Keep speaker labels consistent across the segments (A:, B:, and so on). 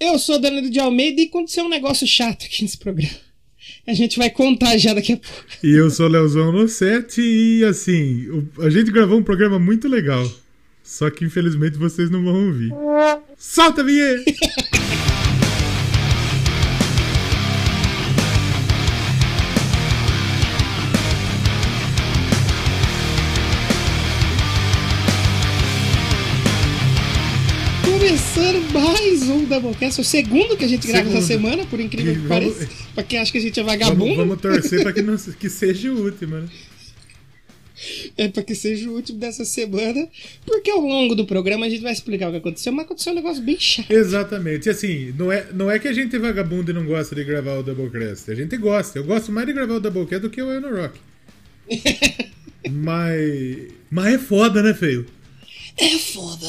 A: Eu sou Danilo de Almeida e aconteceu um negócio chato aqui nesse programa. A gente vai contar já daqui a pouco.
B: E eu sou Leozão no 7 e assim, o- a gente gravou um programa muito legal. Só que infelizmente vocês não vão ouvir. Solta a vinheta!
A: mais um Doublecast, o segundo que a gente grava essa
B: Segundo.
A: semana, por incrível que
B: vamos-
A: pareça. Pra quem acha que a gente é vagabundo,
B: Vamos, vamos torcer pra que, não, que seja o último, né?
A: é pra que seja o último dessa semana. Porque ao longo do programa a gente vai explicar o que aconteceu, mas aconteceu um negócio bem chato.
B: Exatamente. E assim, não é, não é que a gente é vagabundo e não gosta de gravar o Doublecast. A gente gosta. Eu gosto mais de gravar o Doublecast do que o Eno Rock. mas. Mas é foda, né, feio?
A: É foda.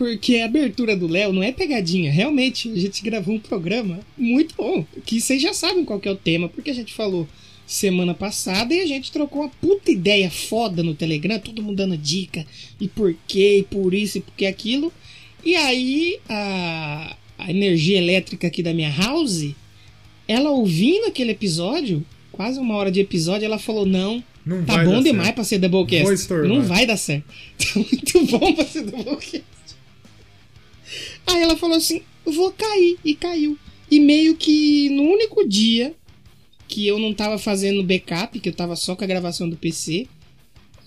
A: Porque a abertura do Léo não é pegadinha. Realmente, a gente gravou um programa muito bom. Que vocês já sabem qual que é o tema, porque a gente falou semana passada e a gente trocou uma puta ideia foda no Telegram, todo mundo dando dica e por quê, e por isso e por que aquilo. E aí a, a energia elétrica aqui da minha house, ela ouvindo aquele episódio, quase uma hora de episódio, ela falou: não,
B: Não
A: Tá
B: vai
A: bom demais
B: certo.
A: pra ser Doublecast. Não vai dar certo. Tá muito bom pra ser Doublecast. Aí ela falou assim: vou cair. E caiu. E meio que no único dia que eu não tava fazendo backup, que eu tava só com a gravação do PC,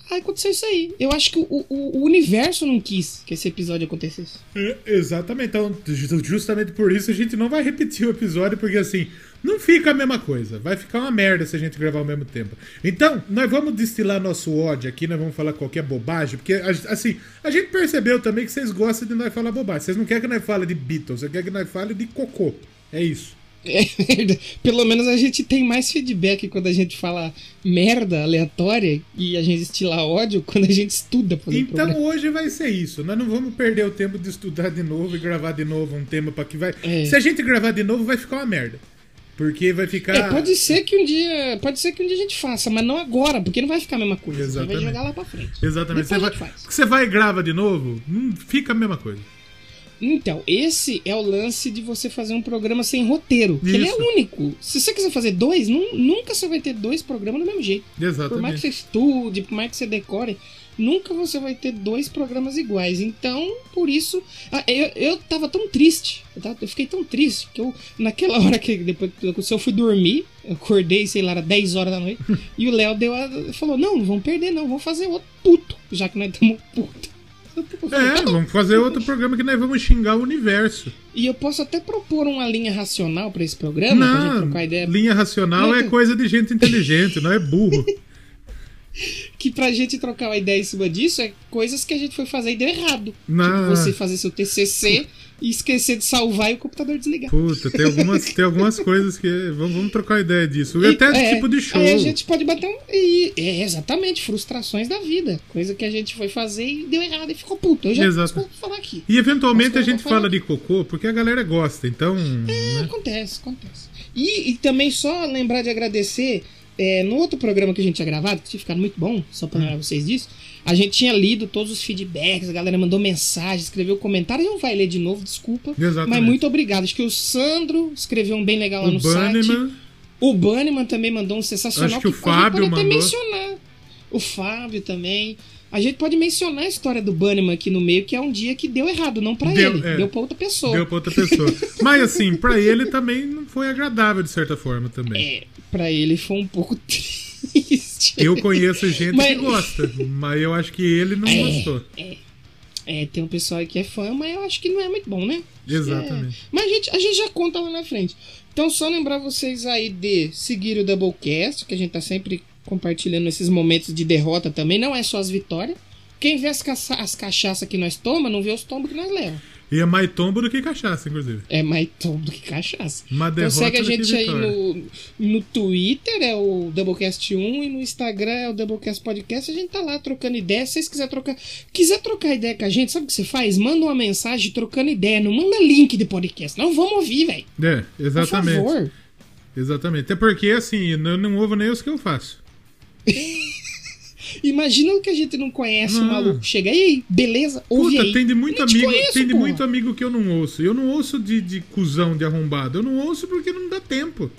A: aí aconteceu isso aí. Eu acho que o, o- o universo não quis que esse episódio acontecesse.
B: É, exatamente. Então, ju- justamente por isso a gente não vai repetir o episódio, porque assim, não fica a mesma coisa. Vai ficar uma merda se a gente gravar ao mesmo tempo. Então, nós vamos destilar nosso ódio aqui, nós vamos falar qualquer bobagem, porque assim, a gente percebeu também que vocês gostam de nós falar bobagem. Vocês não querem que nós fale de Beatles, vocês querem que nós fale de cocô. É isso.
A: É. Pelo menos a gente tem mais feedback quando a gente fala merda aleatória e a gente estila ódio quando a gente estuda
B: Então
A: programa.
B: hoje vai ser isso. Nós não vamos perder o tempo de estudar de novo e gravar de novo um tema para que vai.
A: É.
B: Se a gente gravar de novo, vai ficar uma merda. Porque vai ficar.
A: É, pode ser que um dia. Pode ser que um dia a gente faça, mas não agora, porque não vai ficar a mesma coisa. A gente vai
B: Exatamente.
A: jogar lá pra frente.
B: Exatamente. Você vai, você vai e grava de novo, não fica a mesma coisa.
A: Então, esse é o lance de você fazer um programa sem roteiro. Ele é único. Se você quiser fazer dois, nu- nunca você vai ter dois programas do mesmo jeito. Por mais que
B: Exatamente.
A: você estude, por mais que você decore, nunca você vai ter dois programas iguais. Então, por isso, ah, eu, eu tava tão triste. Eu, tava- eu fiquei tão triste que eu, naquela hora que depois que eu fui dormir, eu acordei, sei lá, era 10 horas da noite, e o Léo deu a, falou: Não, não vamos perder, não, vamos fazer outro puto, já que nós estamos puto.
B: É, vamos fazer outro programa que nós vamos xingar o universo.
A: E eu posso até propor uma linha racional pra esse programa, pra gente
B: Não,
A: trocar ideia.
B: linha racional é
A: Muito.
B: coisa de gente inteligente, não é burro.
A: Que pra gente trocar uma ideia em cima disso é coisas que a gente foi fazer e deu errado.
B: Não.
A: Tipo, você fazer seu TCC e esquecer de salvar e o computador desligar.
B: Puta, tem algumas, tem algumas coisas que. Vamos, vamos trocar ideia disso. E até
A: é,
B: tipo de show.
A: Aí a gente pode bater um. e- é, exatamente, frustrações da vida. Coisa que a gente foi fazer e deu errado e ficou puto. Eu já
B: Exato.
A: falar aqui.
B: E eventualmente a gente fala de cocô porque a galera gosta, então.
A: É,
B: né?
A: acontece, acontece. E, e também só lembrar de agradecer. é, no outro programa que a gente tinha gravado, que tinha ficado muito bom, só pra lembrar vocês disso, a gente tinha lido todos os feedbacks, a galera mandou mensagem, escreveu comentário, não vai ler de novo, desculpa.
B: Exatamente.
A: Mas muito obrigado. Acho que o Sandro escreveu um bem legal lá
B: O
A: no site. O Bannerman também mandou um sensacional.
B: Acho que o
A: a gente
B: Fábio
A: pode até
B: mandou.
A: mencionar. O Fábio também. A gente pode mencionar a história do Bannerman aqui no meio, que é um dia que deu errado, não pra
B: Deu,
A: ele.
B: é.
A: Deu pra outra pessoa.
B: Deu pra outra pessoa. Mas assim, pra ele também não foi agradável de certa forma também.
A: É, pra ele foi um pouco triste.
B: Eu conheço gente
A: Mas-
B: que gosta, mas eu acho que ele não
A: É.
B: gostou.
A: É, tem um pessoal aí que é fã, mas eu acho que não é muito bom, né?
B: Exatamente.
A: É. Mas a gente, a gente já conta lá na frente. Então, só lembrar vocês aí de seguir o Doublecast, que a gente tá sempre compartilhando esses momentos de derrota também. Não é só as vitórias. Quem vê as, caça as cachaças que nós toma, não vê os tombos que nós levamos.
B: E é mais tombo do que cachaça, inclusive.
A: É mais tombo do que cachaça.
B: Uma
A: Então segue a
B: que
A: gente aí no, no Twitter, é o Doublecast 1, e no Instagram é o Doublecast Podcast. A gente tá lá trocando ideia. Se vocês quiserem trocar, quiser trocar ideia com a gente, sabe o que você faz? Manda uma mensagem trocando ideia. Não manda link de podcast. Não vamos ouvir, velho.
B: É,
A: Por
B: exatamente.
A: Imagina que a gente não conhece o
B: Não.
A: maluco. Chega aí, beleza? Ouve
B: Puta,
A: aí.
B: tem de muito
A: te
B: amigo,
A: conheço,
B: tem de
A: porra.
B: muito amigo que eu não ouço. Eu não ouço de, de cuzão de arrombado. Eu não ouço porque não dá tempo.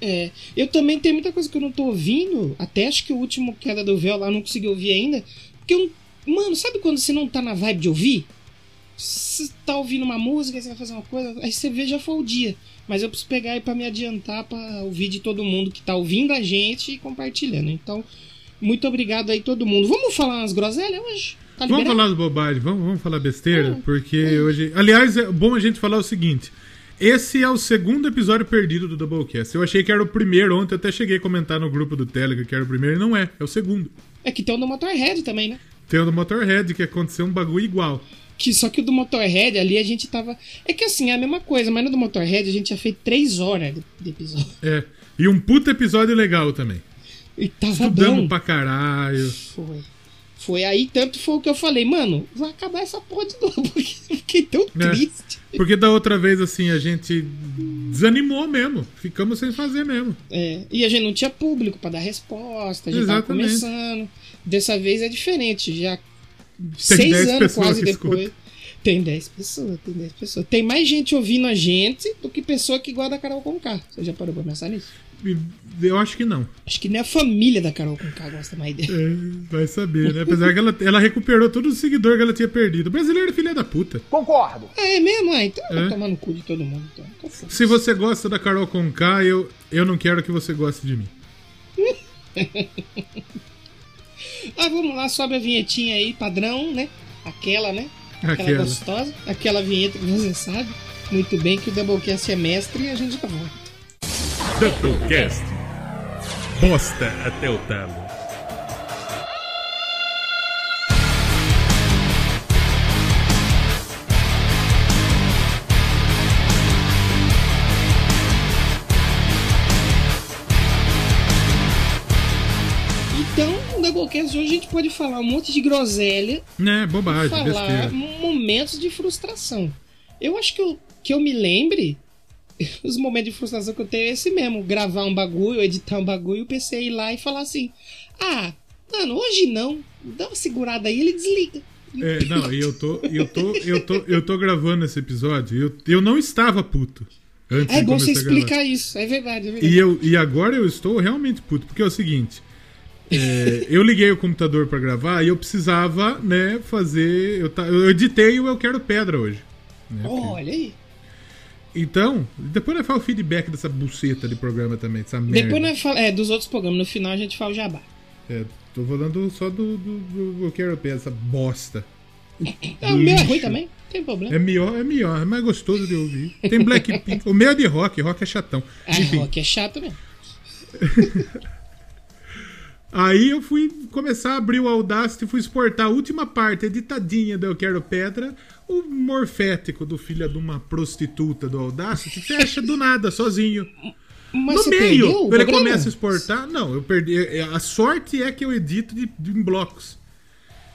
A: É, eu também tenho muita coisa que eu não tô ouvindo. Até acho que o último Queda do Véu lá eu não consegui ouvir ainda. Porque eu. Mano, sabe quando você não tá na vibe de ouvir? Você tá ouvindo uma música, você vai fazer uma coisa, aí você vê já foi o dia. Mas eu preciso pegar aí pra me adiantar pra ouvir de todo mundo que tá ouvindo a gente e compartilhando. Então, muito obrigado aí todo mundo. Vamos falar umas groselhas hoje? Tá
B: Vamos falar de bobagem, vamos, vamos falar besteira,
A: Ah,
B: porque hoje. Aliás, é bom a gente falar o seguinte. Esse é o segundo episódio perdido do Doublecast. Eu achei que era o primeiro ontem, até cheguei a comentar no grupo do Telegram que era o primeiro, e não é, é o segundo.
A: É que tem o do Motorhead também, né?
B: Tem o do Motorhead, que aconteceu um bagulho igual.
A: Que só que o do Motorhead ali a gente tava. É que assim, é a mesma coisa, mas no do Motorhead a gente já fez três horas de, de episódio.
B: É. E um puta episódio legal também.
A: E tava
B: Estudamos
A: bom.
B: pra caralho.
A: Foi. Foi aí, tanto foi o que eu falei, mano, vai acabar essa porra de novo, porque eu fiquei tão
B: É.
A: triste.
B: Porque da outra vez, assim, a gente desanimou mesmo. Ficamos sem fazer mesmo.
A: É, e a gente não tinha público pra dar resposta, a gente
B: Exatamente.
A: tava começando. Dessa vez é diferente, já
B: Tem
A: seis
B: 10
A: anos quase depois.
B: escutam.
A: Tem 10 pessoas, tem 10 pessoas. Tem mais gente ouvindo a gente do que pessoa que gosta da Carol Conká. Você já parou pra pensar nisso?
B: Eu acho que não.
A: Acho que nem a família da Carol Conká gosta mais dele.
B: É, vai saber, né? Apesar que ela, ela recuperou todos os seguidores que ela tinha perdido. O brasileiro é filha da puta.
C: Concordo.
A: É mesmo? Ah, então eu
B: É.
A: vou tomar no cu de todo mundo. Então. Então foda-se.
B: Se você gosta da Carol Conká, eu, eu não quero que você goste de mim.
A: Ah, vamos lá, sobe a vinhetinha aí, padrão, né? Aquela, né? Aquela,
B: Aquela.
A: gostosa. Aquela vinheta que você sabe muito bem que o Doublecast é mestre e a gente já volta.
B: Doublecast. Bosta até o talo.
A: Então, Doublecast hoje a gente pode falar um monte de groselha
B: É, bobagem,
A: falar
B: besteira.
A: momentos de frustração. Eu acho que eu, que eu me lembre, os momentos de frustração que eu tenho é esse mesmo: gravar um bagulho, editar um bagulho, o PC ir lá e falar assim: Ah, mano, hoje não, dá uma segurada aí, ele desliga.
B: É, não, e eu tô, eu tô, eu tô, eu tô gravando esse episódio. Eu, eu não estava puto. Antes
A: É bom você explicar isso, é verdade, é verdade.
B: E, eu, e agora eu estou realmente puto, porque é o seguinte. é, eu liguei o computador pra gravar e eu precisava, né, fazer. Eu, ta- eu editei o Eu Quero Pedra hoje. né,
A: Olha aí.
B: Então, depois nós fala o feedback dessa buceta de programa também, dessa merda.
A: Depois nós fala, é, dos outros programas, no final a gente fala o jabá.
B: É, tô falando só do, do, do Eu Quero Pedra, essa bosta.
A: Ah, o meu é ruim também, não tem problema.
B: É melhor, é melhor, é mais gostoso de ouvir. Tem Blackpink. o meu é de rock, rock é chatão.
A: Ah,
B: Enfim,
A: rock é chato mesmo.
B: aí eu fui começar a abrir o Audacity e fui exportar a última parte editadinha do Eu Quero Pedra. O morfético do filho de uma prostituta do Audacity fecha do nada, sozinho.
A: Mas
B: no meio,
A: perdeu o
B: ele
A: programa?
B: começa a exportar. Não, eu perdi. A sorte é que eu edito de, de- em blocos.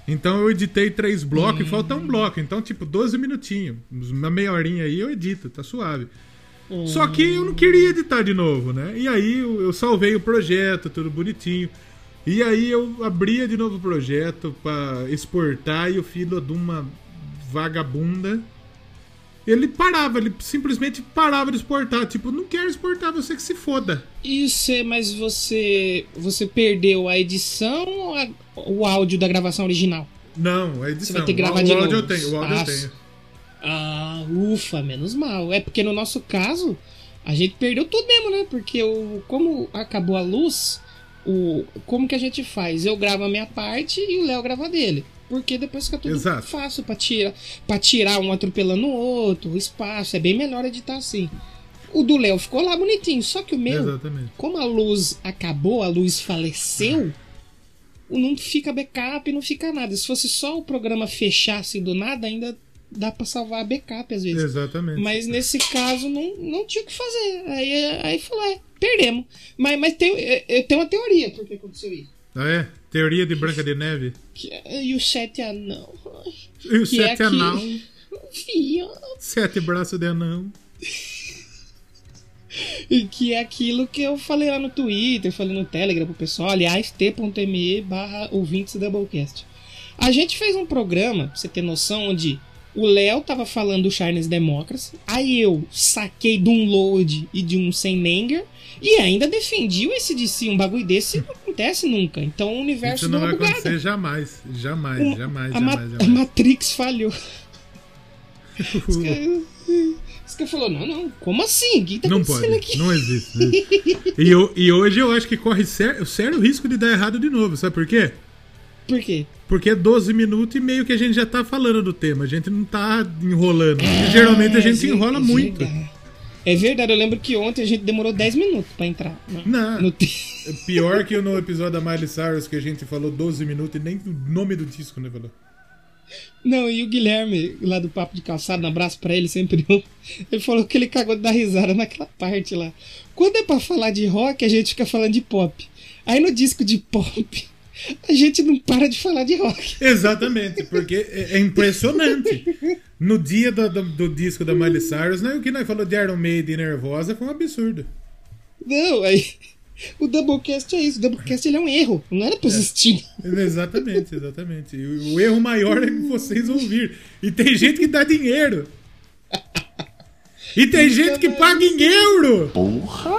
B: Então eu editei três blocos e falta um bloco. Então, tipo, 12 minutinhos. Uma meia horinha aí eu edito, tá suave. Só que eu não queria editar de novo, né? E aí eu, eu salvei o projeto, tudo bonitinho. E aí eu abria de novo o projeto pra exportar e o filho de uma vagabunda. Ele parava, ele simplesmente parava de exportar. Tipo, não quero exportar, você que se foda.
A: Isso, é, mas você você perdeu a edição ou a- o áudio da gravação original?
B: Não, a edição.
A: Você vai ter que
B: O-
A: gravar
B: o,
A: de
B: áudio
A: novo.
B: eu tenho, o áudio
A: Ah,
B: eu tenho.
A: Ah, ufa, menos mal. É porque no nosso caso, a gente perdeu tudo mesmo, né? Porque o, como acabou a luz, o, como que a gente faz? Eu gravo a minha parte e o Léo grava dele. Porque depois fica tudo
B: Exato.
A: fácil pra tirar, pra tirar um atropelando o outro, o espaço. É bem melhor editar assim. O do Léo ficou lá bonitinho, só que o meu,
B: Exatamente.
A: como a luz acabou, a luz faleceu, não fica backup, não fica nada. Se fosse só o programa fechar assim do nada, ainda dá pra salvar backup às vezes.
B: Exatamente.
A: Mas nesse caso não, não tinha o que fazer. Aí, aí falou, é, perdemos. Mas, mas tem, eu- eu tenho uma teoria por que aconteceu isso.
B: Ah, é? Teoria de Branca de Neve?
A: É- e o sete anão.
B: E o
A: Que
B: sete
A: é
B: anão, sete braços de anão.
A: E que é aquilo que eu falei lá no Twitter, falei no Telegram pro pessoal, aliás, t.me barra ouvintes Doublecast. A gente fez um programa, pra você ter noção, onde o Léo tava falando do Chinese Democracy, aí eu saquei de um load e de um Senmenger, e ainda defendi o SDC, um bagulho desse não acontece nunca. Então o universo
B: Isso não
A: deu
B: vai
A: bugada.
B: acontecer jamais. Jamais, jamais,
A: a, Ma-
B: jamais,
A: a
B: jamais.
A: Matrix falhou. Isso que falou, não, não, como assim? O que tá
B: Não pode,
A: aqui?
B: não existe. né? e, eu- e hoje eu acho que corre sério, sério risco de dar errado de novo, sabe por quê?
A: Por quê?
B: Porque é 12 minutos e meio que a gente já tá falando do tema, a gente não tá enrolando. Porque geralmente a
A: É,
B: gente
A: ver-
B: enrola
A: é
B: muito.
A: verdade. É verdade, eu lembro que ontem a gente demorou 10 minutos pra entrar. no-
B: Não.
A: no
B: É Pior que no episódio da Miley Cyrus que a gente falou 12 minutos e nem o nome do disco, né? Falou.
A: Não, e o Guilherme, lá do Papo de Calçado, um abraço pra ele, sempre. Ele falou que ele cagou de dar risada naquela parte lá. Quando é pra falar de rock, a gente fica falando de pop. Aí no disco de pop, a gente não para de falar de rock.
B: Exatamente, porque é, é impressionante. No dia do, do, do disco da Miley Cyrus, né, o que nós falou de Iron Maiden Nervosa foi um absurdo.
A: Não, aí. O Doublecast é isso. O Doublecast ele é um erro. Não era pra existir.
B: Exatamente, exatamente. E o, o erro maior é que vocês ouvir. E tem gente que dá dinheiro. E tem gente que paga em euro.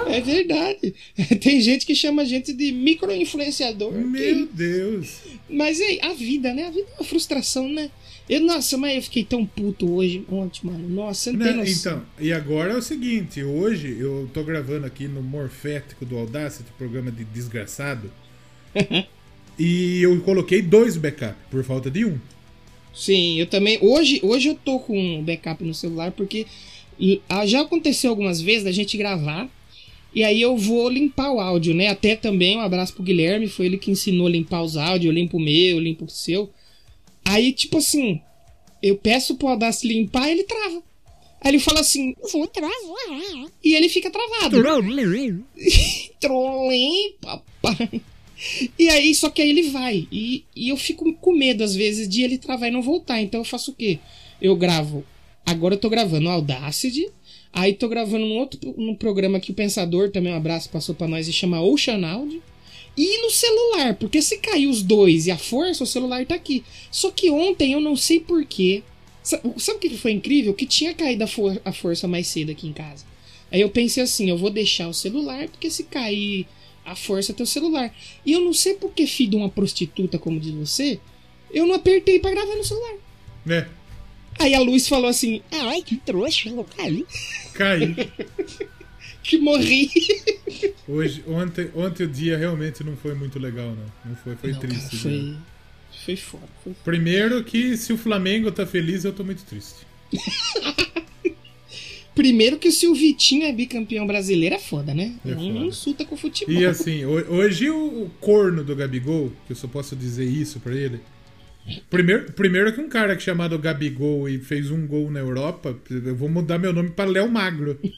A: É verdade. Tem gente que chama a gente de micro-influenciador.
B: Meu Deus.
A: Mas é a vida, né? A vida é uma frustração, né? Eu, nossa, mas eu fiquei tão puto hoje, ontem, mano. Nossa, não noção.
B: Então, e agora é o seguinte, hoje eu tô gravando aqui no Morfético do Audacity, programa de desgraçado. e eu coloquei dois backup por falta de um.
A: Sim, eu também. Hoje, hoje eu tô com um backup no celular porque e, ah, já aconteceu algumas vezes da gente gravar e aí eu vou limpar o áudio, né? Até também um abraço pro Guilherme, foi ele que ensinou a limpar os áudios. Eu limpo o meu, eu limpo o seu. Aí, tipo assim, eu peço pro Audacity limpar ele trava. Aí ele fala assim, vou travar. E ele fica travado. Trolei, papai. E aí, só que aí ele vai. E, e eu fico com medo, às vezes, de ele travar e não voltar. Então eu faço o quê? Eu gravo. Agora eu tô gravando Audacity. Aí tô gravando um outro um programa que o Pensador, também um abraço, passou pra nós e chama Ocean Audio. E no celular, porque se cair os dois e a força, o celular tá aqui. Só que ontem eu não sei porquê. Sabe o que foi incrível? Que tinha caído a, for- a força mais cedo aqui em casa. Aí eu pensei assim, eu vou deixar o celular, porque se cair a força tem o celular. E eu não sei por que filho de uma prostituta, como diz você, eu não apertei pra gravar no celular.
B: Né?
A: Aí a Luz falou assim, ai que trouxa, eu caí.
B: Caiu.
A: Que morri.
B: Hoje, ontem, ontem o dia realmente não foi muito legal, não. Não foi, foi
A: Não, cara,
B: triste. né?
A: foi, foi foda. Foi...
B: Primeiro que se o Flamengo tá feliz, eu tô muito triste.
A: Primeiro que se o Vitinho é bicampeão brasileiro é foda, né?
B: É
A: não
B: foda.
A: insulta com o futebol.
B: E assim, ho- hoje o corno do Gabigol, que eu só posso dizer isso pra ele. Primeiro, primeiro que um cara que chamado Gabigol e fez um gol na Europa, eu vou mudar meu nome pra Léo Magro.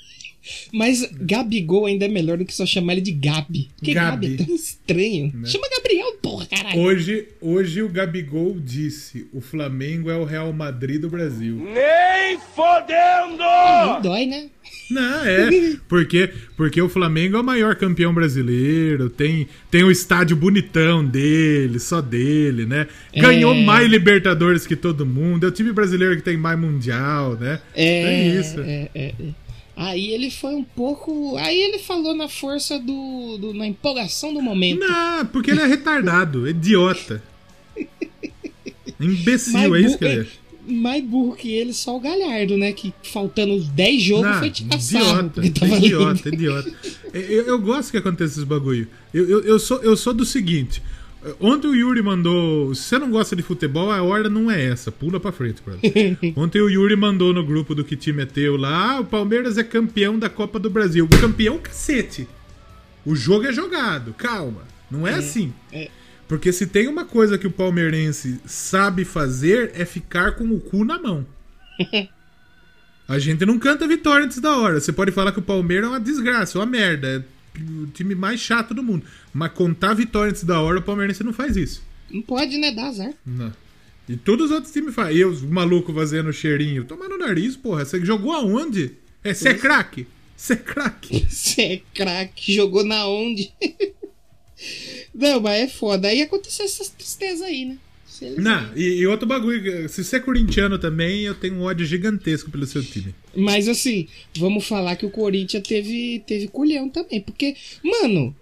A: Mas Gabigol ainda é melhor do que só chamar ele de Gabi. Porque Gabi,
B: Gabi.
A: é tão estranho.
B: Né?
A: Chama Gabriel, porra, caralho.
B: Hoje, hoje o Gabigol disse: o Flamengo é o Real Madrid do Brasil.
C: Nem fodendo!
A: Não dói, né?
B: Não, é. Porque, porque o Flamengo é o maior campeão brasileiro, tem, tem um estádio bonitão dele, só dele, né? Ganhou
A: É.
B: mais Libertadores que todo mundo, é o time brasileiro que tem mais Mundial, né?
A: É,
B: Tem isso.
A: é, é, é. Aí ele foi um pouco. Aí ele falou na força do. do- na empolgação do momento.
B: Não, porque ele é retardado, idiota. Imbecil, é isso que ele é.
A: Mais burro que ele, só o Galhardo, né? Que faltando uns 10 jogos
B: Não,
A: foi tirar sarro.
B: idiota, idiota, idiota. Eu, eu gosto que aconteça esses bagulho. Eu, eu, eu, sou, eu sou do seguinte. Ontem o Yuri mandou. Se você não gosta de futebol, a hora não é essa. Pula pra frente, brother. Ontem o Yuri mandou no grupo do Que Time é Teu lá. Ah, o Palmeiras é campeão da Copa do Brasil. Campeão cacete. O jogo é jogado. Calma. Não é, assim.
A: é.
B: Porque se tem uma coisa que o palmeirense sabe fazer é ficar com o cu na mão. A gente não canta vitória antes da hora. Você pode falar que o Palmeiras é uma desgraça, uma merda. É o time mais chato do mundo. Mas contar vitória antes da hora, o palmeirense não faz isso.
A: Não pode, né? Dar azar.
B: Não. E todos os outros times fazem. E os malucos fazendo cheirinho. Toma no nariz, porra. Você jogou aonde? É, você é craque? Você é craque.
A: Você é craque, jogou na onde? Não, mas é foda. Aí aconteceu essas tristezas aí, né?
B: Não, e, e outro bagulho, se você é corintiano também, eu tenho um ódio gigantesco pelo seu time.
A: Mas assim, vamos falar que o Corinthians teve, teve culhão também. Porque, mano,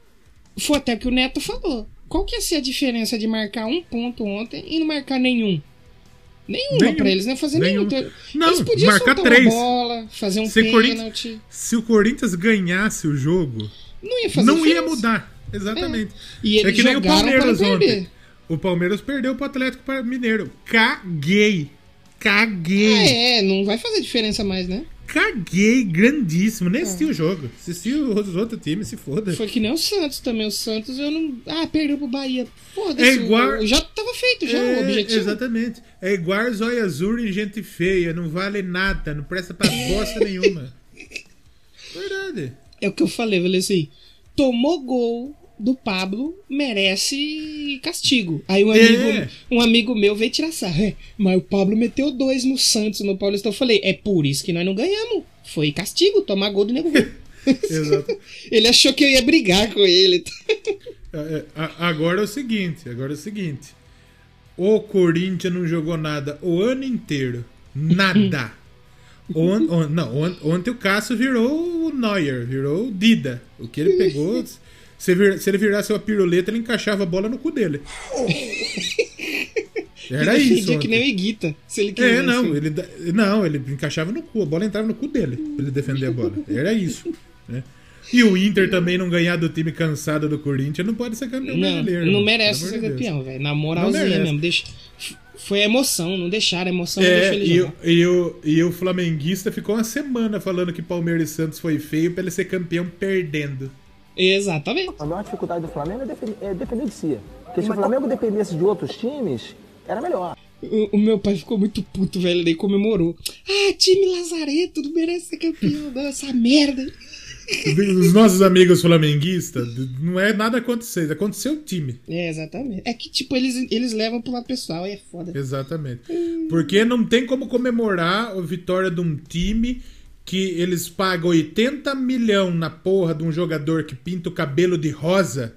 A: foi até o que o Neto falou. Qual que ia ser a diferença de marcar um ponto ontem e não marcar nenhum? Nenhuma
B: Nenhum.
A: pra eles, não ia fazer
B: Nenhum.
A: nenhum. Então,
B: Não,
A: eles podiam
B: marcar
A: soltar
B: três.
A: uma bola, fazer um
B: Se
A: pênalti.
B: Se o Corinthians ganhasse o jogo,
A: Não ia fazer
B: não ia mudar. Exatamente.
A: E
B: É que nem o Palmeiras ontem. O Palmeiras perdeu pro Atlético Mineiro. Caguei. Caguei.
A: Ah, é, não vai fazer diferença mais, né?
B: Caguei grandíssimo. Nem assisti o jogo. Assisti os outros times, se foda.
A: Foi que nem o Santos também. O Santos eu não. Ah, perdeu pro Bahia. Foda-se.
B: É igual-
A: o- Já tava feito, já o
B: É,
A: objetivo.
B: exatamente. É igual zóia azul e gente feia. Não vale nada. Não presta pra bosta nenhuma. Verdade.
A: É o que eu falei, eu falei assim: tomou gol do Pablo, merece castigo. Aí um
B: É.
A: amigo, um amigo meu veio tirar sarro. "É, Mas o Pablo meteu dois no Santos, no Paulistão. Eu falei: é por isso que nós não ganhamos. Foi castigo, tomar gol do nego. velho."
B: Exato.
A: ele achou que eu ia brigar com ele.
B: É, é, Agora é o seguinte, agora é o seguinte. O Corinthians não jogou nada o ano inteiro. Nada. On- on- não, on- ontem o Cássio virou o Neuer, virou o Dida. O que ele pegou. Se, vir- se ele virasse uma piruleta, ele encaixava a bola no cu dele. Era
A: ele
B: isso.
A: defendia que
B: ontem.
A: nem o Iguita. Se ele quisesse.
B: É, não, ele, não, ele encaixava no cu, a bola entrava no cu dele pra ele defender a bola. Era isso. Né? E o Inter também não ganhar do time cansado do Corinthians não pode ser campeão
A: Não,
B: brasileiro.
A: não merece ser campeão, velho. Na moralzinha mesmo. Deixa... Foi a emoção, não deixaram a emoção,
B: É,
A: ele
B: e, o- e, o, e o flamenguista ficou uma semana falando que Palmeiras e Santos foi feio pra ele ser campeão perdendo.
A: Exatamente.
D: A maior dificuldade do Flamengo é defen- é depender de si. Porque se o Flamengo dependesse de outros times, era melhor.
A: O, o meu pai ficou muito puto, velho. Ele comemorou. Ah, time Lazareto, não merece ser campeão, não, essa merda.
B: Os nossos amigos flamenguistas, não é nada acontecer, aconteceu o time.
A: É, exatamente. É que, tipo, eles, eles levam pro lado pessoal e é foda.
B: Exatamente. Porque não tem como comemorar a vitória de um time que eles pagam 80 milhões na porra de um jogador que pinta o cabelo de rosa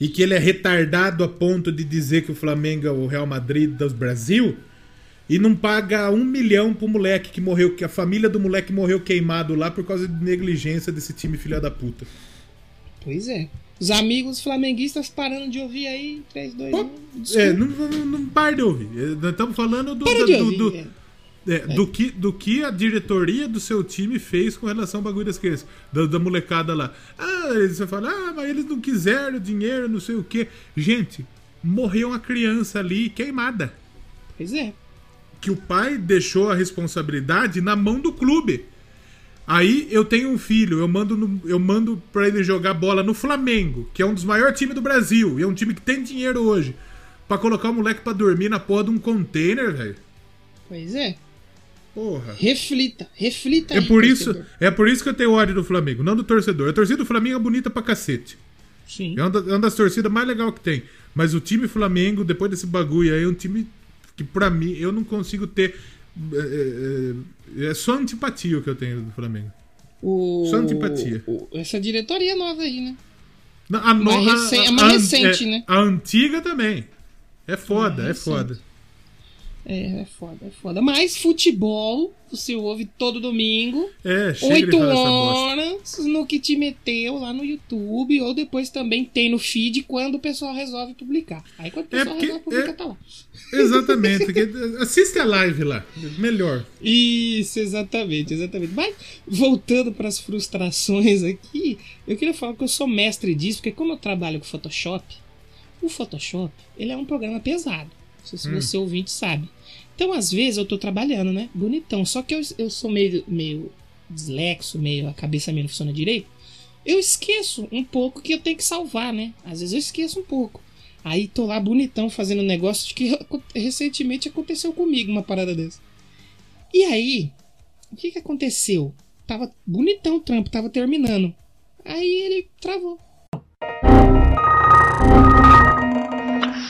B: e que ele é retardado a ponto de dizer que o Flamengo é o Real Madrid do Brasil e não paga um milhão pro moleque que morreu, que a família do moleque morreu queimado lá por causa de negligência desse time filha da puta.
A: Pois é. Os amigos flamenguistas parando de ouvir aí. 3, 2,
B: Pô,
A: 1.
B: É, não, não, não para de ouvir. Nós estamos falando do, do-
A: de
B: do-
A: ouvir.
B: do-
A: é.
B: É, Do, que, do que a diretoria do seu time fez com relação ao bagulho das crianças, da, da molecada lá. Ah, eles você fala, ah, mas eles não quiseram dinheiro, não sei o quê. Gente, morreu uma criança ali queimada.
A: Pois é.
B: Que o pai deixou a responsabilidade na mão do clube. Aí eu tenho um filho, eu mando, no- eu mando pra ele jogar bola no Flamengo, que é um dos maiores times do Brasil, e é um time que tem dinheiro hoje. Pra colocar o moleque pra dormir na porra de um container, velho.
A: Pois é.
B: Porra.
A: Reflita. Reflita
B: É
A: aí,
B: por, isso, é por isso que eu tenho ódio do Flamengo, não do torcedor. A torcida do Flamengo é bonita pra cacete.
A: Sim.
B: É uma, da- é uma das torcidas mais legais que tem. Mas o time Flamengo, depois desse bagulho aí, é um time que pra mim eu não consigo ter. É, é- é só antipatia o que eu tenho do Flamengo.
A: O,
B: Só antipatia.
A: o- essa diretoria nova aí, né?
B: Não, A, no-
A: Mais
B: a-
A: recen- é
B: a-
A: mais
B: a-
A: recente,
B: é-
A: né?
B: A antiga também. É foda, é
A: recente.
B: foda.
A: É, é foda, é foda. Mas futebol, você ouve todo domingo.
B: É, chega de
A: 8
B: falar essa bosta.
A: horas no que te meteu lá no YouTube, ou depois também tem no feed quando o pessoal resolve publicar. Aí quando o
B: É
A: pessoal
B: porque-
A: resolve publicar,
B: é-
A: tá lá.
B: Exatamente. assiste a live lá. Melhor.
A: Isso, exatamente, exatamente. Mas voltando para as frustrações aqui, eu queria falar que eu sou mestre disso, porque como eu trabalho com Photoshop, o Photoshop ele é um programa pesado. Não sei se
B: Hum.
A: você ouvinte sabe. Então, às vezes, eu tô trabalhando, né? Bonitão. Só que eu, eu sou meio, meio dislexo, meio. a cabeça meio não funciona direito. Eu esqueço um pouco que eu tenho que salvar, né? Às vezes eu esqueço um pouco. Aí tô lá bonitão fazendo um negócio de que recentemente aconteceu comigo uma parada dessa. E aí, o que que aconteceu? Tava bonitão o trampo, tava terminando. Aí ele travou.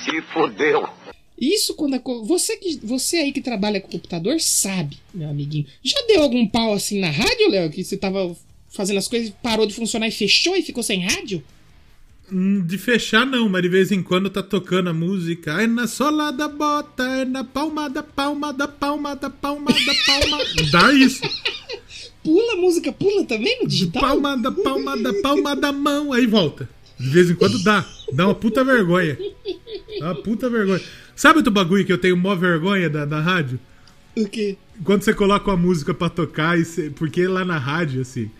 C: Se fodeu.
A: Isso quando a você que você aí que trabalha com computador sabe, meu amiguinho. Já deu algum pau assim na rádio, Léo, que você tava fazendo as coisas, parou de funcionar e fechou e ficou sem rádio?
B: Hum, De fechar não, mas de vez em quando tá tocando a música. É na sola da bota, é na palma da palma da palma da palma da palma. Dá isso.
A: Pula a música, pula também no digital?
B: Palma da palma da palma da mão. Aí volta. De vez em quando dá. Dá uma puta vergonha. Dá uma puta vergonha. Sabe outro bagulho que eu tenho mó vergonha da, da rádio?
A: O quê?
B: Quando você coloca uma música pra tocar, e você- porque lá na rádio, assim.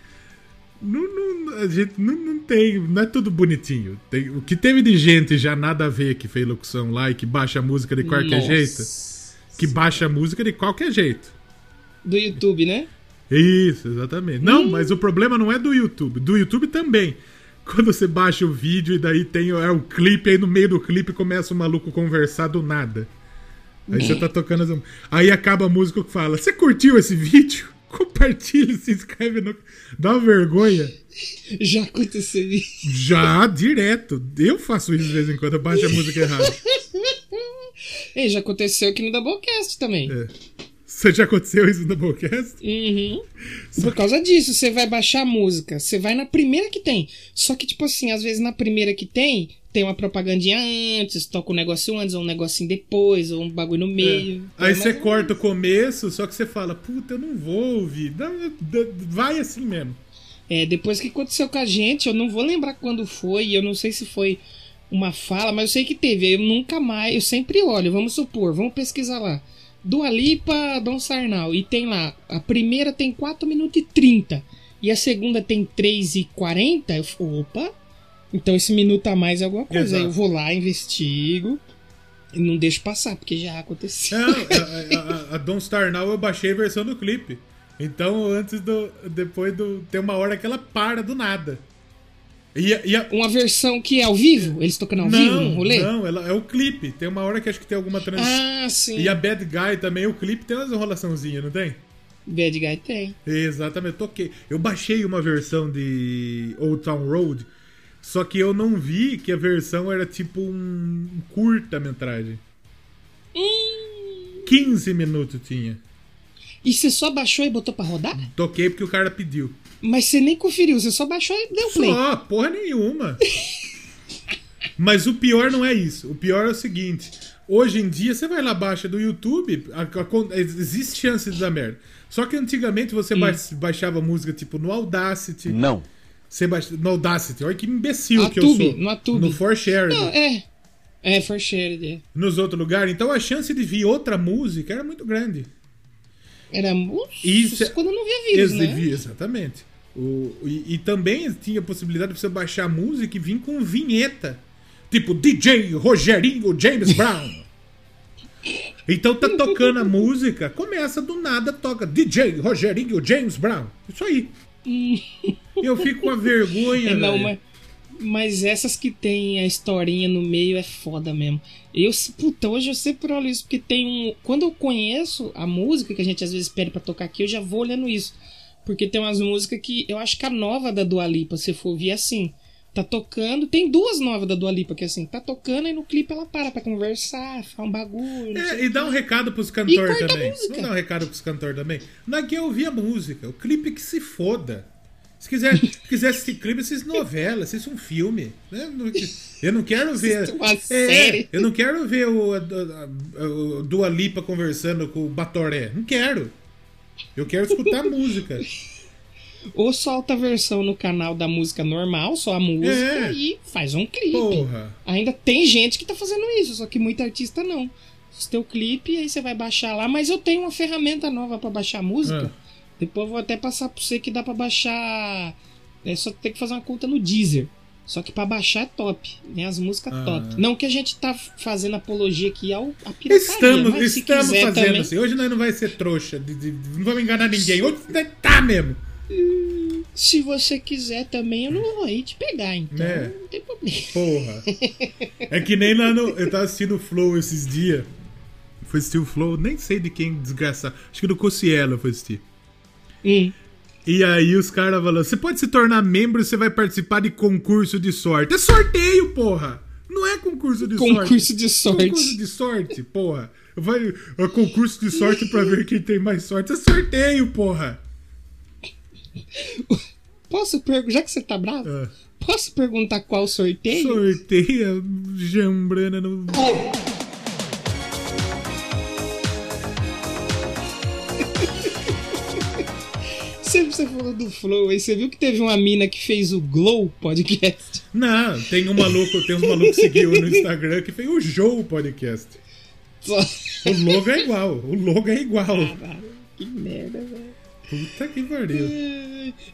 B: Não, não- a gente não, não tem. Não é tudo bonitinho. Tem- o que teve de gente já nada a ver que fez locução lá e que baixa a música de qualquer
A: Nossa.
B: jeito. Que baixa a música de qualquer jeito.
A: Do YouTube, né?
B: Isso, exatamente. Não, mas o problema não é do YouTube. Do YouTube também. Quando você baixa o vídeo e daí tem é, o clipe, aí no meio do clipe começa o maluco conversar do nada. Aí você tá tocando as... Aí acaba a música que fala: Você curtiu esse vídeo? Compartilha, se inscreve no. Dá uma vergonha.
A: Já aconteceu isso.
B: Já, direto. Eu faço isso de vez em quando, eu baixo a música errada.
A: E já aconteceu aqui no Doublecast também.
B: É. Você já aconteceu isso no Doublecast?
A: Uhum. Por causa disso, você vai baixar a música, você vai na primeira que tem. Só que, tipo assim, às vezes na primeira que tem, tem uma propagandinha antes, toca um negócio antes, ou um negocinho depois, ou um bagulho no meio.
B: Aí
A: É,
B: você
A: mas-
B: corta o começo, só que você fala, puta, eu não vou ouvir. Dá- dá- vai assim mesmo.
A: É, depois que aconteceu com a gente, eu não vou lembrar quando foi, eu não sei se foi uma fala, mas eu sei que teve. Eu nunca mais, eu sempre olho, vamos supor, vamos pesquisar lá. Dua Lipa, Dom Sarnal. E tem lá, a primeira tem 4 minutos e 30. E a segunda tem 3 e 40. Eu falo, opa, então esse minuto a mais é alguma coisa. Aí eu
B: Exato.
A: vou lá, investigo. E não deixo passar, porque já aconteceu.
B: Não, a, a, a Don't Star Now eu baixei a versão do clipe. Então, antes do. Depois do. Tem uma hora que ela para do nada. E, a- e a-
A: Uma versão que é ao vivo? Eles tocando ao vivo no
B: não,
A: rolê?
B: não, ela é o clipe. Tem uma hora que acho que tem alguma transição.
A: Ah, sim.
B: E a Bad Guy também, o clipe tem umas enrolaçãozinhas, não tem?
A: Bad Guy tem.
B: Exatamente, eu toquei. Eu baixei uma versão de Old Town Road, só que eu não vi que a versão era tipo um curta-metragem. 15 minutos tinha.
A: E você só baixou e botou pra rodar?
B: Toquei porque o cara pediu.
A: Mas você nem conferiu, você só baixou e deu play.
B: Só, porra nenhuma. Mas o pior não é isso. O pior é o seguinte: hoje em dia, você vai lá baixa do YouTube, a- a- existe chance de dar merda. Só que antigamente você ba- baixava música tipo no Audacity.
C: Não.
B: Você baixa, no Audacity, olha que imbecil que eu sou.
A: no Atube.
B: No ForShare.
A: Não, é. É, for shared. é.
B: Nos outros lugares. Então a chance de vir outra música era muito grande.
A: Era muito.
B: Isso é-
A: quando não via vírus, né?
B: vi- Exatamente. O, e, e também tinha a possibilidade de você baixar a música e vir com vinheta. Tipo DJ Rogerinho James Brown. Então tá tocando a música, começa do nada, toca DJ Rogerinho James Brown. Isso aí. Eu fico com a vergonha,
A: É, não, mas, mas essas que tem a historinha no meio é foda mesmo. Eu, puta, hoje eu sempre olho isso, porque tem um. Quando eu conheço a música que a gente às vezes pede pra tocar aqui, eu já vou olhando isso. Porque tem umas músicas que. Eu acho que a nova da Dua Lipa, se for ouvir é assim. Tá tocando. Tem duas novas da Dua Lipa que é assim, tá tocando e no clipe ela para pra conversar, fala um bagulho.
B: É, e dá um recado pros cantores também. Vamos dar um recado pros cantores também. Não é que eu ouvir a música, o clipe que se foda. Se quiser, se quiser assistir clipe, assiste novela, assiste um filme. né? Eu não quero ver. É, eu não quero ver o, a, Dua Lipa conversando com o Batoré. Não quero. Eu quero escutar a música.
A: Ou solta a versão no canal da música normal, só a música,
B: É.
A: e faz um clipe.
B: Porra.
A: Ainda tem gente que tá fazendo isso, só que muita artista não. Você tem o clipe, aí você vai baixar lá, mas eu tenho uma ferramenta nova pra baixar música.
B: Ah.
A: Depois eu vou até passar pra você que dá pra baixar. É só ter que fazer uma conta no Deezer. Só que pra baixar é top, né? As músicas
B: Ah.
A: top. Não que a gente tá fazendo apologia aqui ao a pirataria,
B: Estamos, estamos fazendo
A: também,
B: assim. Hoje nós não vai ser trouxa. de- de- não vamos enganar ninguém. Hoje tá mesmo.
A: Se você quiser também, eu não vou aí te pegar, então
B: É.
A: não tem problema.
B: Porra. É que nem lá no. Eu tava assistindo o Flow esses dias. Fui assistir o Flow, nem sei de quem desgraçado. Acho que do Cossielo eu fui assistir.
A: Hum.
B: E aí os caras falando: você pode se tornar membro e você vai participar de concurso de sorte. É sorteio, porra! Não é concurso de sorte.
A: Concurso de sorte.
B: Concurso de sorte, porra. Vai, é concurso de sorte pra ver quem tem mais sorte. É sorteio, porra.
A: posso perguntar, já que você tá bravo,
B: Ah.
A: posso perguntar qual sorteio?
B: Sorteia jambrana no.
A: Sempre você falou do Flow, aí você viu que teve uma mina que fez o Glow podcast.
B: Não, tem um maluco, tem uns malucos que seguiu no Instagram que fez o Joe Podcast.
A: Só...
B: O logo é igual, o logo é igual.
A: que merda, velho.
B: Puta que pariu.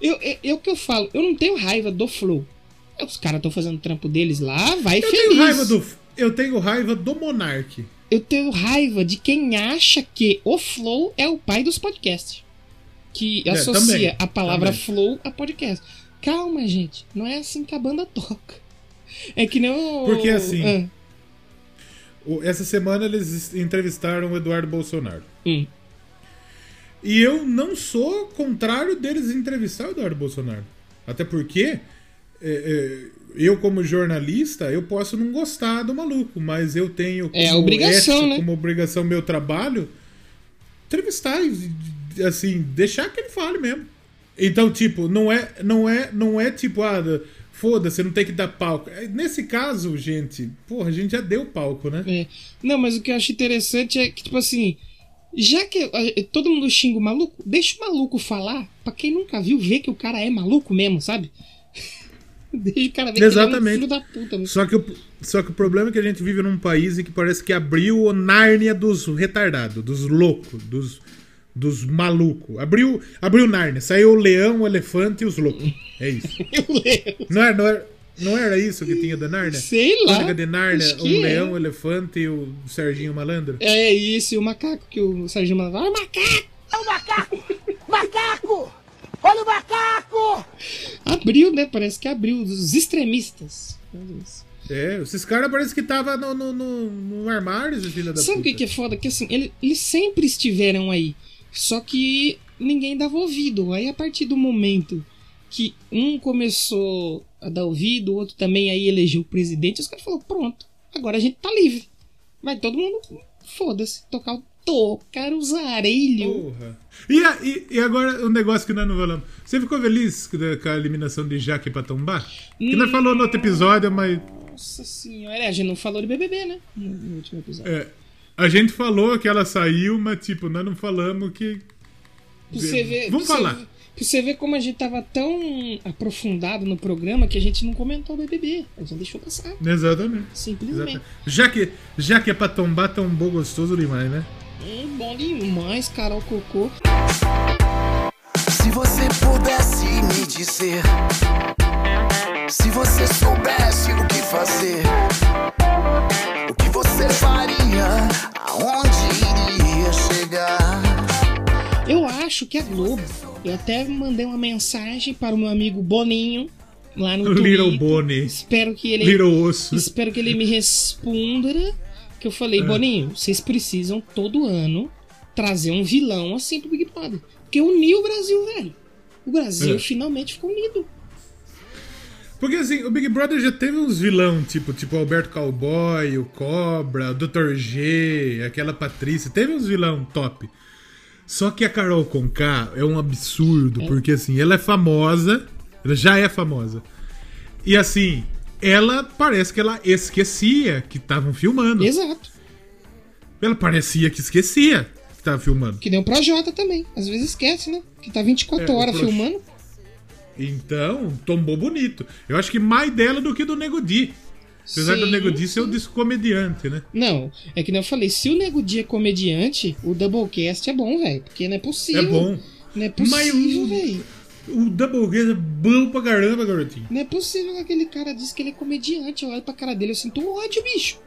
A: Eu, eu, eu que eu falo, eu não tenho raiva do Flow. Os caras estão fazendo o trampo deles lá, vai
B: Eu
A: feliz.
B: tenho raiva do. Eu tenho raiva do Monark.
A: Eu tenho raiva de quem acha que o Flow é o pai dos podcasts. Que
B: É,
A: associa
B: também,
A: a palavra
B: também.
A: Flow a podcast. Calma, gente. Não é assim que a banda toca. É que nem o.
B: Porque assim-
A: Ah,
B: Essa semana eles entrevistaram o Eduardo Bolsonaro.
A: hum.
B: E eu não sou contrário deles entrevistar o Eduardo Bolsonaro. Até porque é, é, eu, como jornalista, eu posso não gostar do maluco, mas eu tenho
A: É
B: como
A: obrigação,
B: ética,
A: né?
B: como obrigação meu trabalho entrevistar e assim, deixar que ele fale mesmo. Então, tipo, não é, não é, não é tipo, ah, foda-se, não tem que dar palco. É, Nesse caso, gente, porra, a gente já deu palco, né?
A: É. Não, mas o que eu acho interessante é que, tipo assim, já que todo mundo xinga o maluco, deixa o maluco falar, pra quem nunca viu, ver que o cara é maluco mesmo, sabe? deixa o cara ver que ele é um
B: Exatamente.
A: filho da puta. né?
B: Só que, o, só que o problema é que a gente vive num país em que parece que abriu o Nárnia dos retardados, dos loucos, dos, dos malucos. Abriu, abriu Nárnia, saiu o leão, o elefante e os loucos. É isso. Não era, não era, não era isso que tinha da Nárnia?
A: Sei lá.
B: Crônica de Nárnia,
A: Acho
B: um
A: é.
B: leão, o elefante e o Serginho Malandro?
A: É isso, e o macaco que o Sérgio mandava. Ah, macaco!
E: É o macaco! Macaco! Olha o macaco!
A: Abriu, né? Parece que abriu. Os extremistas.
B: É, esses caras parecem que tava no, no, no, no armário, filhos da
A: Sabe o que, que é foda? Que assim, ele- eles sempre estiveram aí. Só que ninguém dava ouvido. Aí a partir do momento que um começou a dar ouvido, o outro também aí elegeu o presidente, os caras falaram, pronto, agora a gente tá livre. Vai todo mundo, foda-se, tocar o tocar o zarelho.
B: Porra. E, a- e, e agora o negócio que nós não falamos. Você ficou feliz com a- com a eliminação de Jaque pra tombar? Que nós falou no outro episódio, mas.
A: Nossa senhora, é, a gente não falou de BBB, né? No, no último episódio.
B: é, a gente falou que ela saiu, mas tipo, nós não falamos que.
A: Você ver,
B: Vamos falar.
A: ver- pra você ver como a gente tava tão aprofundado no programa que a gente não comentou o BBB. A gente deixou passar.
B: Exatamente.
A: Simplesmente.
B: Exatamente. Já que, já que é pra tombar, tombou gostoso demais, né?
A: Hum, bom demais, Carol Cocô.
F: Se você pudesse me dizer, se você soubesse o que fazer, o que você faria, aonde iria chegar?
A: Eu acho que é Globo. Eu até mandei uma mensagem para o meu amigo Boninho lá no
B: Little
A: Twitter.
B: Bonnie.
A: Espero que ele
B: Little osso.
A: espero que ele me responda. Que eu
B: É.
A: falei, Boninho, vocês precisam todo ano trazer um vilão assim pro Big Brother. Porque uniu o Brasil, velho. O Brasil
B: É.
A: finalmente ficou unido.
B: Porque assim, o Big Brother já teve uns vilão, tipo, tipo Alberto Cowboy, o Cobra, o Dr. G, aquela Patrícia, teve uns vilão top. Só que a Carol Conká é um absurdo, porque assim, ela é famosa, ela já é famosa. E assim, ela parece que ela esquecia que estavam filmando.
A: Exato.
B: Ela parecia que esquecia que estava filmando.
A: Que nem o Projota também. Às vezes esquece, né? Que tá 24
B: É,
A: horas
B: Pro-
A: filmando.
B: Então, tombou bonito. Eu acho que mais dela do que do Nego Di. Apesar do
A: Sim,
B: Nego Di ser o disco comediante, né?
A: Não, é que nem eu falei, se o Nego Dia é comediante, o Doublecast é bom, velho. Porque não é possível.
B: É bom.
A: Não é possível, velho.
B: O Doublecast é bom pra caramba, garotinho.
A: Não é possível que aquele cara diz que ele é comediante. Eu olho pra cara dele, eu sinto ódio, bicho.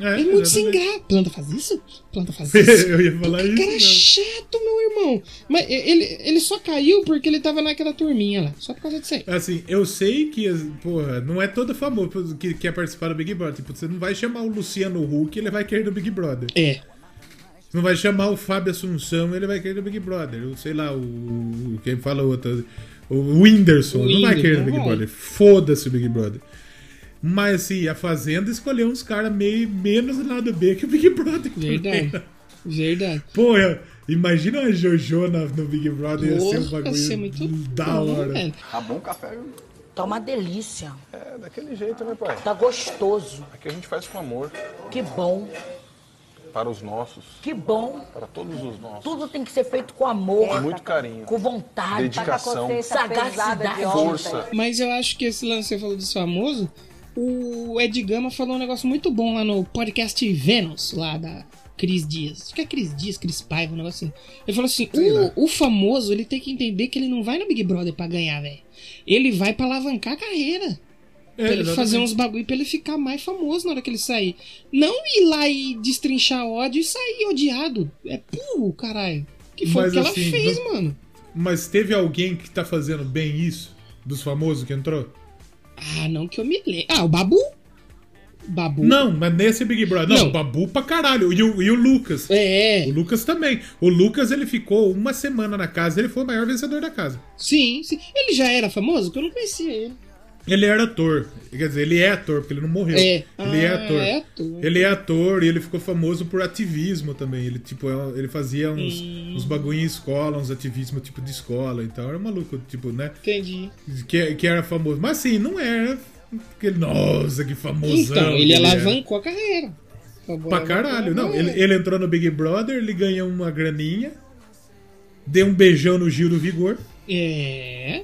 B: É,
A: É muito sem graça. Planta faz isso? Planta faz isso?
B: Eu ia falar isso.
A: cara
B: mesmo.
A: chato, meu irmão. Mas ele, ele só caiu porque ele tava naquela turminha lá. Só por causa disso aí.
B: Assim, eu sei que, porra, não é todo famoso que quer participar do Big Brother. Tipo, você não vai chamar o Luciano Huck, ele vai querer do Big Brother.
A: É.
B: Você não vai chamar o Fábio Assunção, ele vai querer do Big Brother. Ou sei lá, o. Quem fala outro. O Whindersson,
A: O
B: não vai
A: Whindersson,
B: querer do Big. Brother. Foda-se o Big Brother. Mas assim, a Fazenda escolheu uns caras meio menos lado B que o Big Brother. também.
A: Verdade. Verdade.
B: Pô, eu, Imagina a Jojo na- no Big Brother, ia ser um bagulho
A: ser muito
B: da
A: bom,
B: hora.
A: velho.
C: Tá bom café, viu?
G: Tá uma delícia.
C: É daquele jeito, né, pai?
G: Tá gostoso.
C: Aqui a gente faz com amor.
G: Que bom.
C: Para os nossos.
G: Que bom.
C: Para todos os nossos.
G: Tudo tem que ser feito com amor.
C: Com muito carinho.
G: Com vontade.
C: Dedicação.
G: Sagacidade.
C: Força.
A: Mas eu acho que esse lance que você falou dos famosos, o Ed Gama falou um negócio muito bom lá no podcast Vênus, lá da Cris Dias. Acho que é Cris Dias, Cris Paiva, um negócio assim. Ele falou assim: o, o famoso, ele tem que entender que ele não vai no Big Brother pra ganhar, velho. Ele vai pra alavancar a carreira.
B: É,
A: Pra ele
B: exatamente.
A: fazer uns bagulho pra ele ficar mais famoso na hora que ele sair. Não ir lá e destrinchar ódio e sair odiado. É burro, caralho. Que foi o que ela
B: assim,
A: fez,
B: não-
A: mano.
B: Mas teve alguém que tá fazendo bem isso? Dos famosos que entrou?
A: Ah, não que eu me lembre. Ah, o Babu? Babu?
B: Não, mas nesse Big Brother. Não,
A: Não.
B: o Babu pra caralho. E o, e o Lucas.
A: É,
B: O Lucas também. O Lucas, ele ficou uma semana na casa, ele foi o maior vencedor da casa.
A: sim, sim. Ele já era famoso? Porque eu não conhecia ele.
B: Ele era ator. Quer dizer, ele é ator, porque ele não morreu.
A: É.
B: Ele é
A: Ah,
B: ator.
A: é ator.
B: Ele é ator e ele ficou famoso por ativismo também. Ele, tipo, é- ele fazia uns,
A: Hum.
B: uns bagulho em escola, uns ativismo tipo de escola. Então era um maluco, tipo, né?
A: Entendi.
B: Que, que era famoso. Mas assim, não era. aquele, Nossa, que famosão.
A: Então,
B: que
A: ele
B: era.
A: alavancou a carreira. Acabou
B: Pra caralho. Não, ele, ele entrou no Big Brother, ele ganhou uma graninha, deu um beijão no Gil do Vigor,
A: É.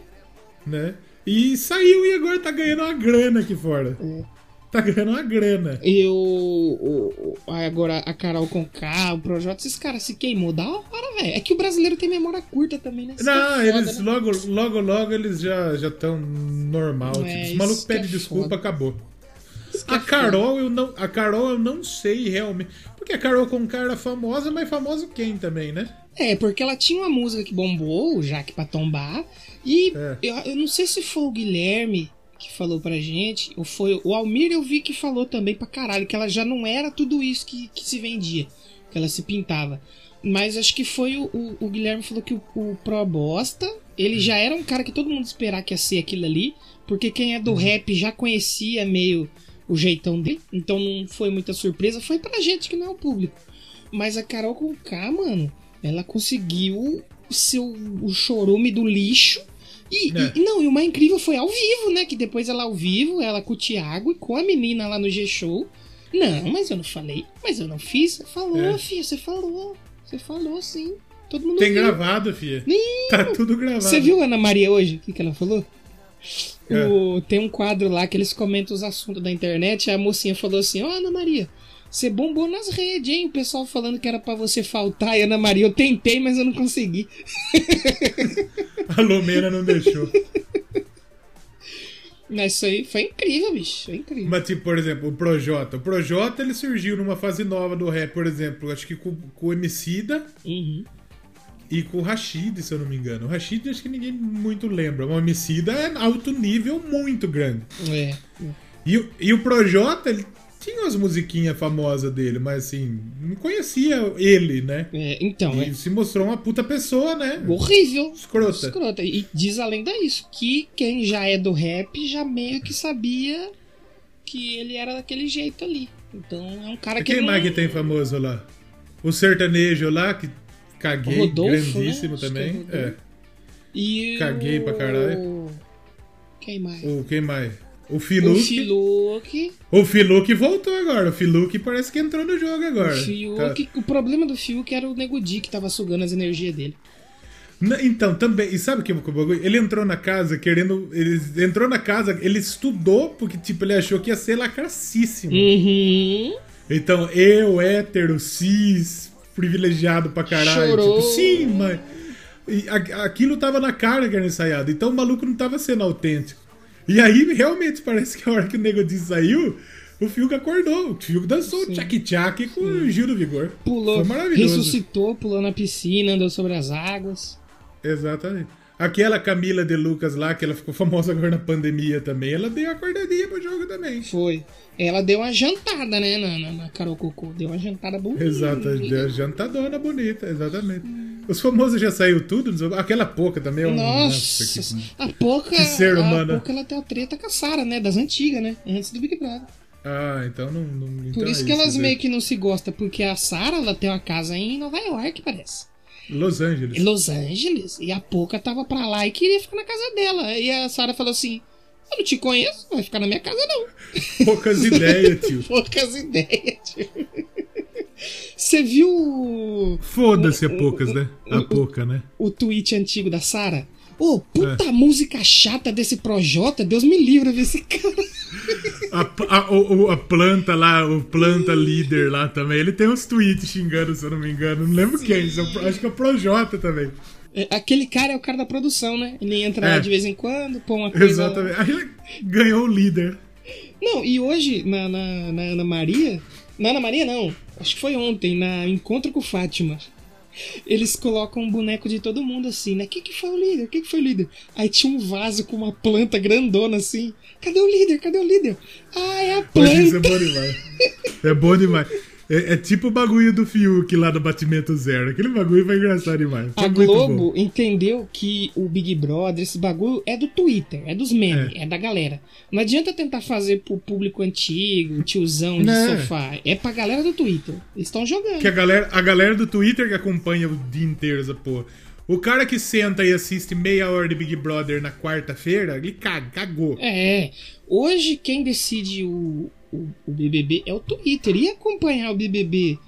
B: né? E saiu e agora tá ganhando uma grana aqui fora.
A: É.
B: Tá ganhando uma grana.
A: E o, Agora a Carol Conká, o Projota, esses caras se queimou da hora, velho. É que o brasileiro tem memória curta também, né? Isso que é
B: Não,
A: foda,
B: eles
A: né?
B: logo, logo, logo eles já estão normal.
A: É,
B: tipo, os
A: isso
B: malucos
A: que é
B: pedem desculpa,
A: foda.
B: acabou.
A: Que é
B: A Carol, eu não, a Carol eu não sei realmente. Porque a Carol com cara famosa, mas famosa quem também, né?
A: É, porque ela tinha uma música que bombou, o Jaque pra tombar. E
B: É.
A: eu, eu não sei se foi o Guilherme que falou pra gente, ou foi o Almir, eu vi que falou também pra caralho, que ela já não era tudo isso que, que se vendia, que ela se pintava. Mas acho que foi o, o, o Guilherme falou que o, o Pro Bosta, ele já era um cara que todo mundo esperava que ia ser aquilo ali, porque quem é do rap já conhecia meio o jeitão dele, então não foi muita surpresa, foi pra gente que não é o público. Mas a Carol com K, mano, ela conseguiu ser o, o chorume do lixo. E,
B: É.
A: e- não, e o mais incrível foi ao vivo, né? Que depois ela ao vivo, ela com o Thiago e com a menina lá no G-Show. Não, mas eu não falei, mas eu não fiz. Você falou,
B: É.
A: filha, você falou. Você falou sim. Todo mundo
B: Tem
A: viu.
B: gravado, filha. Tá tudo gravado.
A: Você viu a Ana Maria hoje? O que, que ela falou?
B: É.
A: O- tem um quadro lá que eles comentam os assuntos da internet. A mocinha falou assim: Ó, Ana Maria, você bombou nas redes, hein? O pessoal falando que era pra você faltar. E Ana Maria, eu tentei, mas eu não consegui.
B: A Lumena não deixou.
A: Mas isso aí foi incrível, bicho. Foi incrível.
B: Mas, tipo, por exemplo, o Projota. O Projota, ele surgiu numa fase nova do rap, por exemplo, acho que com, com o Emicida
A: Uhum.
B: e com o Rashid, se eu não me engano. O Rashid, acho que ninguém muito lembra. mas O Emicida é alto nível muito grande.
A: É.
B: E, o- e o Projota, ele tinha umas musiquinhas famosas dele, mas assim, não conhecia ele, né?
A: é, Então,
B: E
A: é
B: se mostrou uma puta pessoa, né?
A: horrível.
B: Escrota.
A: Escrota. E diz além disso que quem já é do rap já meio que sabia que ele era daquele jeito ali. Então é um cara que.
B: Quem
A: não-
B: mais que tem famoso lá? O sertanejo lá, que caguei,
A: O Rodolfo,
B: grandíssimo
A: né? Acho
B: também.
A: é
B: É.
A: E
B: Caguei
A: o...
B: pra caralho.
A: Quem mais?
B: O quem mais? O.
A: Fiuk.
B: O Filuke voltou agora. O Filuke parece que entrou no jogo agora.
A: O Fiuk. O problema do Fiuk era o Nego Di que tava sugando as energias dele.
B: Na- Então, também. E sabe o que é o bagulho? Ele entrou na casa querendo. Ele entrou na casa, ele estudou, porque, tipo, ele achou que ia ser lacracíssimo.
A: Uhum.
B: Então, eu, hétero, cis, privilegiado pra caralho.
A: Chorou.
B: Tipo, sim, mas. e aquilo tava na cara que era ensaiado. Então o maluco não tava sendo autêntico. E aí, realmente, parece que a hora que o nego disse saiu, o Fiuk acordou. O Fiuk dançou tchac-tchac com o Gil do Vigor.
A: Pulou,
B: Foi maravilhoso.
A: ressuscitou, pulou na piscina, andou sobre as águas.
B: Exatamente. Aquela Camila de Lucas lá, que ela ficou famosa agora na pandemia também, ela deu uma acordadinha pro jogo também.
A: Foi. Ela deu uma jantada, né, na, na, na Carol Cocô. Deu uma jantada bonita.
B: Exato, deu jantadona bonita, exatamente. Os famosos já saiu tudo, aquela pouca também é um.
A: Nossa,
B: que-
A: a Poca.
B: que ser
A: a
B: humano.
A: Poca ela tem a treta com a Sara, né? Das antigas, né? Antes do Big Brother.
B: Ah, então não. não
A: Por
B: então
A: isso
B: é
A: que elas
B: né?
A: meio que não se gostam, porque a Sara ela tem uma casa em Nova York, parece.
B: Los Angeles.
A: em Los Angeles. E a Poca tava pra lá e queria ficar na casa dela. E a Sarah falou assim: Eu não te conheço, não vai ficar na minha casa, não.
B: Poucas ideias, tio.
A: Poucas ideias, tio. Você viu
B: Foda-se a poucas, né? A pouca, né?
A: o tweet antigo da Sarah? Ô, puta música chata desse Projota, Deus me livre desse cara.
B: A, a, o- a planta lá, o planta líder lá também. Ele tem uns tweets xingando, se eu não me engano. Não lembro quem. é o Pro- Acho que é o Projota também.
A: É, Aquele cara é o cara da produção, né? Ele entra
B: É.
A: lá de vez em quando, põe uma coisa.
B: Exatamente. Aí ele ganhou o líder.
A: Não, e hoje, na, na, na Ana Maria. Na Ana Maria, não. Acho que foi ontem, na Encontro com Fátima. Eles colocam um boneco de todo mundo assim, né? Quem que foi o líder? Quem que foi o líder? Aí tinha um vaso com uma planta grandona assim. Cadê o líder? Cadê o líder? Ah, é a
B: Mas isso é
A: planta.
B: bom demais. É bom demais. É, é tipo o bagulho do Fiuk lá do Batimento Zero. Aquele bagulho foi engraçado demais. Foi
A: A Globo entendeu que o Big Brother, esse bagulho, é do Twitter, é dos memes, é. da galera. Não adianta tentar fazer pro público antigo, tiozão de
B: Não.
A: sofá. É pra galera do Twitter. Eles estão jogando.
B: Que a galera, a galera do Twitter que acompanha o dia inteiro essa porra. O cara que senta e assiste meia hora de Big Brother na quarta-feira, ele caga, cagou.
A: É. Hoje quem decide o, o, o BBB é o Twitter. E acompanhar o BBB.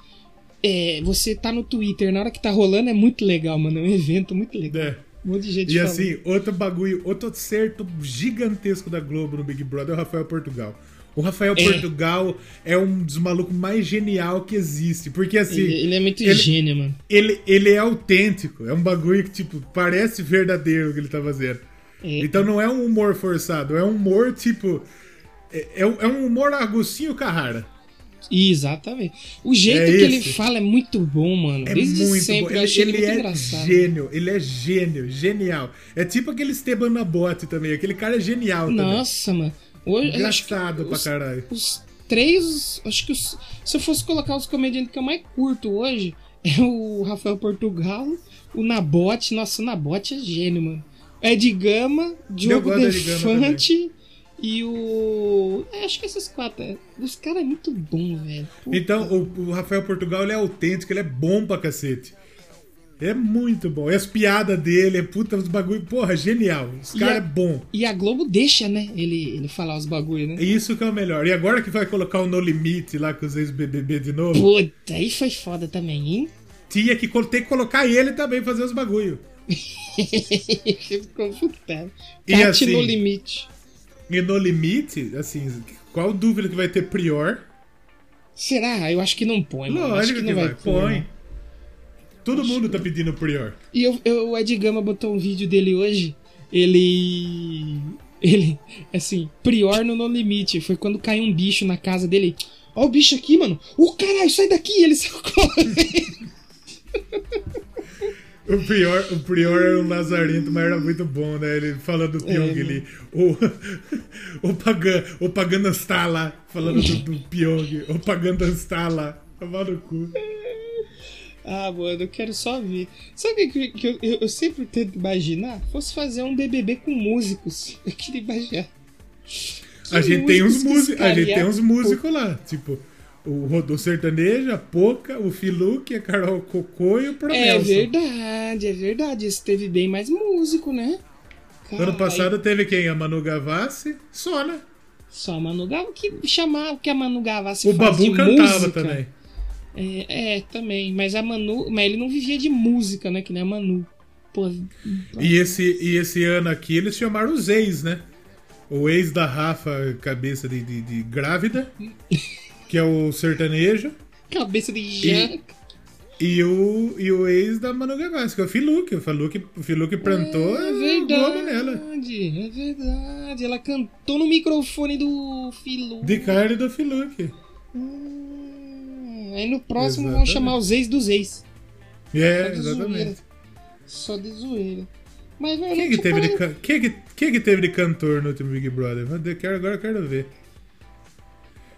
A: É, você tá no Twitter na hora que tá rolando é muito legal, mano. É um evento muito legal.
B: É.
A: Um monte de gente
B: E
A: falando.
B: assim, outro bagulho, outro acerto gigantesco da Globo no Big Brother é o Rafael Portugal. O Rafael
A: É.
B: Portugal é um dos malucos mais genial que existe. Porque assim.
A: ele, ele é muito
B: ele-
A: gênio, mano.
B: ele, ele é autêntico. É um bagulho que, tipo, parece verdadeiro o que ele tá fazendo.
A: É.
B: Então não é um humor forçado, é um humor, tipo. É, é um- é um humor Agostinho Carrara.
A: Exatamente. O jeito
B: É
A: que ele fala é muito bom, mano.
B: É
A: Desde
B: muito
A: sempre
B: bom.
A: eu
B: Ele,
A: achei ele,
B: ele
A: muito
B: é
A: engraçado.
B: gênio, ele é gênio, genial. É tipo aquele Esteban Nabote também. Aquele cara é genial também.
A: Nossa, mano. Hoje,
B: Engraçado pra
A: os-
B: caralho.
A: Os três. Acho que os, se eu fosse colocar os comediantes que eu mais curto hoje, é o Rafael Portugal, o Nabote. Nossa, o Nabote é gênio, mano. Ed Gama, Diogo Defante e o. é, acho que esses quatro. é, Os caras é muito bom, velho. Puta.
B: Então, o, o Rafael Portugal ele é autêntico, ele é bom pra cacete. É muito bom. E as piadas dele, é puta, os bagulho. Porra, genial. Os
A: E
B: caras
A: a-
B: é bom.
A: E a Globo deixa, né? Ele, ele falar os bagulho, né?
B: É isso que é o melhor. E agora que vai colocar o No Limite lá com os ex-BBB de novo,
A: Puta, aí foi foda também, hein?
B: tinha que ter que colocar ele também fazer os bagulho.
A: Ficou puta.
B: E assim-
A: no limite.
B: E no limite, assim, qual dúvida que vai ter Prior?
A: Será? Eu acho que não põe, mano. Acho
B: Lógico
A: que
B: que,
A: não vai,
B: vai.
A: pôr,
B: Põe.
A: não.
B: Todo mundo tá pedindo Prior.
A: E eu, eu- o Ed Gama botou um vídeo dele hoje. Ele. Ele. Assim, Prior no No Limite. Foi quando caiu um bicho na casa dele. Ó o bicho aqui, mano. Ô caralho, sai daqui! Ele saiu correndo.
B: O Prior, o Prior era um lazarento, mas era muito bom, né? Ele falando do Pyong
A: É.
B: ali. O, o, Pagan, o Paganastar lá, falando do, do Pyong. O Paganastar lá. Tomar no cu.
A: Ah, mano, eu quero só ver. Sabe o que, que eu, eu- eu sempre tento imaginar? Fosse fazer um BBB com músicos. Eu queria imaginar.
B: A
A: Que
B: gente tem uns
A: músicos
B: a gente tem uns músicos lá, tipo o Rodô Sertanejo, a Poca, o Filuque, a Carol Cocô e o
A: É
B: Pronelson.
A: verdade, é verdade. Esse teve bem mais músico, né?
B: Ano passado teve quem? A Manu Gavassi, só, né?
A: Só a Manu Gavassi. que chamar o que a Manu Gavassi
B: O Babu cantava
A: música.
B: também.
A: É, é, também. Mas a Manu. Mas ele não vivia de música, né? Que nem a Manu. Pô,
B: E esse, e esse ano aqui eles chamaram os ex, né? O ex da Rafa, cabeça de, de- de grávida, que é o sertanejo,
A: cabeça de jaca.
B: e o, e o ex da Manu Gavassi, que é o Filuque. O Filuque, o Filuque plantou
A: É
B: a Globo nela.
A: verdade, é verdade. Ela cantou no microfone do Filu.
B: De carne do Filuque.
A: Hum, Aí no próximo vão
B: Exatamente.
A: chamar os ex dos ex.
B: É,
A: Só zoeira.
B: exatamente.
A: Só de zoeira. Mas, velho,
B: Quem que,
A: tipo,
B: teve de, quem, que, quem que teve de cantor no último Big Brother? Eu quero- Agora eu quero ver.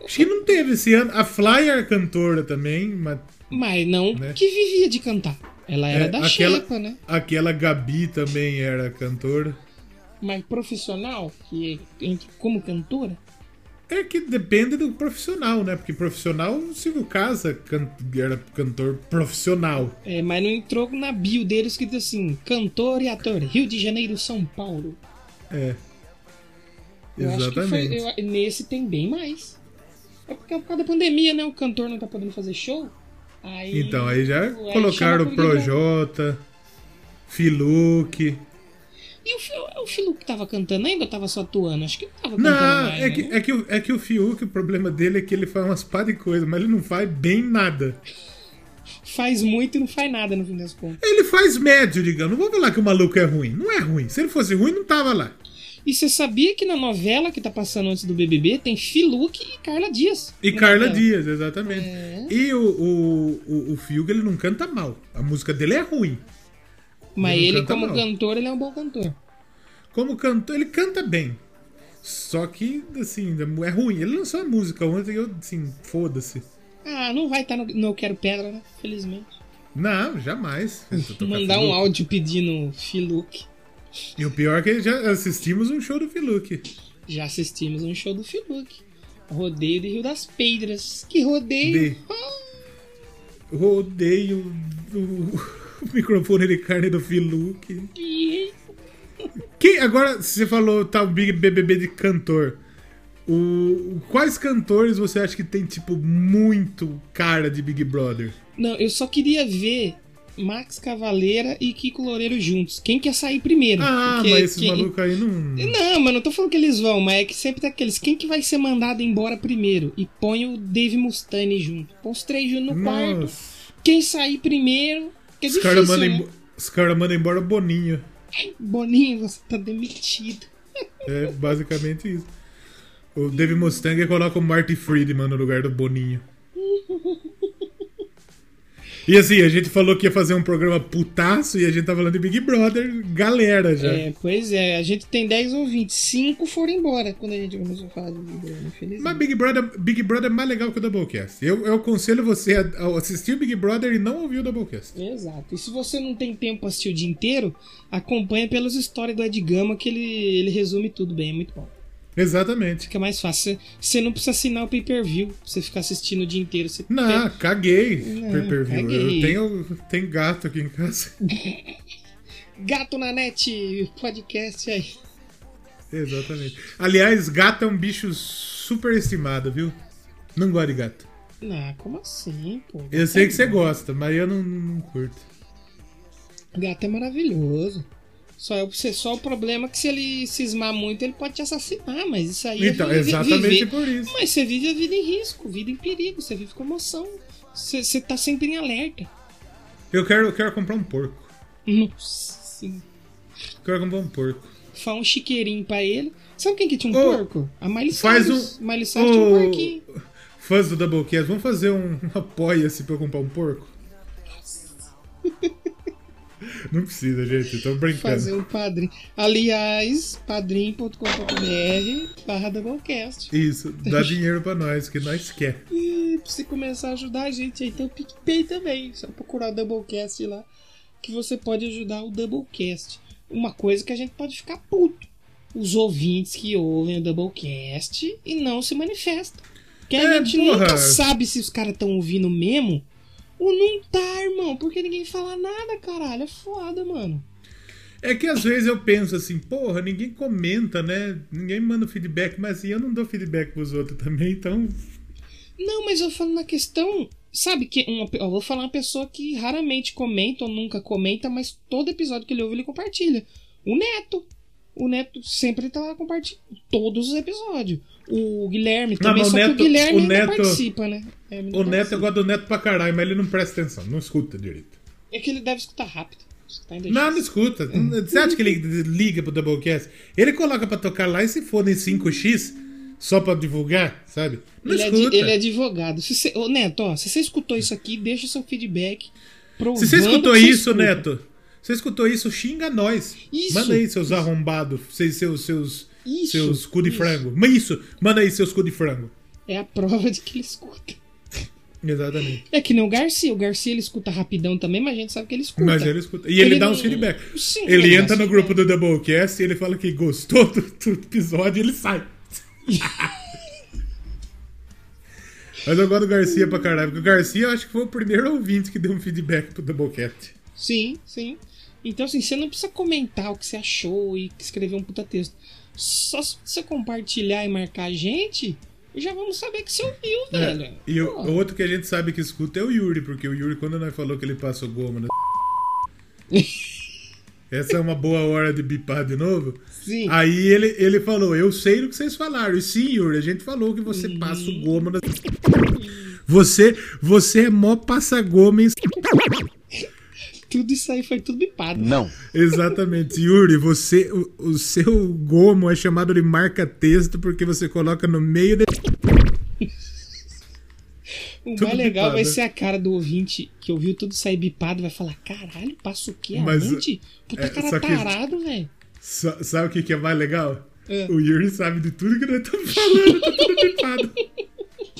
B: Acho que não teve esse ano. A Fly era cantora também, mas
A: Mas não
B: Né?
A: que vivia de cantar. Ela era
B: É,
A: da
B: aquela-
A: Xepa, né?
B: aquela Gabi também era cantora.
A: Mas profissional, que entra como cantora,
B: É que depende do profissional, né? Porque profissional, o Silvio Casa can- era cantor profissional.
A: É, mas não entrou na bio dele escrito assim: cantor e ator, Rio de Janeiro, São Paulo.
B: É.
A: Eu que foi,
B: Exatamente.
A: eu- nesse tem bem mais. É porque é por causa da pandemia, né? O cantor não tá podendo fazer show. Aí,
B: Então, aí já
A: aí
B: colocaram o. Projota, Filuque.
A: E o, o Filu que tava cantando ainda ou tava só atuando? Acho que ele tava cantando
B: Não,
A: mais,
B: é que,
A: né?
B: é, que, o- é que o Fiuk, o problema dele é que ele faz umas pá de coisa, mas ele não faz bem nada.
A: Faz muito e não faz nada no fim das contas.
B: Ele faz médio, digamos. Não vou falar que o maluco é ruim. Não é ruim. Se ele fosse ruim, não tava lá.
A: E você sabia que na novela que tá passando antes do BBB tem Filuque e Carla Dias?
B: E Carla
A: novela.
B: Dias, exatamente.
A: É.
B: E o, o, o, o Fiuk, ele não canta mal. A música dele é ruim.
A: Mas
B: Ele
A: ele, como
B: mal.
A: cantor, ele é um bom cantor.
B: Como cantor, ele canta bem. Só que, assim, é ruim. Ele lançou a música ontem e eu, assim, foda-se.
A: Ah, não vai estar no, no Eu Quero Pedra, né? Felizmente.
B: Não, jamais.
A: Mandar um áudio pedindo Filuque.
B: E o pior é que já assistimos um show do Fiuk.
A: Já assistimos um show do Filuque. Rodeio de Rio das Pedras. Que rodeio!
B: De- Rodeio o, o microfone de carne do Fiuk.
A: E-
B: Quem, agora, você falou tá o Big BBB de cantor. O, quais cantores você acha que tem, tipo, muito cara de Big Brother?
A: Não, eu só queria ver Max Cavaleira e Kiko Loureiro juntos. Quem quer sair primeiro?
B: Ah,
A: Porque
B: mas esses
A: quem-
B: malucos aí não.
A: Não, mas não tô falando que eles vão, mas é que sempre tem aqueles. Quem que vai ser mandado embora primeiro? E põe o Dave Mustaine junto. Põe os três juntos no quarto.
B: Nossa.
A: Quem sair primeiro. Que é
B: Os caras mandam
A: né?
B: os caras mandam embora o Boninho.
A: Boninho, você tá demitido.
B: É basicamente isso. O Dave Mustang coloca o Marty Friedman no lugar do Boninho. E assim, a gente falou que ia fazer um programa putaço e a gente tá falando de Big Brother, galera já.
A: É, pois é, a gente tem 10 ouvintes, 5 foram embora quando a gente começou a falar de Big Brother, infelizmente.
B: Mas Big Brother, Big Brother é mais legal que o Doublecast. Eu, eu aconselho você a, assistir o Big Brother e não ouvir o Doublecast.
A: Exato. E se você não tem tempo pra assistir o dia inteiro, acompanha pelas histórias do Ed Gama que ele, ele resume tudo bem, é muito bom.
B: Exatamente.
A: Fica mais fácil. Você- não precisa assinar o pay-per-view pra você ficar assistindo o dia inteiro. Você
B: Não,
A: tem-
B: caguei.
A: Não,
B: per per view.
A: caguei.
B: Eu tenho, tenho gato aqui em casa.
A: Gato na net, podcast aí.
B: Exatamente. Aliás, gato é um bicho super estimado, viu? Não gosto de gato.
A: Não, como assim, pô?
B: Eu sei que você gosta, mas eu não, não curto.
A: Gato é maravilhoso. Só, é, só o problema é que se ele cismar muito, ele pode te assassinar, mas isso aí
B: Então,
A: é vi-
B: exatamente
A: viver-
B: por isso.
A: Mas você vive a vida em risco, vida em perigo, você vive com emoção. Você, você tá sempre em alerta.
B: Eu quero, eu quero comprar um porco.
A: Nossa, sim.
B: Quero comprar um porco.
A: Faz um chiqueirinho pra ele. Sabe quem que tinha um
B: Ô,
A: porco? A Miley
B: faz um-
A: Miley Cyrus tinha um porquinho.
B: Fãs do Doublecast, vamos fazer um, um apoia-se pra eu comprar um porco? Não precisa, gente, tô brincando.
A: Fazer um padrinho. Aliás, padrim.com.br barra Doublecast.
B: Isso, dá dinheiro pra nós, que nós quer.
A: E pra você começar a ajudar a gente aí, tem o PicPay também. Só procurar o Doublecast lá, que você pode ajudar o Doublecast. Uma coisa que a gente pode ficar puto. Os ouvintes que ouvem o Doublecast e não se manifestam. Porque a
B: É,
A: gente
B: porra.
A: nunca sabe se os caras estão ouvindo mesmo ou não tá, irmão. Porque ninguém fala nada, caralho. É foda, mano.
B: É que às vezes eu penso assim, porra, ninguém comenta, né? Ninguém manda feedback, mas assim, eu não dou feedback pros outros também, então.
A: Não, mas eu falo na questão. Sabe que uma, eu vou falar uma pessoa que raramente comenta ou nunca comenta, mas todo episódio que ele ouve ele compartilha. O Neto. O Neto sempre tá lá compartilhando todos os episódios. O Guilherme também,
B: mas o
A: só
B: Neto-
A: que o Guilherme
B: o Neto-
A: participa, né? É,
B: O Neto, eu
A: participa.
B: gosto do Neto pra caralho, mas ele não presta atenção, não escuta direito.
A: É que ele deve escutar rápido. Escutar
B: Não, não escuta. Você acha que ele liga pro Doublecast? Ele coloca pra tocar lá e se for em 5x só pra divulgar, sabe? Não
A: Ele é,
B: escuta.
A: ele é advogado. Se você, ô, Neto, ó, se você escutou isso aqui, deixa seu feedback.
B: Se você escutou isso,
A: escuta.
B: Neto, você escutou isso, xinga nós.
A: Isso.
B: Manda aí seus arrombados, seus, seus, seus,
A: Isso,
B: seus cu de
A: isso.
B: frango. Mas Isso, manda aí seus cu de frango.
A: É a prova de que ele escuta.
B: Exatamente.
A: É que nem o Garcia. O Garcia ele escuta rapidão também, mas a gente sabe que ele escuta.
B: Mas ele escuta. E ele, dá
A: não-
B: uns feedback.
A: Sim,
B: ele
A: dá
B: entra no grupo do Doublecast e ele fala que gostou do, do episódio e ele sai. Mas eu gosto do Garcia pra caralho, porque o Garcia eu acho que foi o primeiro ouvinte que deu um feedback pro Doublecast.
A: Sim, sim. Então, assim, você não precisa comentar o que você achou e escrever um puta texto. Só se você compartilhar e marcar a gente, já vamos saber que você ouviu, velho.
B: É, E o, o outro que a gente sabe que escuta é o Yuri, porque o Yuri, quando nós falou que ele passou goma na... Essa é uma boa hora de bipar de novo.
A: Sim.
B: Aí ele, ele falou, eu sei do que vocês falaram. E sim, Yuri, a gente falou que você passa o goma na... Você, você é mó passa-goma em...
A: Tudo isso aí foi tudo bipado.
C: Não.
B: Exatamente. Yuri, você, o, o seu gomo é chamado de marca-texto porque você coloca no meio de...
A: O
B: Tudo
A: mais legal vai
B: bipado.
A: ser a cara do ouvinte que ouviu tudo sair bipado vai falar: caralho, passa o quê?
B: Mas,
A: Aonde? Puta
B: é,
A: cara
B: só que-
A: tarado, velho.
B: Sa- Sabe o que, que é mais legal?
A: É.
B: O Yuri sabe de tudo que nós estamos falando, tá tudo bipado.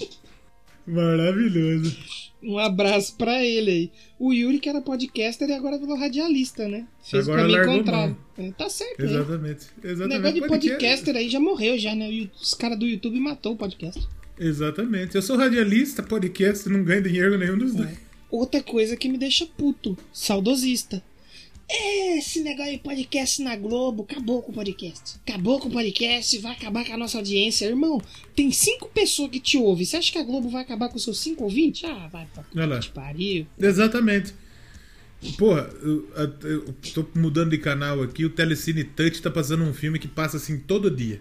B: Maravilhoso.
A: Um abraço pra ele aí. O Yuri, que era podcaster, e agora virou radialista, né? Fez
B: Agora
A: o caminho contrário. É, Tá certo, né?
B: Exatamente.
A: O
B: Exatamente.
A: negócio de
B: Podcast-
A: podcaster aí já morreu, já, né? Os caras do YouTube matou o podcast.
B: Exatamente. Eu sou radialista, podcast, não ganho dinheiro nenhum dos dois.
A: Outra coisa que me deixa puto, saudosista. É, esse negócio de podcast na Globo, acabou com o podcast. Acabou com o podcast, vai acabar com a nossa audiência. Irmão, tem cinco pessoas que te ouvem. Você acha que a Globo vai acabar com seus cinco ouvintes? Ah, vai pra
B: Olha lá.
A: pariu.
B: Exatamente. Porra, eu, eu- tô mudando de canal aqui, o Telecine Touch tá passando um filme que passa assim todo dia.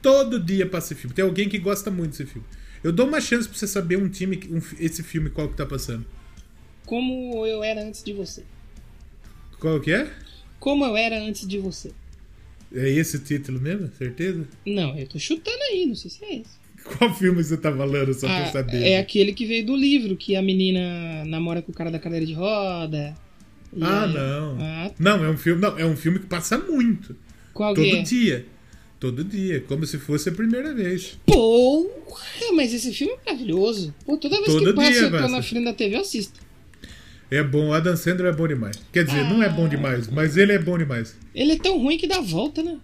B: Todo dia passa esse filme. Tem alguém que gosta muito desse filme. Eu dou uma chance pra você saber um time, que- um esse filme qual que tá passando.
A: Como eu era antes de você.
B: Qual que é?
A: Como eu era antes de você.
B: É esse o título mesmo? Certeza?
A: Não, eu tô chutando aí, não sei se é esse.
B: Qual filme você tá falando, só pra eu
A: Ah,
B: saber?
A: é aquele que veio do livro, que a menina namora com o cara da cadeira de roda.
B: Ah,
A: aí-
B: não.
A: Ah,
B: Não, é um filme, não, é um filme que passa muito.
A: qual
B: Todo
A: é?
B: dia. Todo dia, como se fosse a primeira vez.
A: Porra, mas esse filme é maravilhoso. Pô, toda vez
B: Todo
A: que passa
B: dia,
A: eu tô na frente da TV, eu assisto.
B: É bom, o Adam Sandler é bom demais. Quer dizer, não é bom demais, mas ele é bom demais.
A: Ele é tão ruim que dá volta, né?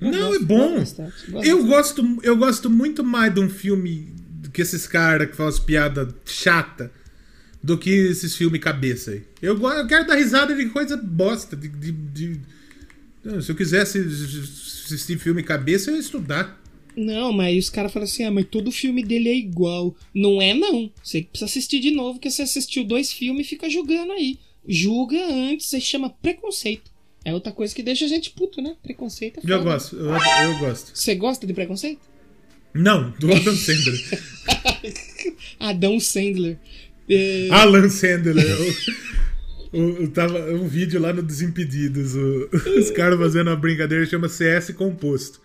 A: Eu
B: Não,
A: gosto,
B: é bom.
A: gosto
B: Eu gosto, eu gosto muito mais de um filme que esses caras que fazem as piadas chata do que esses filmes cabeça aí. Eu, eu quero dar risada de coisa bosta. De, de- de- se eu quisesse assistir filme cabeça, eu ia estudar.
A: Não, mas os caras falam assim, ah, mas todo filme dele é igual. Não é, não. Você precisa assistir de novo, porque você assistiu dois filmes e fica julgando aí. Julga antes, você chama preconceito. É outra coisa que deixa a gente puto, né? Preconceito é foda.
B: Eu gosto, eu, eu gosto.
A: Você gosta de preconceito?
B: Não, do Adam Sandler.
A: Adão Sandler. É,
B: Alan Sandler. O, tava um vídeo lá no Desimpedidos. o- os caras fazendo uma brincadeira que chama CS composto.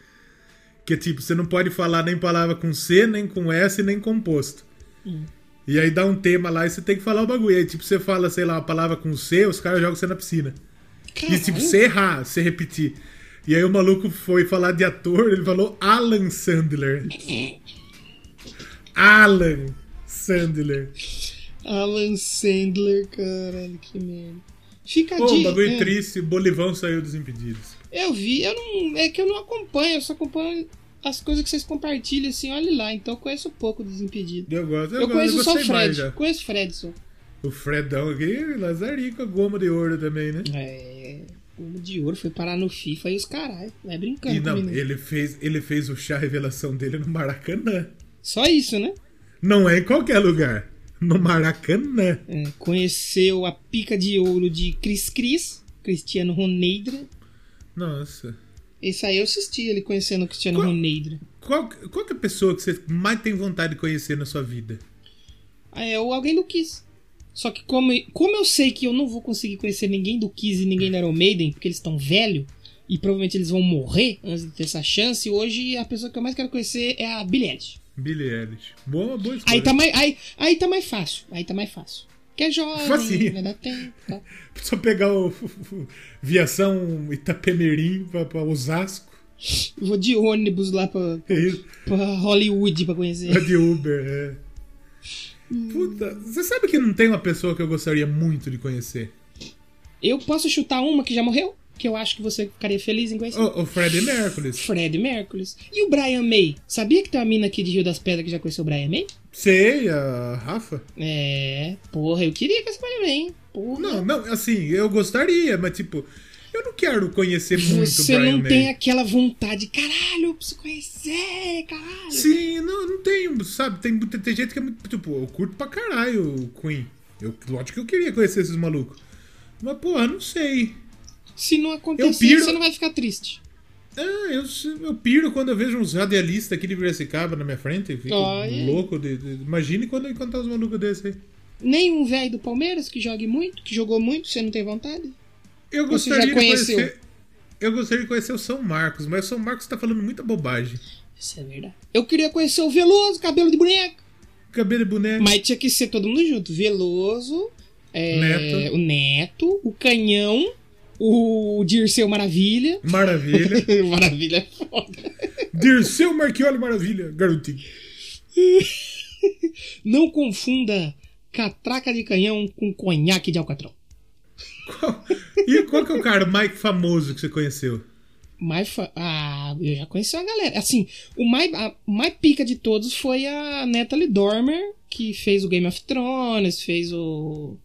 B: Que é tipo, você não pode falar nem palavra com C, nem com S, nem composto. E aí dá um tema lá e você tem que falar o bagulho. Aí, tipo, você fala, sei lá, uma palavra com C, os caras jogam você na piscina. E
A: caralho.
B: tipo, você errar, você repetir. E aí o maluco foi falar de ator, ele falou Alan Sandler. Alan Sandler.
A: Alan Sandler, caralho, que merda. Fica
B: Pô,
A: de.
B: bagulho
A: é,
B: triste, Bolivão saiu dos impedidos.
A: Eu vi, eu não. É que eu não acompanho, eu só acompanho as coisas que vocês compartilham, assim, olha lá. Então eu conheço pouco dos impedidos.
B: Eu gosto, eu,
A: Eu,
B: gosto,
A: conheço só o Fred. Conheço o Fred só.
B: O Fredão aqui, Lazarico, a goma de ouro também, né?
A: É. O de ouro foi parar no FIFA e os caralho. Vai brincando
B: E não,
A: comigo.
B: ele fez, ele fez o chá revelação dele no Maracanã.
A: Só isso, né?
B: Não é em qualquer lugar. No Maracanã.
A: É, conheceu a pica de ouro de Cris Cris, Cristiano Ronedra.
B: Nossa.
A: Esse aí eu assisti ele conhecendo o Cristiano
B: Qual-
A: Ronedra.
B: Qual, qual que é a pessoa que você mais tem vontade de conhecer na sua vida?
A: Ah, É o alguém do Kiss. Só que como, como eu sei que eu não vou conseguir conhecer ninguém do Kiss e ninguém da Iron Maiden, porque eles estão velhos, e provavelmente eles vão morrer antes de ter essa chance, hoje a pessoa que eu mais quero conhecer é a Billie Eilish.
B: Billy Eilish. Boa, boa escolha.
A: Aí tá, mais, aí, aí tá mais fácil. Aí tá mais fácil. Que é jovem,
B: Facinho.
A: vai dar tempo.
B: Só pegar o, o Viação Itapemirim pra, pra Osasco.
A: Vou de ônibus lá pra,
B: É
A: pra Hollywood pra conhecer.
B: É de Uber, é. Puta, você sabe que não tem uma pessoa que eu gostaria muito de conhecer?
A: Eu posso chutar uma que já morreu? Que eu acho que você ficaria feliz em conhecer.
B: O, o Freddie Mercury.
A: Fred Mercury. E o Brian May? Sabia que tem uma mina aqui de Rio das Pedras que já conheceu o Brian May?
B: Sei, a Rafa.
A: É, porra, eu queria que essa mulher bem. Porra.
B: Não, não, assim, eu gostaria, mas tipo, eu não quero conhecer muito
A: Você
B: Brian
A: não
B: May.
A: tem aquela vontade, caralho, eu preciso conhecer, caralho.
B: Sim, não, não tenho, sabe? Tem, muita- tem gente que é muito. Tipo, eu curto pra caralho o Queen. Eu, lógico que eu queria conhecer esses malucos. Mas, porra, não sei.
A: Se não acontecer,
B: piro-
A: você não vai ficar triste.
B: Ah, eu, eu piro quando eu vejo uns radialistas aqui de Piracicaba na minha frente. Eu fico
A: Olha.
B: louco. De, de- imagine quando eu encontrar uns malucos desses aí.
A: Nem um velho do Palmeiras que jogue muito, que jogou muito, você não tem vontade?
B: Eu gostaria de conhecer. Eu gostaria de conhecer o São Marcos, mas o São Marcos tá falando muita bobagem.
A: Isso é verdade. Eu queria conhecer o Veloso, cabelo de boneca.
B: Cabelo de boneco.
A: Mas tinha que ser todo mundo junto. Veloso, é,
B: Neto.
A: o Neto, o Canhão, o Dirceu Maravilha.
B: Maravilha.
A: Maravilha é foda.
B: Dirceu Marchioli Maravilha, garotinho.
A: Não confunda catraca de canhão com conhaque de alcatrão.
B: Qual- E qual que é o cara mais famoso que você conheceu?
A: Mais fa... Ah, eu já conheci uma galera. Assim, o mais, a mais pica de todos foi a Natalie Dormer, que fez o Game of Thrones, fez o.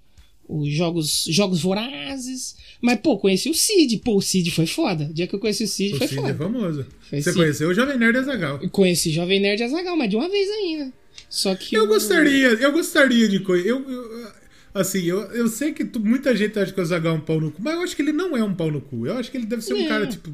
A: Os jogos, jogos Vorazes. Mas, pô, conheci o Cid. Pô, o Cid foi foda. O dia que eu conheci o Cid
B: O
A: foi
B: Cid
A: foda.
B: é famoso.
A: Foi
B: Você
A: Cid.
B: conheceu o Jovem Nerd Azagal.
A: Eu conheci Jovem Nerd Azagal, mas de uma vez ainda. Só que.
B: Eu
A: o-
B: gostaria, eu gostaria de conhecer. Eu, eu- assim, eu, eu sei que tu- muita gente acha que o Azagal é um pau no cu, mas eu acho que ele não é um pau no cu. Eu acho que ele deve ser um cara, tipo.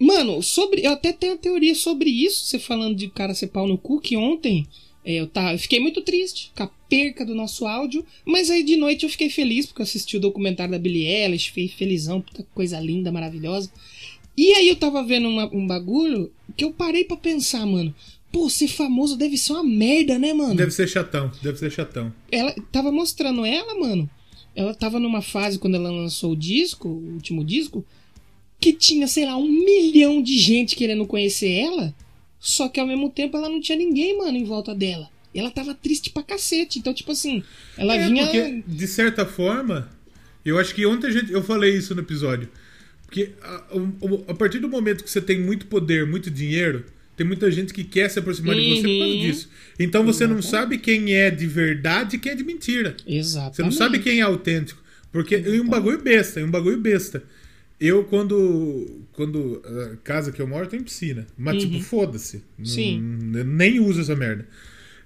A: Mano, sobre. Eu até tenho a teoria sobre isso, você falando de cara ser pau no cu, que ontem é, eu, tava, eu fiquei muito triste com a perca do nosso áudio, mas aí de noite eu fiquei feliz porque eu assisti o documentário da Billie Eilish, fiquei felizão, puta coisa linda, maravilhosa. E aí eu tava vendo uma- um bagulho que eu parei pra pensar, mano. Pô, ser famoso deve ser uma merda, né, mano?
B: Deve ser chatão, deve ser chatão.
A: ela tava mostrando ela, mano. Ela tava numa fase quando ela lançou o disco, o último disco, que tinha, sei lá, um milhão de gente querendo conhecer ela. Só que ao mesmo tempo ela não tinha ninguém, mano, em volta dela. E ela tava triste pra cacete. Então, tipo assim, ela
B: É,
A: vinha.
B: porque, de certa forma, eu acho que ontem a gente, eu falei isso no episódio. Porque a, o- a partir do momento que você tem muito poder, muito dinheiro, tem muita gente que quer se aproximar de você por causa
A: Uhum.
B: disso. Então você não sabe quem é de verdade e quem é de mentira.
A: Exato.
B: Você não sabe quem é autêntico. Porque é um bagulho besta, é um bagulho besta. Eu, quando. Quando. A casa que eu moro tem piscina. Mas, tipo, foda-se.
A: Uhum. Sim.
B: Não- nem uso essa merda.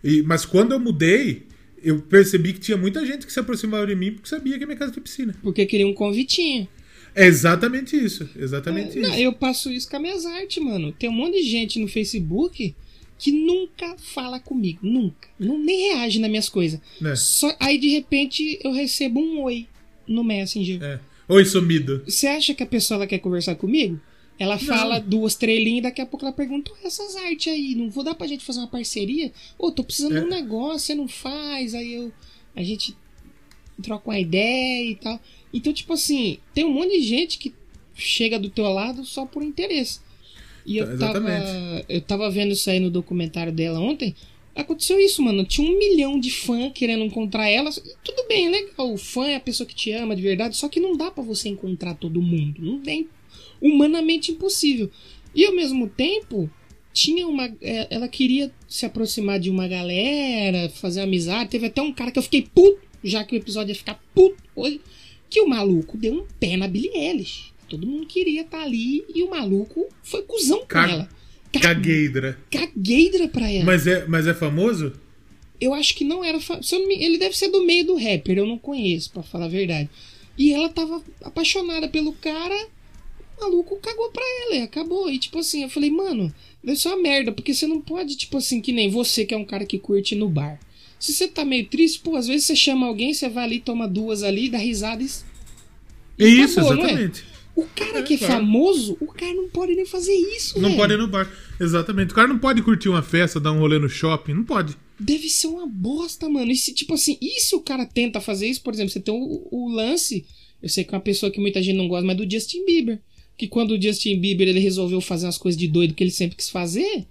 B: E, mas quando eu mudei, eu percebi que tinha muita gente que se aproximava de mim porque sabia que a minha casa tinha piscina.
A: Porque queria um convitinho.
B: É exatamente isso. Exatamente
A: Não,
B: isso.
A: eu passo isso com as minhas artes, mano. Tem um monte de gente no Facebook que nunca fala comigo. Nunca. Não, nem reage nas minhas coisas.
B: Né?
A: Só, aí de repente eu recebo um oi no Messenger.
B: É. Oi, sumido.
A: Você acha que a pessoa ela quer conversar comigo? Ela fala duas trelhinhas e daqui a pouco ela pergunta "Ué, essas artes aí, não vou dar pra gente fazer uma parceria? Ô, tô precisando
B: É.
A: de um negócio, você não faz, aí eu. A gente troca uma ideia e tal. Então, tipo assim, tem um monte de gente que chega do teu lado só por interesse. E eu tava,
B: Exatamente.
A: eu tava vendo isso aí no documentário dela ontem. Aconteceu isso, mano. Tinha um milhão de fã querendo encontrar ela. Tudo bem, é legal. O fã é a pessoa que te ama de verdade. Só que não dá pra você encontrar todo mundo. Não tem. Humanamente impossível. E ao mesmo tempo, tinha uma. é, Ela queria se aproximar de uma galera, fazer amizade. Teve até um cara que eu fiquei puto, já que o episódio ia ficar puto hoje. Que o maluco deu um pé na Billie Eilish. Todo mundo queria estar ali e o maluco foi cuzão com ela. Ca-
B: Cagueidra.
A: Cagueidra pra ela.
B: Mas é, mas é famoso?
A: Eu acho que não era. fa- Ele deve ser do meio do rapper, eu não conheço, pra falar a verdade. E ela tava apaixonada pelo cara, o maluco cagou pra ela e acabou. E tipo assim, eu falei, mano, deve ser uma merda, porque você não pode, tipo assim, que nem você que é um cara que curte no bar. Se você tá meio triste, pô, às vezes você chama alguém, você vai ali, toma duas ali, dá risada e.
B: Isso,
A: acabou, não é?
B: exatamente.
A: O cara
B: É,
A: que é
B: claro.
A: famoso, o cara não pode nem fazer isso,
B: Não
A: velho.
B: pode ir no bar. Exatamente. O cara não pode curtir uma festa, dar um rolê no shopping. Não pode.
A: Deve ser uma bosta, mano. E se, tipo assim, e se o cara tenta fazer isso, por exemplo, você tem o, o lance. Eu sei que é uma pessoa que muita gente não gosta, mas do Justin Bieber. Que quando o Justin Bieber ele resolveu fazer umas coisas de doido que ele sempre quis fazer,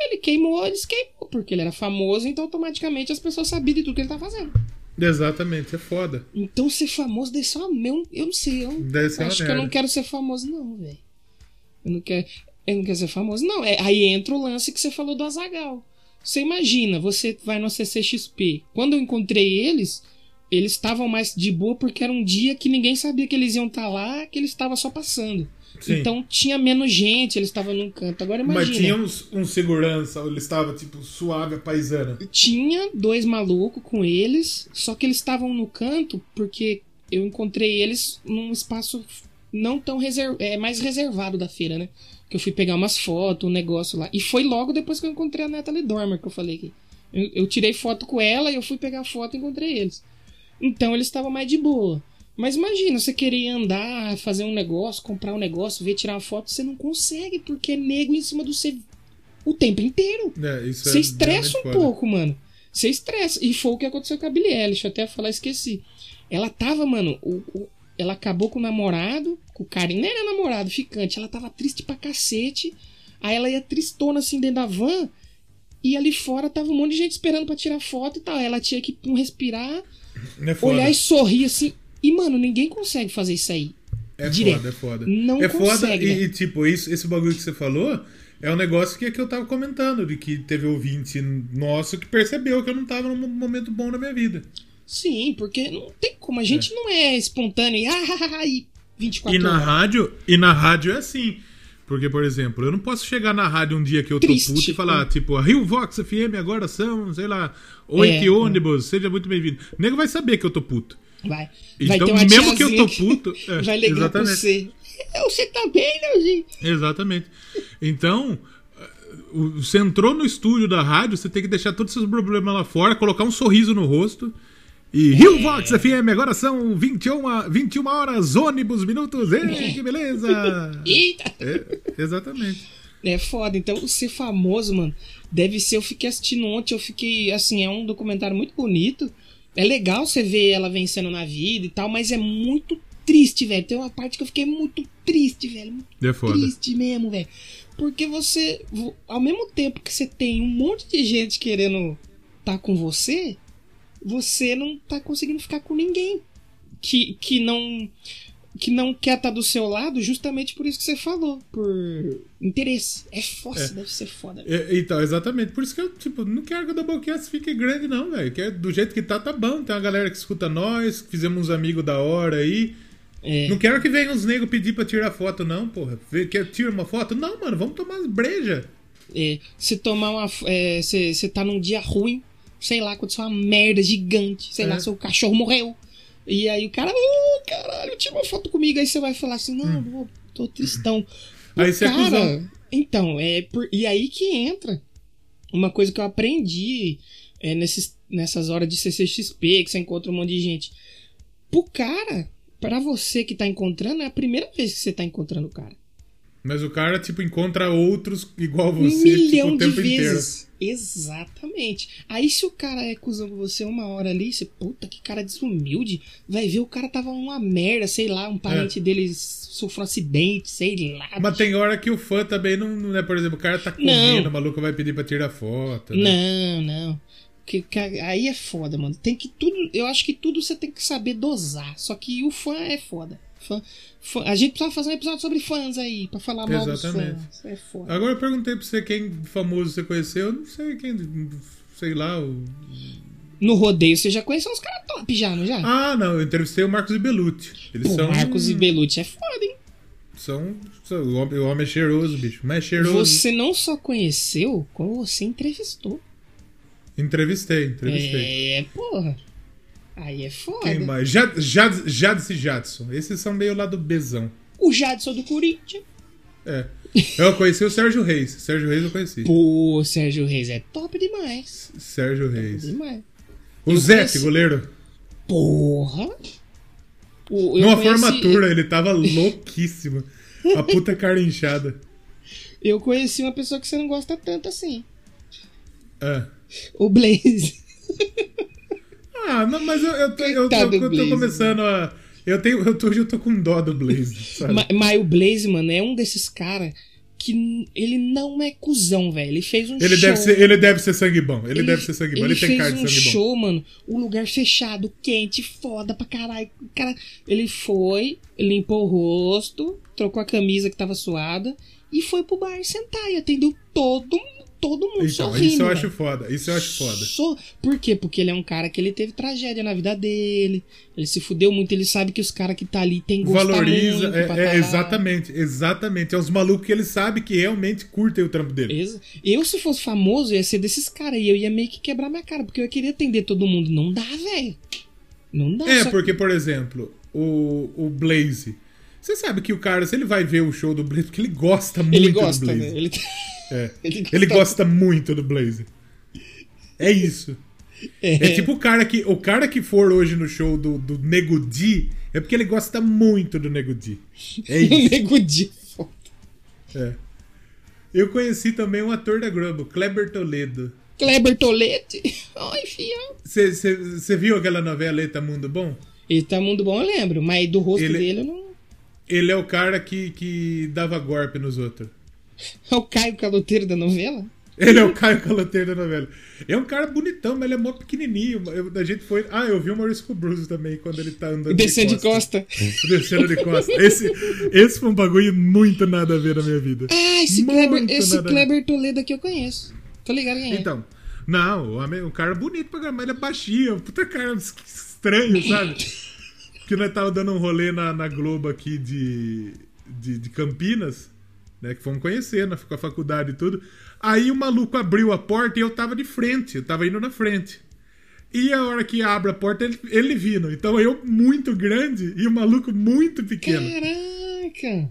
A: ele queimou, ele se queimou, porque ele era famoso, então automaticamente as pessoas sabiam de tudo que ele tá fazendo.
B: Exatamente. É foda.
A: Então ser famoso deve ser uma. Eu, eu não sei, eu
B: Deve ser
A: acho que eu não
B: merda.
A: quero ser famoso, não, velho. Eu não quero. Eu não quero ser famoso, não. É, aí entra o lance que você falou do Azagal. Você imagina, você vai no CCXP. Quando eu encontrei eles, eles estavam mais de boa porque era um dia que ninguém sabia que eles iam estar lá, que eles estavam só passando.
B: Sim.
A: Então tinha menos gente, eles estavam num canto. Agora imagina.
B: Mas tinha uns, um segurança, ele estava tipo suave paisana.
A: Tinha dois malucos com eles, só que eles estavam no canto porque eu encontrei eles num espaço não tão reserv... é mais reservado da feira, né? Que eu fui pegar umas fotos, um negócio lá. E foi logo depois que eu encontrei a Natalie Dormer, que eu falei aqui. Eu, eu tirei foto com ela e eu fui pegar foto e encontrei eles. Então eles estavam mais de boa. Mas imagina, você querer andar, fazer um negócio, comprar um negócio, ver tirar uma foto, você não consegue, porque é nego em cima do você o tempo inteiro.
B: É, isso
A: Você
B: é
A: estressa um
B: foda.
A: pouco, mano. Você estressa. E foi o que aconteceu com a Billie Eilish. Eu até falar, esqueci. Ela tava, mano. o- o- ela acabou com o namorado, com o cara. Nem era namorado, ficante. Ela tava triste pra cacete. Aí ela ia tristona assim dentro da van. E ali fora tava um monte de gente esperando pra tirar foto e tal. Ela tinha que pum, respirar,
B: É
A: olhar e sorrir assim. E, mano, ninguém consegue fazer isso aí.
B: É
A: direto.
B: foda, é foda.
A: Não
B: é foda
A: consegue,
B: e,
A: né?
B: e, tipo, isso, esse bagulho que você falou é um negócio que, que eu tava comentando, de que teve ouvinte nosso que percebeu que eu não tava num momento bom na minha vida.
A: Sim, porque não tem como. A gente não é espontâneo e, ah, e 24
B: E na
A: horas.
B: rádio, e na rádio é assim. Porque, por exemplo, eu não posso chegar na rádio um dia que eu tô
A: Triste.
B: puto e falar, tipo, a Rio Vox FM agora são, sei lá, oito
A: É,
B: ônibus, seja muito bem-vindo. O nego vai saber que eu tô puto.
A: Vai. vai
B: Então,
A: ter uma
B: mesmo que eu tô puto, é,
A: vai ligar pra
B: exatamente.
A: você. Você tá bem, Leozinho?
B: Exatamente. Então, você entrou no estúdio da rádio, você tem que deixar todos os seus problemas lá fora, colocar um sorriso no rosto. E Rio Vox FM, agora são 21, 21 horas, ônibus, minutos. Ei, que beleza!
A: Eita!
B: É, exatamente.
A: É foda. Então, ser famoso, mano, deve ser. Eu fiquei assistindo ontem, eu fiquei. Assim, é um documentário muito bonito. É legal você ver ela vencendo na vida e tal, mas é muito triste, velho. Tem uma parte que eu fiquei muito triste, velho. Muito
B: É foda.
A: triste mesmo, velho. Porque você, vo- ao mesmo tempo que você tem um monte de gente querendo tá com você, você não tá conseguindo ficar com ninguém que, que não que não quer estar do seu lado, justamente por isso que você falou, por interesse. É foda,
B: É.
A: deve ser foda.
B: É, então, exatamente. Por isso que eu, tipo, não quero que o Doublecast fique grande, não, velho. Que é do jeito que tá, tá bom. Tem uma galera que escuta nós, que fizemos uns amigos da hora aí.
A: É.
B: Não quero que venham os negros pedir pra tirar foto, não, porra. Quer tira uma foto? Não, mano, vamos tomar breja.
A: É, se tomar uma. é, Você você tá num dia ruim, sei lá, aconteceu uma merda gigante, sei
B: É.
A: lá, seu cachorro morreu. E aí o cara, ô caralho, tira uma foto comigo. Aí você vai falar assim, não, não, tô tristão.
B: Hum. Aí você é cuzão.
A: Então, é por, e aí que entra uma coisa que eu aprendi é, nesses, nessas horas de CCXP, que você encontra um monte de gente. Pro cara, pra você que tá encontrando, é a primeira vez que você tá encontrando o cara.
B: Mas o cara, tipo, encontra outros igual
A: Um
B: você tipo,
A: milhão
B: o
A: de
B: tempo inteiro.
A: vezes. Exatamente. Aí se o cara é cuzão com você uma hora ali, você, puta, que cara desumilde. Vai ver o cara tava uma merda, sei lá, um parente dele sofreu um acidente, sei lá.
B: Mas tem hora que o fã também não, não é, por exemplo, o cara tá comendo, o maluco vai pedir pra tirar foto. Né?
A: Não, não. Que, ca- aí é foda, mano. Tem que tudo. Eu acho que tudo você tem que saber dosar. Só que o fã é foda. Fã, fã- a gente precisa fazer um episódio sobre fãs aí, pra falar mal
B: Exatamente.
A: dos fãs. É foda.
B: Agora eu perguntei pra você quem famoso você conheceu, eu não sei quem, sei lá. O...
A: No rodeio você já conheceu uns caras top já, não já?
B: Ah, não, eu entrevistei o Marcos e Belucci. Eles
A: Pô,
B: são.
A: Marcos e Belucci é foda, hein?
B: São, são- o, homem, o homem é cheiroso, bicho. Mas é cheiroso.
A: Você não só conheceu, como você entrevistou.
B: Entrevistei, entrevistei.
A: É, porra. Aí é foda.
B: Quem mais? Jad, Jad, Jadson e Jadson. Esses são meio lá do Bezão.
A: O Jadson do Corinthians.
B: É. Eu conheci o Sérgio Reis. Sérgio Reis eu conheci.
A: Pô, Sérgio Reis é top demais.
B: Sérgio Reis.
A: Demais.
B: O
A: Eu
B: Zé,
A: conheci-
B: goleiro.
A: Porra. O-
B: Numa
A: conheci-
B: formatura, ele tava louquíssimo. A puta cara inchada.
A: Eu conheci uma pessoa que você não gosta tanto assim.
B: É.
A: O Blaze.
B: Ah, não, mas eu, eu, tô- eu, tô- eu tô começando a. Eu tenho. Eu tô, hoje eu tô com dó do Blaze, sabe?
A: Ma- Mas o Blaze, mano, é um desses caras que ele não é cuzão, velho. Ele fez um
B: Ele
A: show.
B: deve, ser, ele deve ser sangue bom. Ele, deve ser sangue bom. Ele, tem
A: fez
B: cara de
A: um
B: sangue bom.
A: show, mano. Um lugar fechado, quente, foda pra caralho. Cara, ele foi, limpou o rosto, trocou a camisa que tava suada e foi pro bar sentar e atendeu todo mundo. Todo mundo
B: Então,
A: sorrindo.
B: isso eu acho foda. Isso eu acho foda.
A: Só- Por quê? Porque ele é um cara que ele teve tragédia na vida dele. Ele se fudeu muito, ele sabe que os caras que tá ali tem gosto
B: Valoriza. É, é, exatamente, exatamente. É os malucos que ele sabe que realmente curtem o trampo dele.
A: Exa- Eu, se fosse famoso, ia ser desses caras. E eu ia meio que quebrar minha cara, porque eu queria atender todo mundo. Não dá, velho. Não dá.
B: É, porque, por exemplo, o, o Blaze. Você sabe que o cara, se ele vai ver o show do Blaze, porque ele gosta muito
A: Ele gosta,
B: do Blaze.
A: né? Ele...
B: É.
A: Ele
B: Ele
A: gosta-
B: gosta muito do Blaze. É isso. É. tipo o cara que o cara que for hoje no show do, do Nego Di, é porque ele gosta muito do Nego Di. É isso.
A: Nego Di.
B: é. Eu conheci também um ator da Globo, Kleber Toledo.
A: Kleber Tolete. Ai, fião.
B: Você viu aquela novela Eita Mundo Bom?
A: Ele tá muito bom, eu lembro. Mas do rosto
B: Ele-
A: dele, eu não...
B: Ele é o cara que, que dava golpe nos outros.
A: É o Caio Caloteiro da novela?
B: Ele é o Caio Caloteiro da novela. É um cara bonitão, mas ele é mó pequenininho. Eu- a gente foi. Ah, eu vi o Maurício Bruce também quando ele tá andando
A: Descendo de costa.
B: Descendo de costa. Esse, esse foi um bagulho muito nada a ver na minha vida.
A: Ah, esse
B: Muito
A: Kleber, esse. Kleber Toledo aqui eu conheço. Tô ligado quem é.
B: Então, não, o um cara bonito pra caramba, ele é baixinho, puta cara estranho, sabe? Que nós tava dando um rolê na, na Globo aqui de, de, de Campinas, né? Que fomos conhecer na, com a faculdade e tudo. Aí o maluco abriu a porta e eu tava de frente, eu tava indo na frente. E a hora que abre a porta, ele, ele vindo. Então eu muito grande e o maluco muito pequeno.
A: Caraca.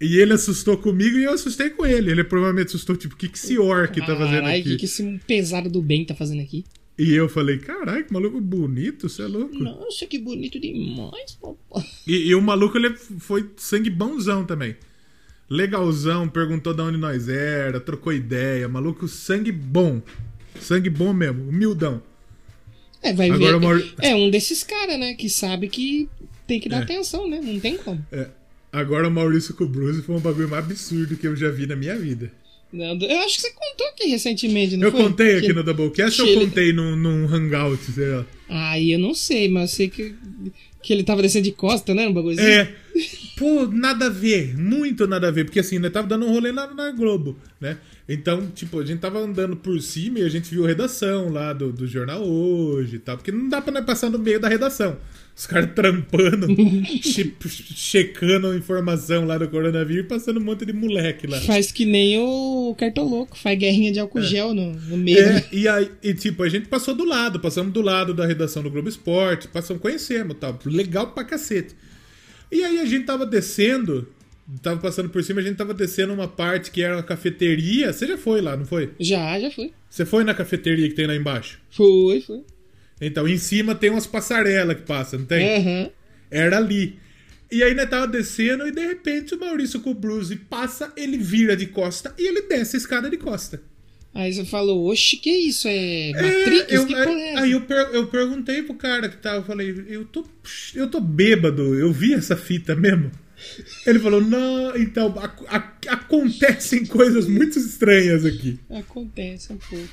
B: E ele assustou comigo e eu assustei com ele. Ele provavelmente assustou, tipo, o que, que esse orc tá fazendo aqui?
A: o que, que esse pesado do bem tá fazendo aqui?
B: E eu falei, caralho, que maluco bonito, você é louco.
A: Nossa, que bonito demais, papai.
B: E, e o maluco, ele foi sangue bonzão também. Legalzão, perguntou de onde nós era, trocou ideia. Maluco, sangue bom. Sangue bom mesmo, humildão.
A: É, vai
B: Agora
A: ver. É um desses caras, né? Que sabe que tem que dar
B: É.
A: atenção, né? Não tem como.
B: É. Agora o Maurício com o Bruce foi um bagulho mais absurdo que eu já vi na minha vida.
A: Eu acho que você contou aqui recentemente, não
B: Eu
A: foi?
B: contei aqui
A: Que-
B: no Doublecast ou
A: ele-
B: contei num, num hangout, sei lá.
A: Aí eu não sei, mas eu sei que, que ele tava descendo de costa, né? Um bagulhozinho.
B: É. Pô, nada a ver. Muito nada a ver. Porque assim, nós tava dando um rolê na, na Globo, né? Então, tipo, a gente tava andando por cima e a gente viu a redação lá do, do jornal hoje e tal. Porque não dá pra nós passar no meio da redação. Os caras trampando, che- checando a informação lá do coronavírus e passando um monte de moleque lá.
A: Faz que nem o Cartoloco, faz guerrinha de álcool gel no, no meio.
B: É, e aí, e, tipo, a gente passou do lado, passamos do lado da redação do Globo Esporte, passamos, conhecemos tal. Legal pra cacete. E aí a gente tava descendo, tava passando por cima, a gente tava descendo uma parte que era uma cafeteria. Você já foi lá, não foi?
A: Já, já foi.
B: Você foi na cafeteria que tem lá embaixo?
A: Foi, foi.
B: Então, em cima tem umas passarelas que passam, não tem?
A: Aham.
B: Era ali. E aí nós tava descendo e de repente o Maurício com o Bruce passa, ele vira de costa e ele desce a escada de costa.
A: Aí você falou, oxe, que isso? É
B: É,
A: Matrix?
B: eu,
A: que porra é essa?
B: aí eu, per- eu perguntei pro cara que tava, eu falei, eu tô, eu tô bêbado, eu vi essa fita mesmo. Ele falou, não, então, ac- ac- acontecem coisas muito estranhas aqui.
A: Acontece um pouco.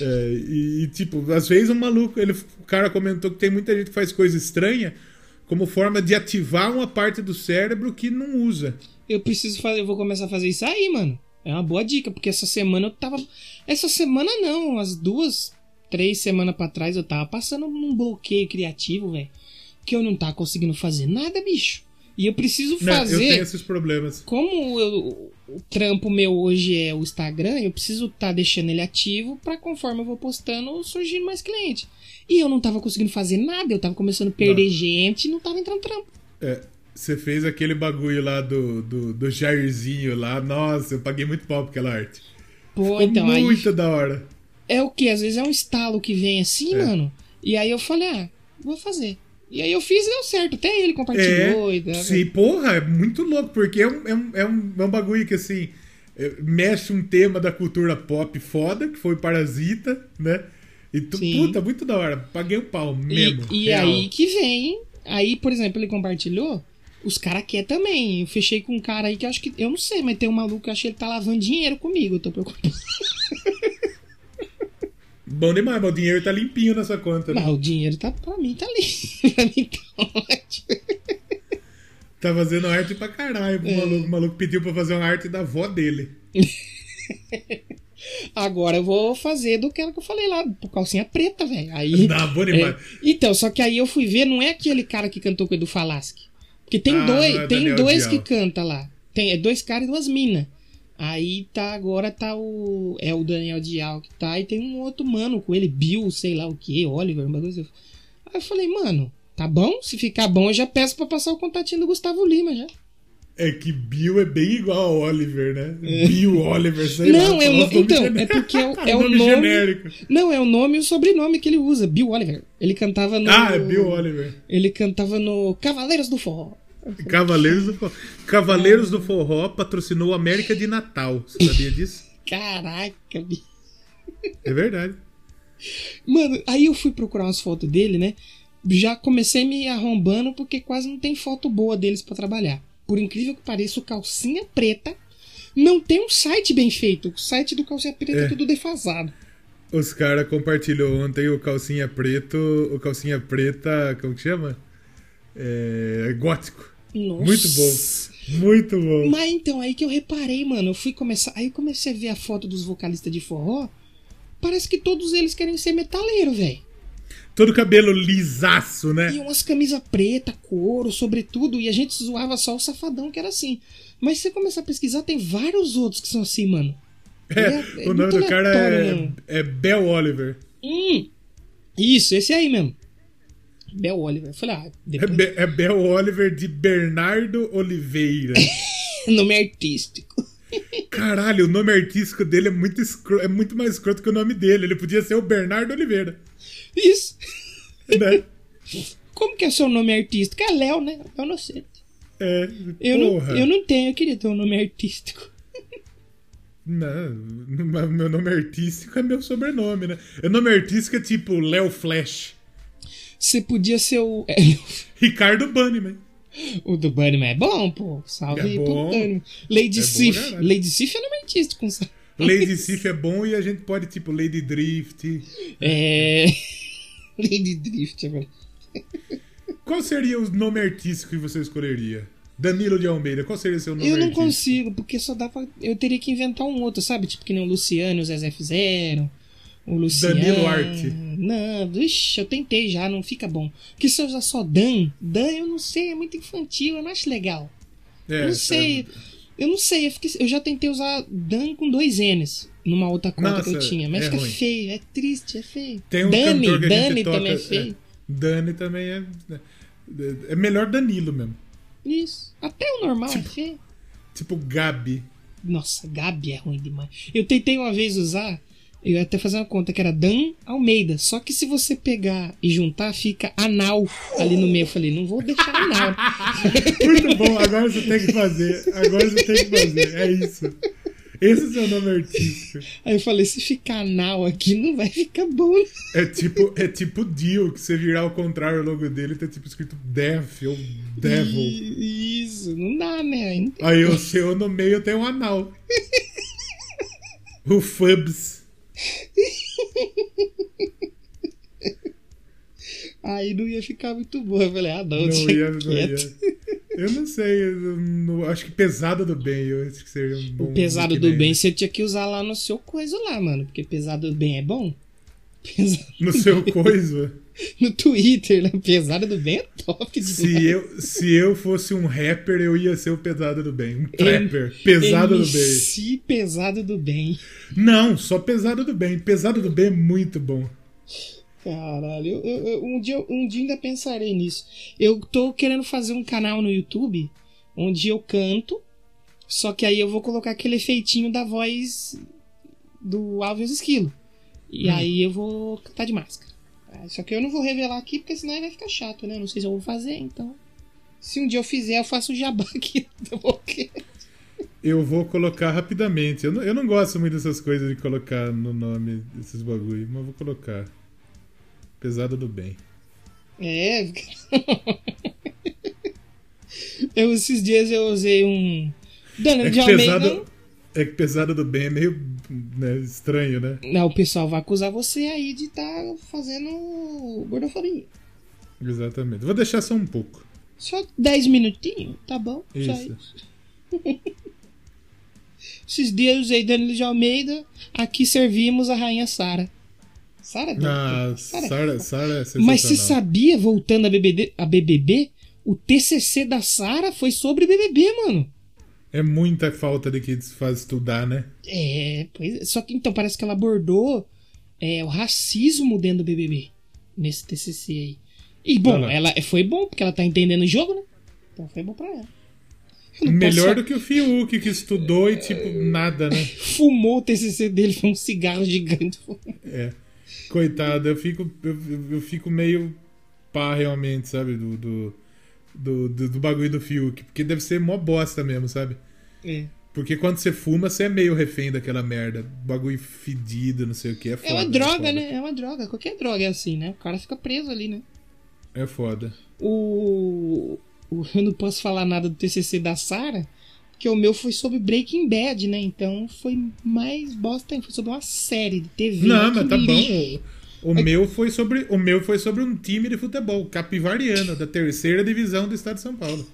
B: É, e, e, tipo, às vezes um maluco, ele, o cara comentou que tem muita gente que faz coisa estranha como forma de ativar uma parte do cérebro que não usa.
A: Eu preciso fazer, eu vou começar a fazer isso aí, mano. É uma boa dica, porque essa semana eu tava. Essa semana não, as duas, três semanas pra trás eu tava passando num bloqueio criativo, velho. Que eu não tava conseguindo fazer nada, bicho. E eu preciso
B: Né? Eu
A: fazer.
B: tenho esses problemas.
A: Como eu- o trampo meu hoje é o Instagram, eu preciso estar deixando ele ativo pra conforme eu vou postando surgindo mais cliente. E eu não tava conseguindo fazer nada, eu tava começando a perder
B: Não.
A: gente e não tava entrando trampo.
B: É, você fez aquele bagulho lá do, do, do Jairzinho lá. Nossa, eu paguei muito pau por aquela arte.
A: Pô,
B: Ficou
A: então aí.
B: muito da hora.
A: É o que? Às vezes é um estalo que vem assim,
B: É.
A: mano. E aí eu falei, ah, vou fazer. E aí eu fiz e deu certo. Até ele compartilhou. e
B: É,
A: tal.
B: sim, porra, é muito louco, porque é um, é um, é um, é um bagulho que, assim, é, mexe um tema da cultura pop foda, que foi Parasita, né? E tu,
A: Sim.
B: puta, muito da hora. Paguei o pau mesmo.
A: E, e aí que vem. Aí, por exemplo, ele compartilhou. Os caras querem também. Eu fechei com um cara aí que eu acho que. Eu não sei, mas tem um maluco que eu acho que ele tá lavando dinheiro comigo. Eu tô preocupado.
B: Bom demais, mas o dinheiro tá limpinho na sua conta. né?
A: Mas o dinheiro tá pra mim, tá pra mim tá ótimo.
B: Tá fazendo arte pra caralho.
A: É.
B: O, maluco, o maluco pediu pra fazer uma arte da avó dele.
A: Agora eu vou fazer do que eu falei lá, por calcinha preta, velho. Aí.
B: Dá, bom demais.
A: É, então, só que aí eu fui ver, não é aquele cara que cantou com o Edu Falaschi. Porque tem
B: Ah,
A: dois,
B: é
A: tem
B: Daniel
A: dois
B: Dial.
A: que canta lá. Tem é dois caras e duas minas. Aí tá, agora tá o. É o Daniel Dial que tá, e tem um outro mano com ele, Bill, sei lá o que, Oliver, um bagulho assim. Aí eu falei, mano, tá bom? Se ficar bom, eu já peço pra passar o contatinho do Gustavo Lima já.
B: É que Bill é bem igual ao Oliver, né? Bill, Oliver, sei lá.
A: Não, é o no- então, é porque é o- é o
B: nome
A: nome-
B: genérico.
A: Não, é o nome e o sobrenome que ele usa, Bill Oliver. Ele cantava no.
B: Ah, é Bill Oliver.
A: Ele cantava no Cavaleiros do Forró.
B: Cavaleiros do Forró. Cavaleiros do Forró patrocinou a América de Natal. Você sabia disso?
A: Caraca, bicho.
B: É verdade.
A: Mano, aí eu fui procurar umas fotos dele, né? Já comecei me arrombando porque quase não tem foto boa deles pra trabalhar. Por incrível que pareça, o Calcinha Preta não tem um site bem feito. O site do Calcinha Preta é,
B: É.
A: tudo defasado.
B: Os caras compartilhou ontem o calcinha preto, o calcinha preta, como que chama? É, gótico.
A: Nossa.
B: Muito bom. Muito bom.
A: Mas então, aí que eu reparei, mano. Eu fui começar. Aí eu comecei a ver a foto dos vocalistas de forró. Parece que todos eles querem ser metaleiro, velho.
B: Todo cabelo lisaço, né?
A: E umas camisas preta, couro, sobretudo. E a gente zoava só o safadão que era assim. Mas se você começar a pesquisar, tem vários outros que são assim, mano.
B: É,
A: É- é
B: o nome do cara é,
A: mano.
B: é Bel Oliver.
A: Hum, isso, esse aí mesmo. Bel Oliver. Eu falei, ah,
B: É,
A: depois...
B: Be- é Bel Oliver de Bernardo Oliveira.
A: nome artístico.
B: Caralho, o nome artístico dele é muito, escro- é muito mais escroto que o nome dele. Ele podia ser o Bernardo Oliveira.
A: Isso.
B: Né?
A: Como que é seu nome artístico? É Léo, né? Eu não sei.
B: É,
A: Eu não, eu não tenho, eu queria ter um nome artístico.
B: Não, meu nome artístico é meu sobrenome, né? O nome artístico é tipo Léo Flash.
A: Você podia ser o.
B: Ricardo Bunnyman.
A: o do Bunnyman é bom, pô. Salve
B: É
A: aí pro
B: bom.
A: Bunnyman. Lady
B: É bom,
A: Sif.
B: caralho.
A: Lady Sif é nome artístico. sabe?
B: Lady Sif é bom e a gente pode, tipo, Lady Drift.
A: É. Lady Drift, é agora.
B: Qual seria o nome artístico que você escolheria? Danilo de Almeida, qual seria o seu nome
A: Eu não
B: artístico?
A: consigo, porque só dá pra. Eu teria que inventar um outro, sabe? Tipo que nem o Luciano e o Zezé fizeram. O Luciano.
B: Danilo Arte.
A: Não, ixi, eu tentei já, não fica bom. Porque se eu usar só Dan, Dan eu não sei, é muito infantil, eu não acho legal.
B: É,
A: eu não sei. Eu não sei, eu, fiquei- eu já tentei usar Dan com dois N's numa outra conta que eu
B: Nossa,
A: tinha, mas
B: é
A: fica
B: ruim.
A: feio, é triste, é feio.
B: Tem um
A: Dani,
B: cantor que
A: Dani
B: toca,
A: também é feio.
B: Dani também é. É melhor Danilo mesmo.
A: Isso. Até o normal é feio.
B: Tipo Gabi.
A: Nossa, Gabi é ruim demais. Eu tentei uma vez usar, eu ia até fazer uma conta que era Dan Almeida. Só que se você pegar e juntar, fica anal ali no meio. Eu falei, não vou deixar anal.
B: Muito bom, agora você tem que fazer. Agora você tem que fazer. É isso. Esse é o seu nome artístico.
A: Aí eu falei, se ficar anal aqui, não vai ficar bom.
B: É tipo, é tipo Dio, que você virar ao contrário o logo dele, tá tipo escrito Death ou Devil.
A: I- Isso, não dá, né? Não
B: Aí o seu no meio tem um anal. o Fubs.
A: Aí não ia ficar muito bom. Eu falei, ah, não,
B: Não ia, não ia. Eu não sei, eu não- acho que pesada do bem, eu acho que seria um bom.
A: O pesado do bem você tinha que usar lá no seu coisa lá, mano. Porque pesado do bem é bom. Pesado
B: No seu coisa.
A: no Twitter, né? Pesado do bem é top demais.
B: Se eu, se eu fosse um rapper, eu ia ser o pesado do bem. Um trapper. Pesado do bem.
A: MC pesado do bem.
B: Não, só pesado do bem. Pesado do bem é muito bom.
A: Caralho, eu, eu- eu- um, dia, um dia ainda pensarei nisso. Eu tô querendo fazer um canal no YouTube onde eu canto, só que aí eu vou colocar aquele efeitinho da voz do Alves Esquilo. E
B: Hum.
A: aí eu vou cantar de máscara. Ah, Só que eu não vou revelar aqui, porque senão aí vai ficar chato, né? Não sei se eu vou fazer, então. Se um dia eu fizer, eu faço o jabá aqui do.
B: Eu vou colocar rapidamente. Eu não, eu não gosto muito dessas coisas de colocar no nome desses bagulho, mas eu vou colocar. Pesado do bem.
A: É. eu, esses dias eu usei um. Dana
B: É
A: de Almeida.
B: pesado, é que pesado do bem é meio né, estranho, né?
A: Não, o pessoal vai acusar você aí de estar fazendo gordofobia.
B: Exatamente. Vou deixar só um pouco.
A: Só 10 minutinhos, tá bom? Só
B: Isso.
A: isso. Esses dias eu usei Danilo de Almeida, aqui servimos a rainha Sara. Sara?
B: Ah,
A: Sara-
B: Sara, é
A: Mas você sabia, voltando a BBB, a BBB, o TCC da Sara foi sobre BBB, mano.
B: É muita falta de que faz estudar, né?
A: É, pois é. Só que então parece que ela abordou é, o racismo dentro do BBB nesse TCC aí. E bom, ela foi bom porque ela tá entendendo o jogo, né? Então foi bom pra ela.
B: Melhor
A: posso-
B: do que o Fiuk, que estudou e, tipo, nada, né?
A: Fumou o TCC dele, foi um cigarro gigante.
B: É. Coitado, eu fico, eu, eu fico meio pá, realmente, sabe? Do, do, do, do, do bagulho do Fiuk. Porque deve ser mó bosta mesmo, sabe?
A: É.
B: Porque quando você fuma, você é meio refém daquela merda. Bagulho fedido, não sei o que. É foda.
A: É uma
B: é
A: droga,
B: foda.
A: né? É uma droga. Qualquer droga é assim, né? O cara fica preso ali, né?
B: É foda.
A: O. eu não posso falar nada do TCC da Sarah, porque o meu foi sobre Breaking Bad, né? Então foi mais bosta ainda. Foi sobre uma série de TV.
B: Não, mas tá bom. O, o meu foi sobre, o meu foi sobre um time de futebol, capivariano, da terceira divisão do estado de São Paulo.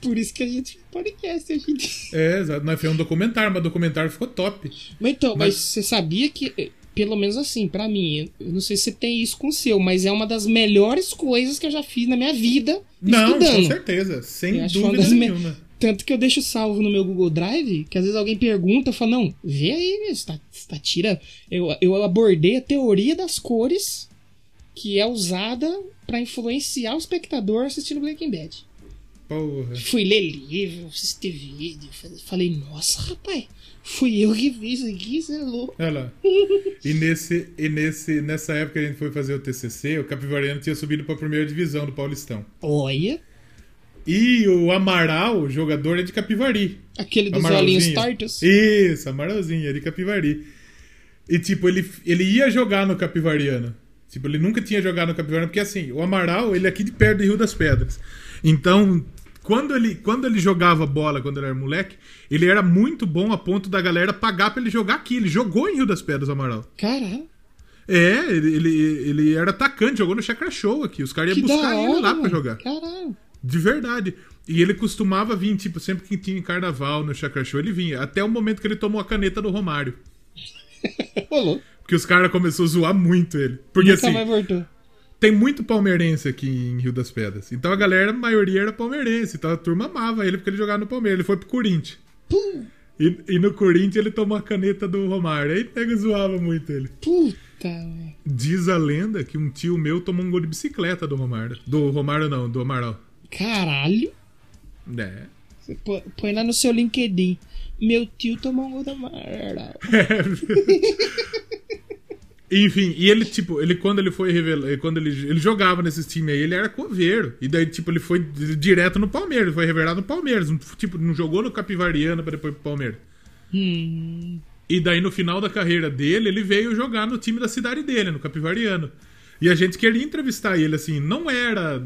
A: Por isso que a gente faz podcast em dia.
B: É, exato. Nós fizemos um documentário, mas o documentário ficou top.
A: Mas então,
B: Mas-
A: mas você sabia que, eh, pelo menos assim, pra mim, eu não sei se você tem isso com o seu, mas é uma das melhores coisas que eu já fiz na minha vida
B: Não,
A: estudando.
B: com certeza. Sem
A: uma
B: dúvida
A: das me-
B: nenhuma.
A: Tanto que eu deixo salvo no meu Google Drive, que às vezes alguém pergunta, eu falo, não, vê aí, você tá, tá tira. Eu, eu abordei a teoria das cores que é usada pra influenciar o espectador assistindo Breaking Bad.
B: Porra.
A: Fui ler livro, assisti vídeo, falei, nossa, rapaz, fui eu que fiz isso aqui, você é louco.
B: Olha lá. E, nesse, e nesse, nessa época que a gente foi fazer o TCC, o Capivariano tinha subido pra primeira divisão do Paulistão.
A: Olha,
B: E o Amaral, o jogador, é de Capivari.
A: aquele dos olhinhos tortos.
B: Isso, Amaralzinho, é de Capivari. E tipo, ele, ele ia jogar no Capivariano. Tipo, ele nunca tinha jogado no Capivariano, porque assim, o Amaral, ele é aqui de perto de Rio das Pedras. Então, quando ele, quando ele jogava bola, quando ele era moleque, ele era muito bom a ponto da galera pagar pra ele jogar aqui. Ele jogou em Rio das Pedras, o Amaral.
A: Caralho,
B: É, ele, ele, ele era atacante, jogou no Chakra Show aqui. Os caras iam buscar ele lá pra jogar.
A: Caralho.
B: De verdade. E ele costumava vir, tipo, sempre que tinha carnaval no Chakra Show, ele vinha. Até o momento que ele tomou a caneta do Romário.
A: Rolou.
B: Porque os caras começaram a zoar muito ele. Porque
A: Nunca
B: assim,
A: mais voltou.
B: tem muito palmeirense aqui em Rio das Pedras. Então a galera, a maioria era palmeirense. Então a turma amava ele porque ele jogava no Palmeiras. Ele foi pro Corinthians.
A: Pum,
B: E, e no Corinthians ele tomou a caneta do Romário. Aí pega e zoava muito ele.
A: puta.
B: Diz a lenda que um tio meu tomou um gol de bicicleta do Romário. Do Romário não, do Amaral.
A: Caralho.
B: É.
A: Você põe lá no seu LinkedIn. Meu tio tomou um gol da Amaral.
B: Enfim, e ele, tipo, ele quando ele foi revelar, quando ele, ele jogava nesses times aí, ele era coveiro. E daí, tipo, ele foi di- direto no Palmeiras, ele foi revelado no Palmeiras. Tipo, não jogou no Capivariano pra depois pro Palmeiras.
A: Hum,
B: E daí, no final da carreira dele, ele veio jogar no time da cidade dele, no Capivariano. E a gente queria entrevistar ele, assim, não era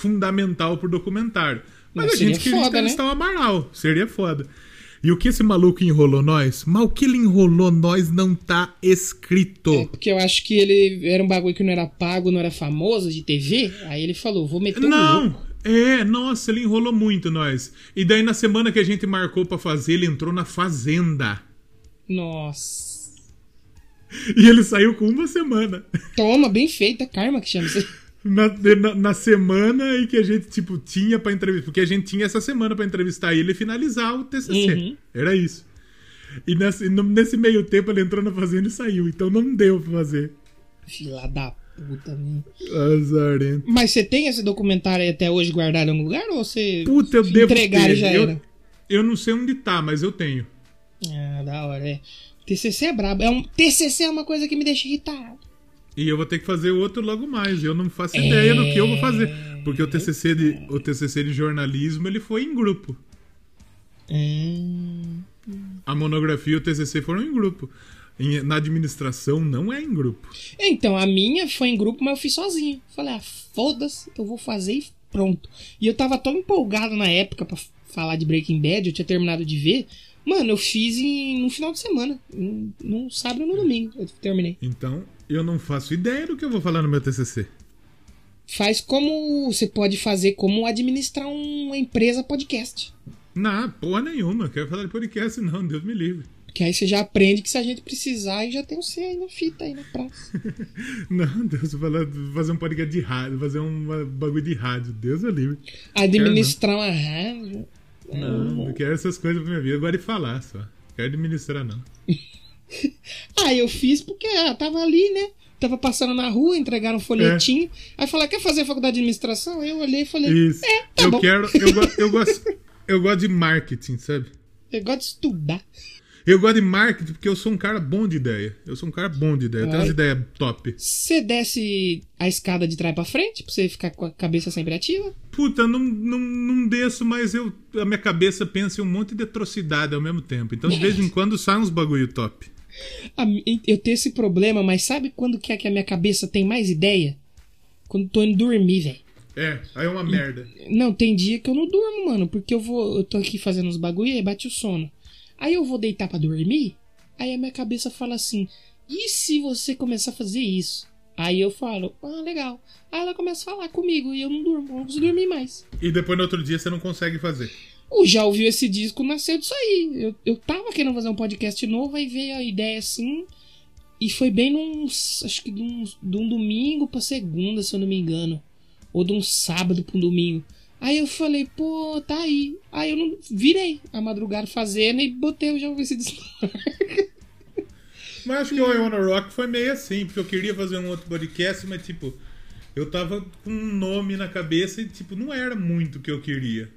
B: fundamental pro documentário. Mas
A: Mas
B: a gente queria
A: foda, né?
B: entrevistar o Amaral, seria foda. E o que esse maluco enrolou nós? Mas o que ele enrolou nós não tá escrito.
A: é porque eu acho que ele era um bagulho que não era pago, não era famoso de TV. Aí ele falou, vou meter um louco.
B: Não, é, nossa, ele enrolou muito nós. E daí na semana que a gente marcou pra fazer, ele entrou na fazenda.
A: Nossa.
B: E ele saiu com uma semana.
A: Toma, bem feita, karma que chama isso.
B: Na, na, na semana em que a gente, tipo, tinha pra entrevistar. Porque a gente tinha essa semana pra entrevistar ele e finalizar o TCC.
A: Uhum.
B: Era isso. E nesse, nesse meio tempo ele entrou na fazenda e saiu. Então não deu pra fazer.
A: Filha da puta, né?
B: Azarento.
A: Mas você tem esse documentário aí até hoje guardado em algum lugar? Ou você
B: Puta, eu devo
A: entregar
B: ter.
A: e já
B: eu,
A: era?
B: eu não sei onde tá, mas eu tenho.
A: Ah, da hora, é. TCC é brabo. É um... TCC é uma coisa que me deixa irritado.
B: E eu vou ter que fazer outro logo mais. Eu não faço
A: É.
B: ideia do que eu vou fazer. Porque o TCC, de, o TCC de jornalismo ele foi em grupo.
A: Hum...
B: A monografia e o TCC foram em grupo. Em- na administração não é em grupo.
A: Então, a minha foi em grupo, mas eu fiz sozinho. Falei, ah, foda-se, eu vou fazer e pronto. E eu tava tão empolgado na época pra falar de Breaking Bad, eu tinha terminado de ver. Mano, eu fiz em, no final de semana. Num, sábado e no domingo. Eu terminei.
B: Então, eu não faço ideia do que eu vou falar no meu TCC.
A: Faz como você pode fazer como administrar uma empresa podcast.
B: Não, porra nenhuma. Quero falar de podcast, não. Deus me livre.
A: Porque aí você já aprende que se a gente precisar, já tem o C aí na fita, aí na praça.
B: Não, Deus, falar, fazer um podcast de rádio, fazer um bagulho de rádio. Deus me livre.
A: Administrar uma rádio.
B: Não, não quero essas coisas pra minha vida. Gosto de falar só. Quero administrar, não.
A: Ah, eu fiz porque ah, tava ali, né? Tava passando na rua, entregaram um folhetinho. Aí falaram, quer fazer faculdade de administração? Eu olhei e falei,
B: Isso.
A: é, tá
B: eu
A: bom.
B: quero. Eu, go- eu, gosto, eu gosto de marketing, sabe?
A: Eu gosto de estudar.
B: Eu gosto de marketing porque eu sou um cara bom de ideia. Eu sou um cara bom de ideia. Eu tenho umas ideias top.
A: Você desce a escada de trás pra frente, pra você ficar com a cabeça sempre ativa.
B: Puta, não, não, não desço, mas eu, a minha cabeça pensa em um monte de atrocidade ao mesmo tempo. Então, de vez em quando, sai uns bagulho top.
A: A mi- Eu tenho esse problema, mas sabe quando que é que a minha cabeça tem mais ideia? Quando tô indo dormir, velho.
B: É, aí é uma merda.
A: Não, tem dia que eu não durmo, mano, porque eu vou, eu tô aqui fazendo os bagulho e aí bate o sono. Aí eu vou deitar pra dormir, aí a minha cabeça fala assim: "E se você começar a fazer isso?" Aí eu falo: "Ah, legal". Aí ela começa a falar comigo e eu não durmo, não consigo dormir mais.
B: E depois no outro dia você não consegue fazer.
A: O Já Ouviu Esse Disco nasceu disso aí. Eu, eu tava querendo fazer um podcast novo, aí veio a ideia assim. E foi bem num. Acho que de um, de um domingo pra segunda, se eu não me engano. Ou de um sábado pra um domingo. Aí eu falei, pô, tá aí. Aí eu não virei a madrugada fazendo e botei o Já Ouviu Esse Disco.
B: Mas acho que o I Wanna Rock foi meio assim, porque eu queria fazer um outro podcast, mas tipo, eu tava com um nome na cabeça e tipo, não era muito o que eu queria.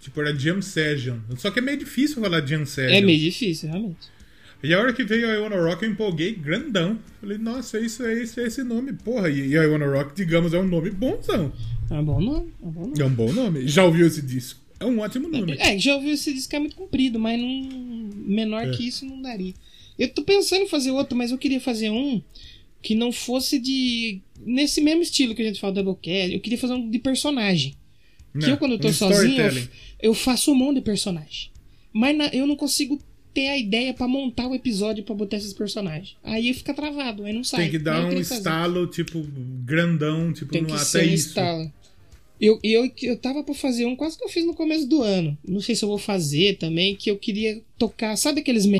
B: Tipo, era Jam Session. Só que é meio difícil falar Jam Session.
A: É meio difícil, realmente.
B: E a hora que veio o I Wanna Rock, eu empolguei grandão. Falei, nossa, isso é esse, é esse nome. Porra, e, e I Wanna Rock, digamos, é um nome bonzão.
A: É um bom nome, é um bom nome.
B: É um bom nome. Já ouviu esse disco? É um ótimo nome.
A: É, já ouviu esse disco que é muito comprido, mas não, menor que isso não daria. Eu tô pensando em fazer outro, mas eu queria fazer um que não fosse de. nesse mesmo estilo que a gente fala do Doublecast. Eu queria fazer um de personagem. Que
B: Não,
A: eu, quando eu tô
B: um
A: sozinho, eu, eu faço um monte de personagem. Mas na- eu não consigo ter a ideia pra montar o episódio pra botar esses personagens. Aí fica travado, aí não sai.
B: Tem que dar um estalo, tipo, grandão, tipo,
A: Tem
B: no
A: que
B: até
A: ser
B: isso.
A: estalo. Eu, eu, eu tava pra fazer um quase que eu fiz no começo do ano. Não sei se eu vou fazer também, que eu queria tocar. Sabe aqueles me...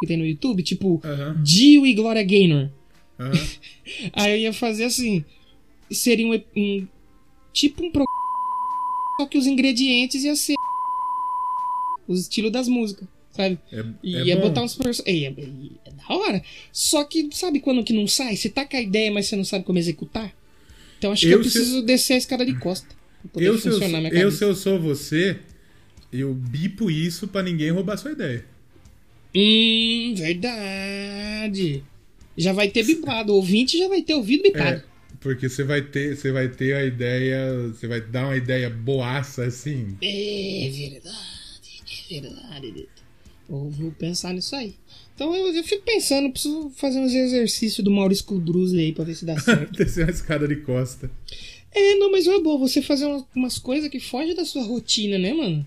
A: que tem no YouTube? Tipo,
B: Aham,
A: Dio e Gloria Gaynor.
B: aham.
A: Aí eu ia fazer assim. Seria um. um tipo um pro. Só que os ingredientes ia ser. Os estilos das músicas, sabe?
B: É,
A: E
B: é
A: ia
B: bom.
A: botar uns personagens. É, é, da hora. Só que, sabe quando que não sai? Você tá com a ideia, mas você não sabe como executar? Então acho que
B: Eu
A: eu
B: se-
A: preciso descer a escada de costa.
B: Eu se eu,
A: funcionar minha
B: eu, se eu sou você, eu bipo isso pra ninguém roubar sua ideia.
A: Hum, verdade. Já vai ter bipado. O ouvinte já vai ter ouvido bipado.
B: É, porque você vai ter, você vai ter a ideia, você vai dar uma ideia boaça assim.
A: É, verdade. É verdade, Dito. Eu vou pensar nisso aí. Então eu, eu fico pensando, preciso fazer uns exercícios do Maurício Kudruzli aí pra ver se dá certo.
B: Descer uma escada de costa.
A: É, não, mas é bom você fazer umas, umas coisas que fogem da sua rotina, né, mano?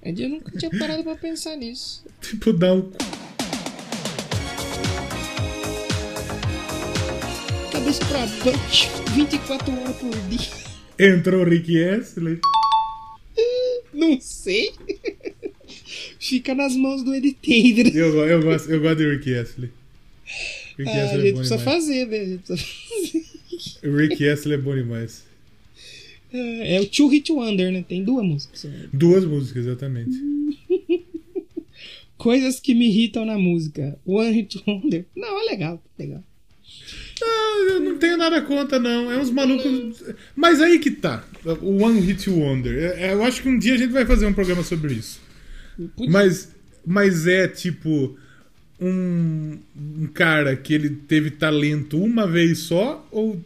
A: É, Eu nunca tinha parado pra pensar nisso.
B: Tipo, dar um.
A: Cabeça pra baixo, 24 horas por dia.
B: Entrou o Rick Astley.
A: Não sei. Fica nas mãos do Ed Taylor.
B: Eu, eu, gosto, eu gosto de Rick Astley. Rick
A: Ah, a
B: Astley é
A: gente
B: bom
A: precisa
B: demais.
A: fazer, né? A gente precisa fazer.
B: O Rick Astley é bom demais.
A: É, é o Two Hit Wonder, né? Tem duas músicas.
B: Duas músicas, exatamente.
A: Coisas que me irritam na música. One Hit Wonder. Não, é legal, legal.
B: Ah, eu não tenho nada contra, não. É uns malucos. Mas aí que tá. O One Hit Wonder. É- é- Eu acho que um dia a gente vai fazer um programa sobre isso. Mas, mas é tipo. Um, um cara que ele teve talento uma vez só? Ou.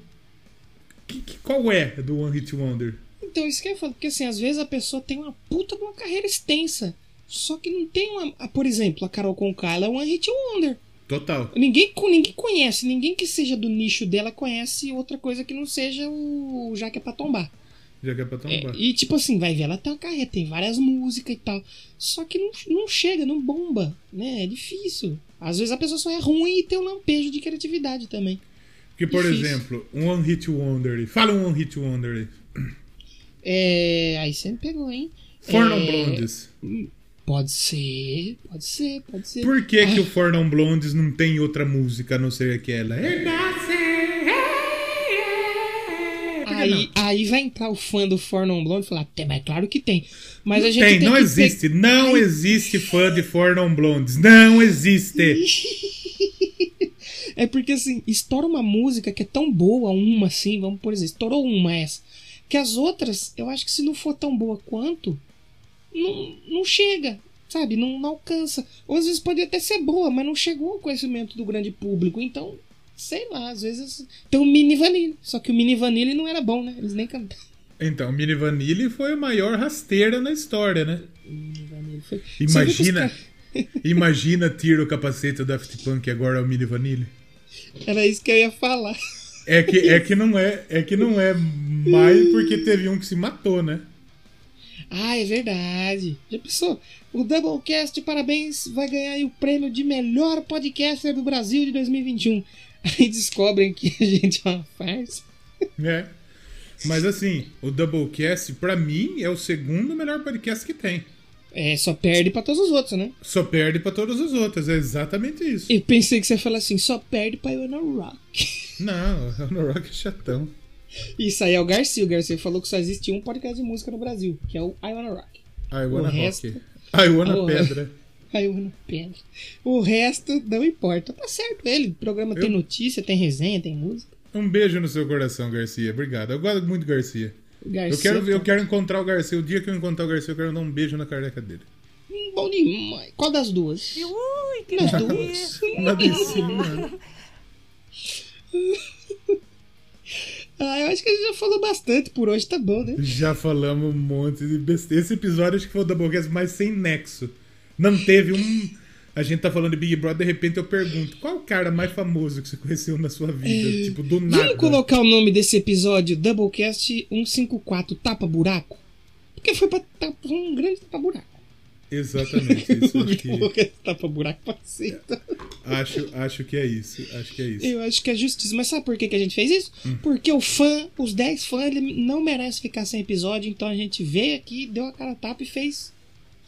B: Que, que- qual é do One Hit Wonder?
A: Então, isso que eu ia falar, porque assim, às vezes a pessoa tem uma puta de uma carreira extensa. Só que não tem uma. ah, Por exemplo, a Carol Conká, ela é One Hit Wonder.
B: Total.
A: Ninguém, ninguém conhece, ninguém que seja do nicho dela conhece outra coisa que não seja o Já que é pra tombar.
B: Já que é pra
A: É,
B: tombar.
A: e tipo assim, vai ver, ela tem uma carreira, tem várias músicas e tal. Só que não, não chega, não bomba, né? É difícil. Às vezes a pessoa só é ruim e tem um lampejo de criatividade também.
B: Porque, por
A: difícil.
B: exemplo, um One Hit Wonder. Fala um One Hit Wonder aí.
A: É. Aí você me pegou, hein?
B: For Non
A: É.
B: Blondes.
A: Pode ser, pode ser, pode ser.
B: Por que, que o For Non Blondes não tem outra música a não ser aquela? É Por que
A: Aí, aí vai entrar o fã do For Non Blonde e falar, tem, mas claro que tem. Mas a gente
B: Tem,
A: tem
B: não existe. Não existe fã de For Non Blondes. Não existe.
A: É porque assim, estoura uma música que é tão boa, uma assim, vamos por exemplo, estourou uma essa. Que as outras, eu acho que se não for tão boa quanto, não, não chega, sabe? Não, não alcança. Ou às vezes pode até ser boa, mas não chegou ao conhecimento do grande público. Então, sei lá, às vezes. Tem o Mini Vanille. Só que o Mini Vanille não era bom, né? Eles nem cantaram.
B: Então, Mini Vanille foi a maior rasteira na história, né?
A: Mini Vanille foi-
B: Imagina, imagina tira o capacete do Daft Punk e agora é o Mini Vanille.
A: Era isso que eu ia falar.
B: É que, é que não é, é que não é mais porque teve um que se matou, né?
A: Ah, é verdade. Já pensou? O Doublecast, parabéns, vai ganhar aí o prêmio de melhor podcaster do Brasil de 2021. Aí descobrem que a gente é uma farsa.
B: É. Mas assim, o Doublecast, pra mim, é o segundo melhor podcast que tem.
A: É, só perde pra todos os outros, né?
B: Só perde pra todas as outras. É exatamente isso.
A: Eu pensei que você ia falar assim, só perde pra Iwana Rock.
B: Não, o No Rock é chatão.
A: Isso aí é o Garcia. O Garcia falou que só existe um podcast de música no Brasil, que é o I Wanna Rock.
B: I wanna
A: O resto-
B: rock. I wanna
A: Oh,
B: pedra.
A: I Wanna Pedra. O resto não importa. Tá certo ele. O programa tem notícia, tem resenha, tem música.
B: Um beijo no seu coração, Garcia. Obrigado. Eu gosto muito do Garcia.
A: Garcia
B: Eu quero, eu
A: tá-
B: quero encontrar o Garcia. O dia que eu encontrar o Garcia, eu quero dar um beijo na careca dele.
A: Hum, Bom demais. Qual das duas?
G: Ui, que
A: Nas duas.
B: Uma delícia.
A: Ah, eu acho que a gente já falou bastante por hoje, tá bom, né?
B: Já falamos um monte de besteira. Esse episódio acho que foi o Doublecast mais sem nexo. Não teve um. A gente tá falando de Big Brother, de repente eu pergunto: qual o cara mais famoso que você conheceu na sua vida? Tipo, do nada.
A: Vamos colocar o nome desse episódio Doublecast 154 Tapa Buraco? Porque foi pra foi um grande tapa buraco.
B: Exatamente. Isso acho que,
A: tapa buraco pode ser. então.
B: acho, acho que é isso. Acho que é isso.
A: Eu acho que é justiça. Mas sabe por que, que a gente fez isso? Porque o fã, os 10 fãs, ele não merece ficar sem episódio. Então a gente veio aqui, deu a cara a tapa e fez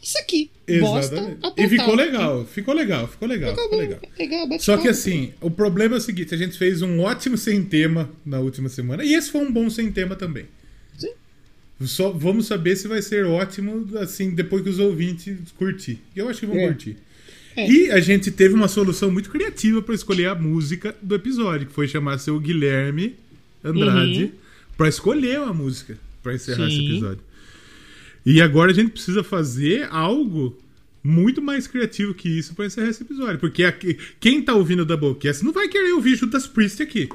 A: isso aqui. Bosta
B: Exatamente.
A: a
B: E ficou legal, ficou legal, ficou legal,
A: Ficou
B: legal.
A: legal,
B: Só que assim, o problema é o seguinte: a gente fez um ótimo sem tema na última semana. E esse foi um bom sem tema também. Só vamos saber se vai ser ótimo, assim, depois que os ouvintes curtir. Eu acho que vão
A: É.
B: curtir.
A: É.
B: E a gente teve uma solução muito criativa para escolher a música do episódio, que foi chamar seu Guilherme Andrade pra escolher uma música para encerrar esse
A: Uhum. Sim.
B: episódio. E agora a gente precisa fazer algo muito mais criativo que isso para encerrar esse episódio. Porque aqui- quem tá ouvindo o Doublecast não vai querer ouvir Judas Priest aqui.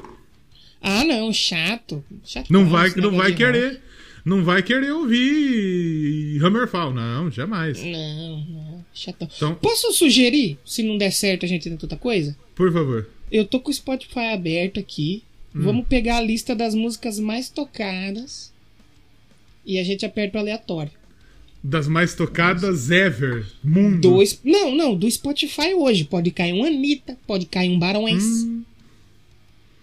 A: Ah, não, chato. chato
B: Não vai,
A: esse
B: não vai querer. Não vai querer ouvir Hammerfall. Não, jamais.
A: Não, não, chatão.
B: Então-
A: Posso sugerir, se não der certo a gente tenta outra coisa?
B: Por favor.
A: Eu tô com o Spotify aberto aqui.
B: Hum.
A: Vamos pegar a lista das músicas mais tocadas e a gente aperta o aleatório.
B: Das mais tocadas ever. Mundo.
A: Dois. Não, não, do Spotify hoje. Pode cair um Anitta, pode cair um Barões.
B: Hum.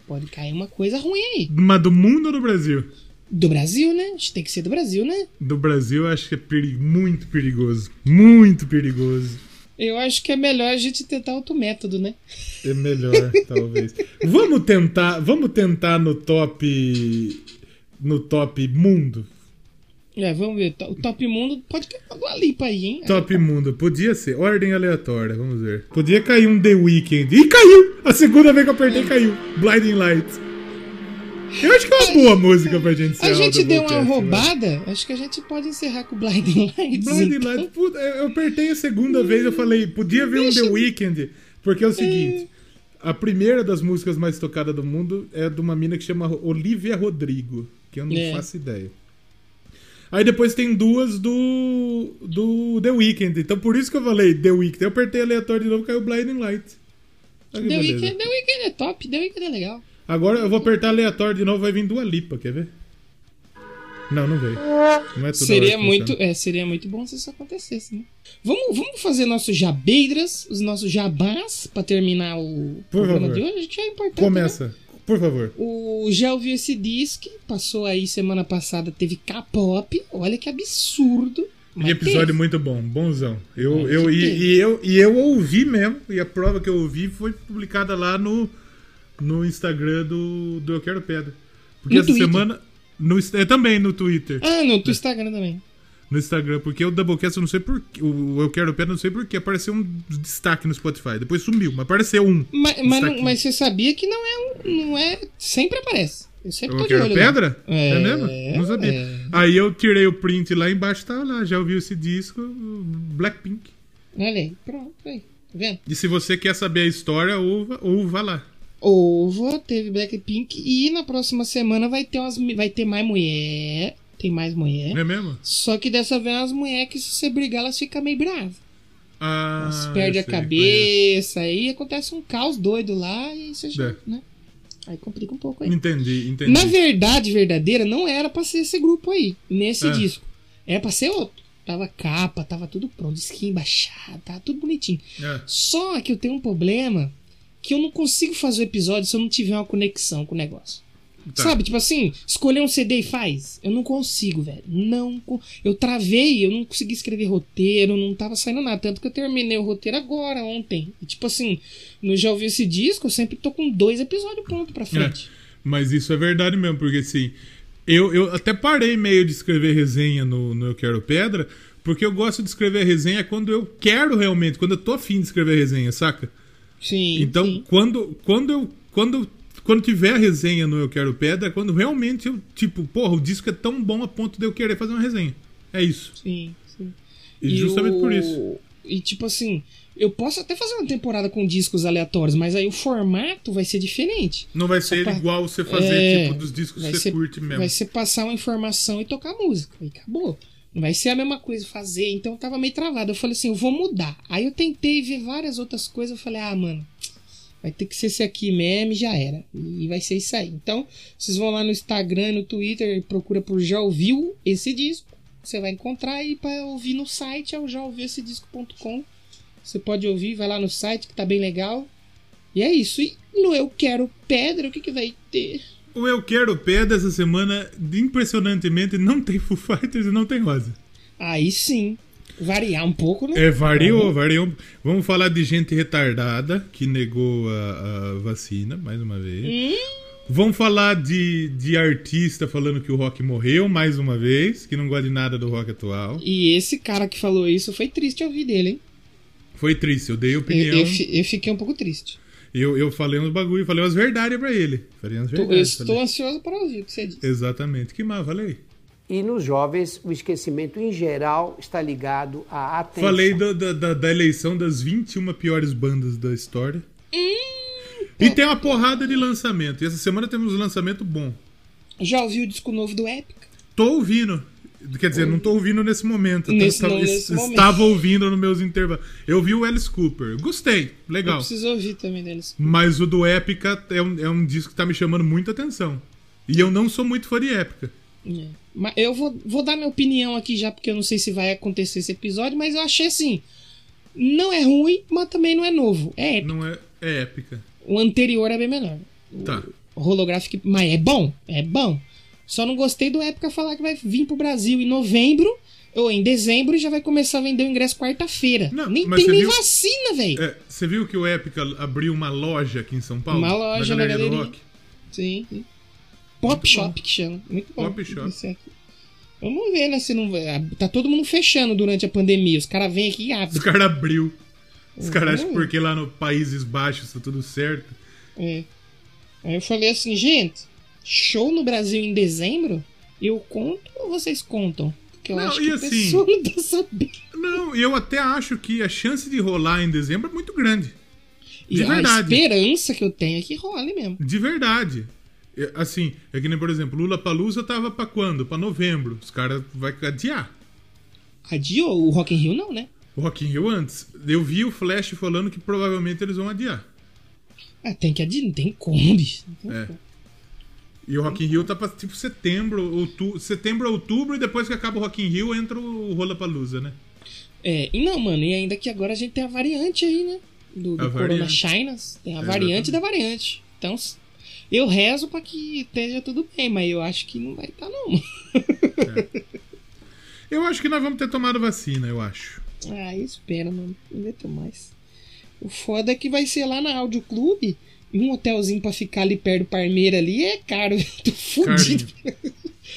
A: Pode cair uma coisa ruim aí.
B: Mas do mundo ou do Brasil?
A: Do Brasil, né? Acho que tem que ser do Brasil, né?
B: Do Brasil, eu acho que é peri- muito perigoso. Muito perigoso.
A: Eu acho que é melhor a gente tentar outro método, né?
B: É melhor, talvez. Vamos tentar, vamos tentar no top no top mundo.
A: É, vamos ver. O Top Mundo pode cair uma Lipa aí, hein?
B: Top mundo, podia ser ordem aleatória, vamos ver. Podia cair um The Weeknd. E caiu! A segunda vez que eu apertei caiu. Blinding Lights. Eu acho que é uma boa música pra gente
A: A
B: encerrar o
A: gente deu uma
B: Doublecast, né?
A: roubada, acho que a gente pode encerrar com Blinding Lights.
B: Blinding
A: então.
B: Lights, puta, eu apertei a segunda vez, eu falei, podia ver um The Weeknd, porque é o seguinte, a primeira das músicas mais tocadas do mundo é de uma mina que chama Olivia Rodrigo, que eu não
A: É.
B: faço ideia. Aí depois tem duas do do The Weeknd, então por isso que eu falei The Weeknd. Eu apertei aleatório de novo, caiu Blinding que
A: The. Weeknd, The Weeknd é top, The Weeknd é legal.
B: Agora eu vou apertar aleatório de novo, vai vir Dua Lipa, quer ver? Não, não veio. Não é
A: Seria muito, é, seria muito bom se isso acontecesse, né? Vamos, vamos fazer nossos jabeiras, os nossos jabás, pra terminar o
B: Por
A: programa
B: favor.
A: de hoje. Acho que é importante. né?
B: Começa, por favor.
A: O já ouviu esse disco, passou aí semana passada, teve K-pop. Olha que absurdo. Mas
B: E episódio
A: teve.
B: muito bom, bonzão. Eu,
A: É,
B: eu, e, e eu, e eu ouvi mesmo, e a prova que eu ouvi foi publicada lá no, no Instagram do, do Eu Quero Pedra. Porque
A: No
B: essa
A: Twitter.
B: semana. No, é, também no Twitter.
A: Ah, no teu Instagram também.
B: No Instagram, porque o Doublecast eu não sei porquê. O Eu Quero Pedra eu não sei porquê. Apareceu um destaque no Spotify. Depois sumiu, mas apareceu um.
A: Mas, mas, não- mas você sabia que não é um. Não é. Sempre aparece. Eu sempre tô
B: Eu
A: de
B: Quero
A: olho.
B: Pedra?
A: lá. É,
B: mesmo? Não sabia.
A: é.
B: Aí eu tirei o print lá embaixo, tava lá. Já ouviu esse disco? Blackpink.
A: Olha aí, pronto, aí. Tá vendo?
B: E se você quer saber a história, ouva, ouva lá.
A: Ovo, teve Blackpink e na próxima semana vai ter, umas, vai ter mais mulher. Tem mais mulher.
B: Não é mesmo?
A: Só que dessa vez as mulheres que se você brigar, elas ficam meio bravas.
B: Ah,
A: Elas perdem a
B: sei,
A: cabeça, aí acontece um caos doido lá e você já,
B: É.
A: né? Aí complica um pouco aí.
B: Entendi, entendi.
A: Na verdade, verdadeira, não era pra ser esse grupo aí, nesse
B: É.
A: disco. Era pra ser outro. Tava capa, tava tudo pronto, skin baixado, tava tudo bonitinho.
B: É.
A: Só que eu tenho um problema que eu não consigo fazer o episódio se eu não tiver uma conexão com o negócio.
B: Tá.
A: Sabe, tipo assim, escolher um CD e faz. Eu não consigo, velho. Não. Eu travei, eu não consegui escrever roteiro, não tava saindo nada. Tanto que eu terminei o roteiro agora, ontem. E, tipo assim, no Já Ouvi Esse Disco, eu sempre tô com dois episódios prontos pra frente.
B: Mas isso é verdade mesmo, porque assim, eu, eu até parei meio de escrever resenha no, no Eu Quero Pedra, porque eu gosto de escrever resenha quando eu quero realmente, quando eu tô afim de escrever resenha, saca?
A: Sim.
B: Então,
A: sim.
B: quando, quando eu. Quando, quando tiver a resenha no Eu Quero Pedra, é quando realmente eu, tipo, porra, o disco é tão bom a ponto de eu querer fazer uma resenha. É isso.
A: Sim, sim.
B: E, justamente
A: o-
B: por isso.
A: E tipo assim, eu posso até fazer uma temporada com discos aleatórios, mas aí o formato vai ser diferente.
B: Não vai ser
A: pra-
B: igual você fazer,
A: É,
B: tipo, dos discos que você
A: ser,
B: curte mesmo.
A: Vai ser passar uma informação e tocar música. E acabou. Vai ser a mesma coisa fazer. Então eu tava meio travado. Eu falei assim, eu vou mudar. Aí eu tentei ver várias outras coisas. Eu falei, ah, mano, vai ter que ser esse aqui mesmo já era. E vai ser isso aí. Então, vocês vão lá no Instagram no Twitter procura por Já Ouviu esse disco. Você vai encontrar e para ouvir no site é o jaouviuessedisco.com. Você pode ouvir, vai lá no site que tá bem legal. E é isso. E no Eu Quero Pedra, o que, que vai ter?
B: O Eu Quero Pedra essa semana, impressionantemente, não tem Foo Fighters e não tem Rosa.
A: Aí sim. Variar um pouco, né?
B: É, variou, variou. Vamos falar de gente retardada que negou a, a vacina, mais uma vez. Vamos falar de, de artista falando que o rock morreu, mais uma vez, que não gosta de nada do rock atual.
A: E esse cara que falou isso foi triste ouvir dele, hein?
B: Foi triste, eu dei
A: Eu,
B: opinião.
A: eu, fi- eu fiquei um pouco triste.
B: Eu, eu falei uns bagulho, falei umas verdades pra ele. Falei umas
A: eu
B: verdades.
A: estou
B: falei.
A: ansioso para ouvir o que você disse.
B: Exatamente. Que mal, falei.
H: E nos jovens, o esquecimento em geral está ligado à atenção.
B: Falei da, da, da- da eleição das 21 piores bandas da história.
A: Hum,
B: E tem uma porrada de lançamento. E essa semana temos um lançamento bom.
A: Já ouviu o disco novo do Epica?
B: Tô ouvindo. Quer dizer, não tô ouvindo nesse momento. Eu
A: Nesse-
B: tava-
A: nesse
B: es-
A: momento.
B: estava ouvindo nos meus intervalos. Eu vi o Alice Cooper. Gostei.
A: Eu
B: Legal.
A: preciso ouvir também deles.
B: Mas o do Épica é um, é um disco que tá me chamando muita atenção. E eu não sou muito fã de Épica.
A: É. Mas eu vou, vou dar minha opinião aqui já, porque eu não sei se vai acontecer esse episódio, mas eu achei assim. Não é ruim, mas também não é novo. É épico.
B: Não é, é Épica.
A: O anterior é bem melhor.
B: Tá.
A: O holográfico, mas é bom, é bom. Só não gostei do Épica falar que vai vir pro Brasil em novembro ou em dezembro e já vai começar a vender o ingresso quarta-feira.
B: Não,
A: Nem tem nem
B: viu-
A: vacina, velho.
B: É, você viu que o Épica abriu uma loja aqui em São Paulo?
A: Uma loja na
B: Galeria do
A: galeria.
B: Rock?
A: Sim, sim. Pop
B: Muito
A: Shop
B: bom.
A: que chama. Muito bom.
B: Pop Shop.
A: Vamos ver, né? Se não. Tá todo mundo fechando durante a pandemia. Os caras vêm aqui e
B: Os
A: abrem.
B: caras abriu. Os caras acham que
A: Uhum.
B: porque lá no Países Baixos tá tudo certo.
A: É. Aí eu falei assim, gente, show no Brasil em dezembro? Eu conto ou vocês contam? Porque eu
B: Não,
A: acho
B: e
A: que
B: assim-
A: o pessoal não tá sabendo.
B: Não, eu até acho que a chance de rolar em dezembro é muito grande.
A: E
B: De
A: a
B: verdade.
A: esperança que eu tenho é que role mesmo.
B: De verdade. É, Assim, é que nem, por exemplo, Lula Palusa tava pra quando? Pra novembro. Os caras vão adiar.
A: Adiou o Rock in Rio não, né?
B: O Rock in Rio antes. Eu vi o Flash falando que provavelmente eles vão adiar.
A: Ah, tem que adiar, não tem como, bicho. Não tem
B: É.
A: como.
B: E o Rock in Rio tá pra tipo setembro, outubro, setembro, outubro, e depois que acaba o Rock in Rio entra o Rola Palusa, né?
A: É, e não, mano, e ainda que agora a gente tem a variante aí, né? Do, do Corona. Chinas. Tem a
B: É,
A: variante da variante. Então, eu rezo pra que esteja tudo bem, mas eu acho que não vai estar, não.
B: Eu acho que nós vamos ter tomado vacina, eu acho.
A: Ah, espera, mano. Não ter mais. O foda é que vai ser lá na Áudio Clube. Um hotelzinho pra ficar ali perto do Parmeira ali é caro. Eu tô fudido.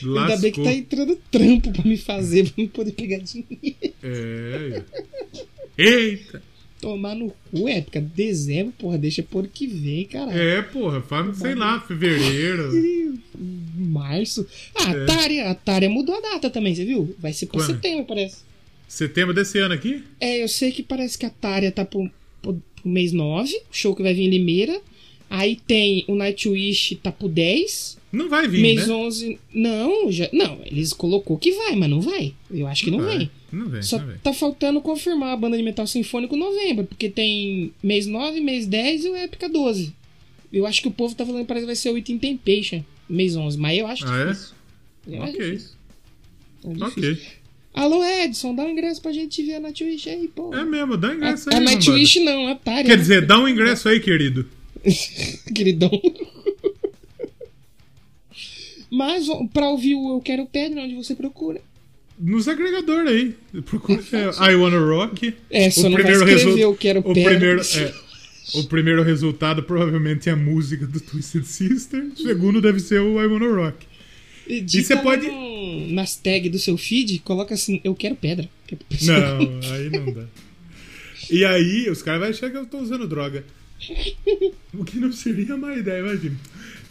A: Ainda bem que tá
B: Lascou.
A: entrando trampo pra me fazer, pra me poder pegar dinheiro.
B: É. Eita!
A: Tomar no cu, é época dezembro, porra, deixa por que vem, caralho.
B: É, porra, fala, sei lá, fevereiro.
A: Março. Ah,
B: É.
A: a Tária, a Tária mudou a data também, você viu? Vai ser pra
B: Quando?
A: setembro, parece.
B: Setembro desse ano aqui?
A: É, eu sei que parece que a Tária tá pro, pro, pro mês 9, show que vai vir em Limeira. Aí tem o Nightwish tá pro 10.
B: Não vai vir,
A: mês
B: né?
A: 11. Não, já, não, eles colocou que vai, mas não vai. Eu acho que não,
B: vai.
A: vem.
B: Não vem,
A: Só
B: não vem.
A: tá faltando confirmar a banda de metal sinfônico novembro, porque tem mês 9, mês 10 e o Épica 12. Eu acho que o povo tá falando que parece que vai ser o Item Temptation, mês 11, mas eu acho
B: Ah, é?
A: Eu
B: Ok.
A: difícil. É.
B: Ok.
A: Alô, Edson, dá um ingresso pra gente ver a Nightwish aí, pô.
B: É mesmo, dá
A: A,
B: ingresso
A: a
B: aí.
A: Nightwish não, a Tária.
B: Quer
A: né?
B: dizer, dá um ingresso aí, querido.
A: Queridão. Mas pra ouvir o Eu Quero Pedra, onde você procura?
B: Nos agregadores aí. Procura é, I Wanna Rock.
A: É, só não vai escrever Eu Quero
B: o
A: Pedra.
B: primeiro, é, o primeiro resultado provavelmente é a música do Twisted Sister. O segundo deve ser o I Wanna Rock.
A: Edita
B: você
A: lá
B: pode-
A: no- nas tags do seu feed, coloca assim, Eu Quero Pedra. é
B: Não, aí não dá. E aí, os caras vão achar que eu tô usando droga. O que não seria má ideia, imagina.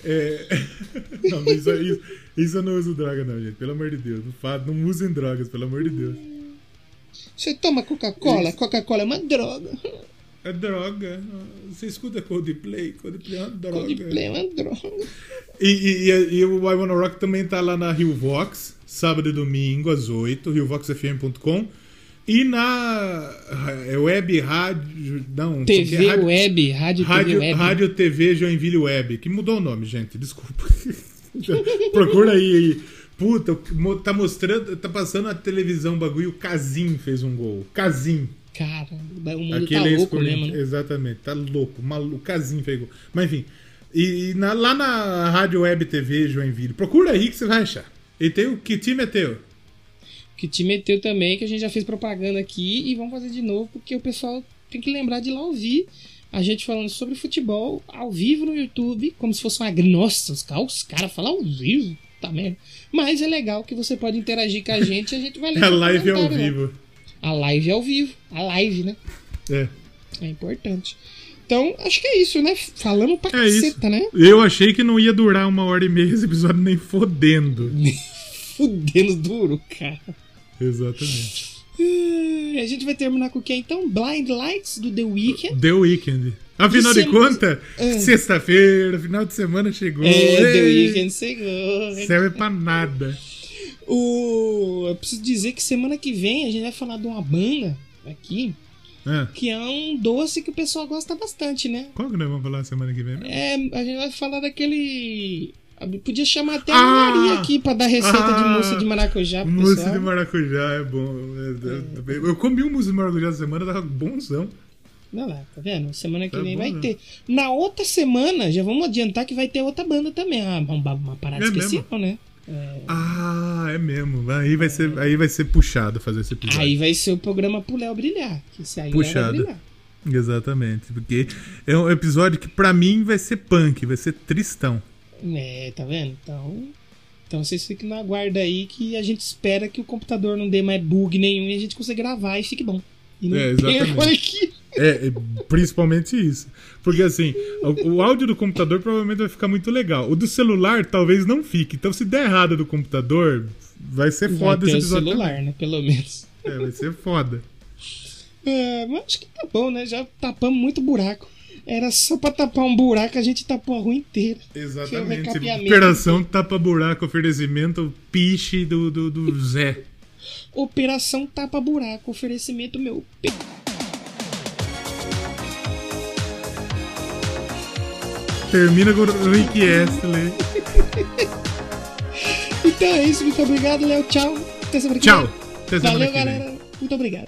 B: É... Não, mas isso, isso, isso eu não uso droga, não, gente. Pelo amor de Deus. Não, não usem drogas, pelo amor de Deus.
A: Você toma Coca-Cola? Coca-Cola é uma droga.
B: É droga. Você escuta Coldplay? Coldplay é uma droga.
A: Coldplay é uma droga.
B: E, e, e- e o I Wanna Rock também tá lá na Rio Vox, sábado e domingo, às 8, riovoxfm.com. E na é, web rádio. Não,
A: TV
B: rádio,
A: Web, Rádio,
B: rádio,
A: TV Web.
B: rádio TV Joinville Web, que mudou o nome, gente, desculpa. Procura aí. Puta, tá mostrando, tá passando na televisão o bagulho, o Casim fez um gol. Casim.
A: Cara, o mundo
B: Aquele
A: tá louco mesmo, né?
B: Exatamente, tá louco. Maluco, Casim fez gol. Mas enfim. E, e na- lá na Rádio Web TV Joinville, procura aí que você vai achar. E tem o Que Time é Teu?
A: Que te meteu também, que a gente já fez propaganda aqui e vamos fazer de novo, porque o pessoal tem que lembrar de ir lá ouvir a gente falando sobre futebol ao vivo no YouTube, como se fosse uma. Nossa, os caras cara falam ao vivo, tá merda. Mas é legal que você pode interagir com a gente e a gente vai ler.
B: A live ao
A: comentário lá.
B: vivo.
A: A live é ao vivo. A live, né?
B: É.
A: É importante. Então, acho que é isso, né? Falando pra
B: É isso.
A: caceta, né?
B: Eu achei que não ia durar uma hora e meia esse episódio nem fodendo.
A: Fudendo duro, cara.
B: Exatamente.
A: Eh, A gente vai terminar com o que então? Blind Lights do The Weeknd.
B: The Weekend. Afinal de
A: sema-
B: contas,
A: Ah.
B: sexta-feira, final de semana chegou.
A: É, The Weeknd chegou.
B: Serve pra nada.
A: O... Eu preciso dizer que semana que vem a gente vai falar de uma banda aqui
B: Ah,
A: que é um doce que o pessoal gosta bastante, né?
B: qual que nós vamos falar semana que vem? mesmo?
A: É, a gente vai falar daquele. Podia chamar até
B: Ah!
A: a Maria aqui pra dar receita de
B: Ah!
A: mousse de maracujá
B: Mousse
A: pessoal.
B: de maracujá é bom. É, é, Eu comi um mousse de maracujá essa semana, tava bonzão.
A: Não lá, tá vendo? Semana que
B: Tá
A: vem
B: bom,
A: vai
B: né?
A: ter. Na outra semana, já vamos adiantar que vai ter outra banda também. Ah, uma, uma parada
B: É
A: especial,
B: mesmo?
A: né?
B: Ah, é mesmo. Aí vai ser, aí vai ser puxado fazer esse episódio.
A: Aí vai ser o programa pro Léo brilhar. Que esse aí vai
B: Puxado.
A: brilhar.
B: Exatamente. Porque é um episódio que pra mim vai ser punk, vai ser tristão.
A: É, tá vendo? Então. Então vocês fiquem na guarda aí que a gente espera que o computador não dê mais bug nenhum e a gente consiga gravar e fique bom. E não
B: É, exatamente. É, é, principalmente isso. Porque assim, o, o áudio do computador provavelmente vai ficar muito legal. O do celular talvez não fique. Então se der errado do computador, vai ser
A: Vai
B: foda esse
A: o
B: episódio.
A: celular,
B: também.
A: né? Pelo menos.
B: É, vai ser foda.
A: É, mas acho que tá bom, né? Já tapamos muito buraco. Era só pra tapar um buraco, a gente tapou a rua inteira.
B: Exatamente. Operação tapa buraco, oferecimento piche do, do, do Zé.
A: Operação tapa buraco, oferecimento meu.
B: Termina com o Rick Astley.
A: Então é isso, muito obrigado, Léo. Tchau. Até semana que
B: Tchau. Até semana
A: Valeu,
B: que vem.
A: galera. Muito obrigado.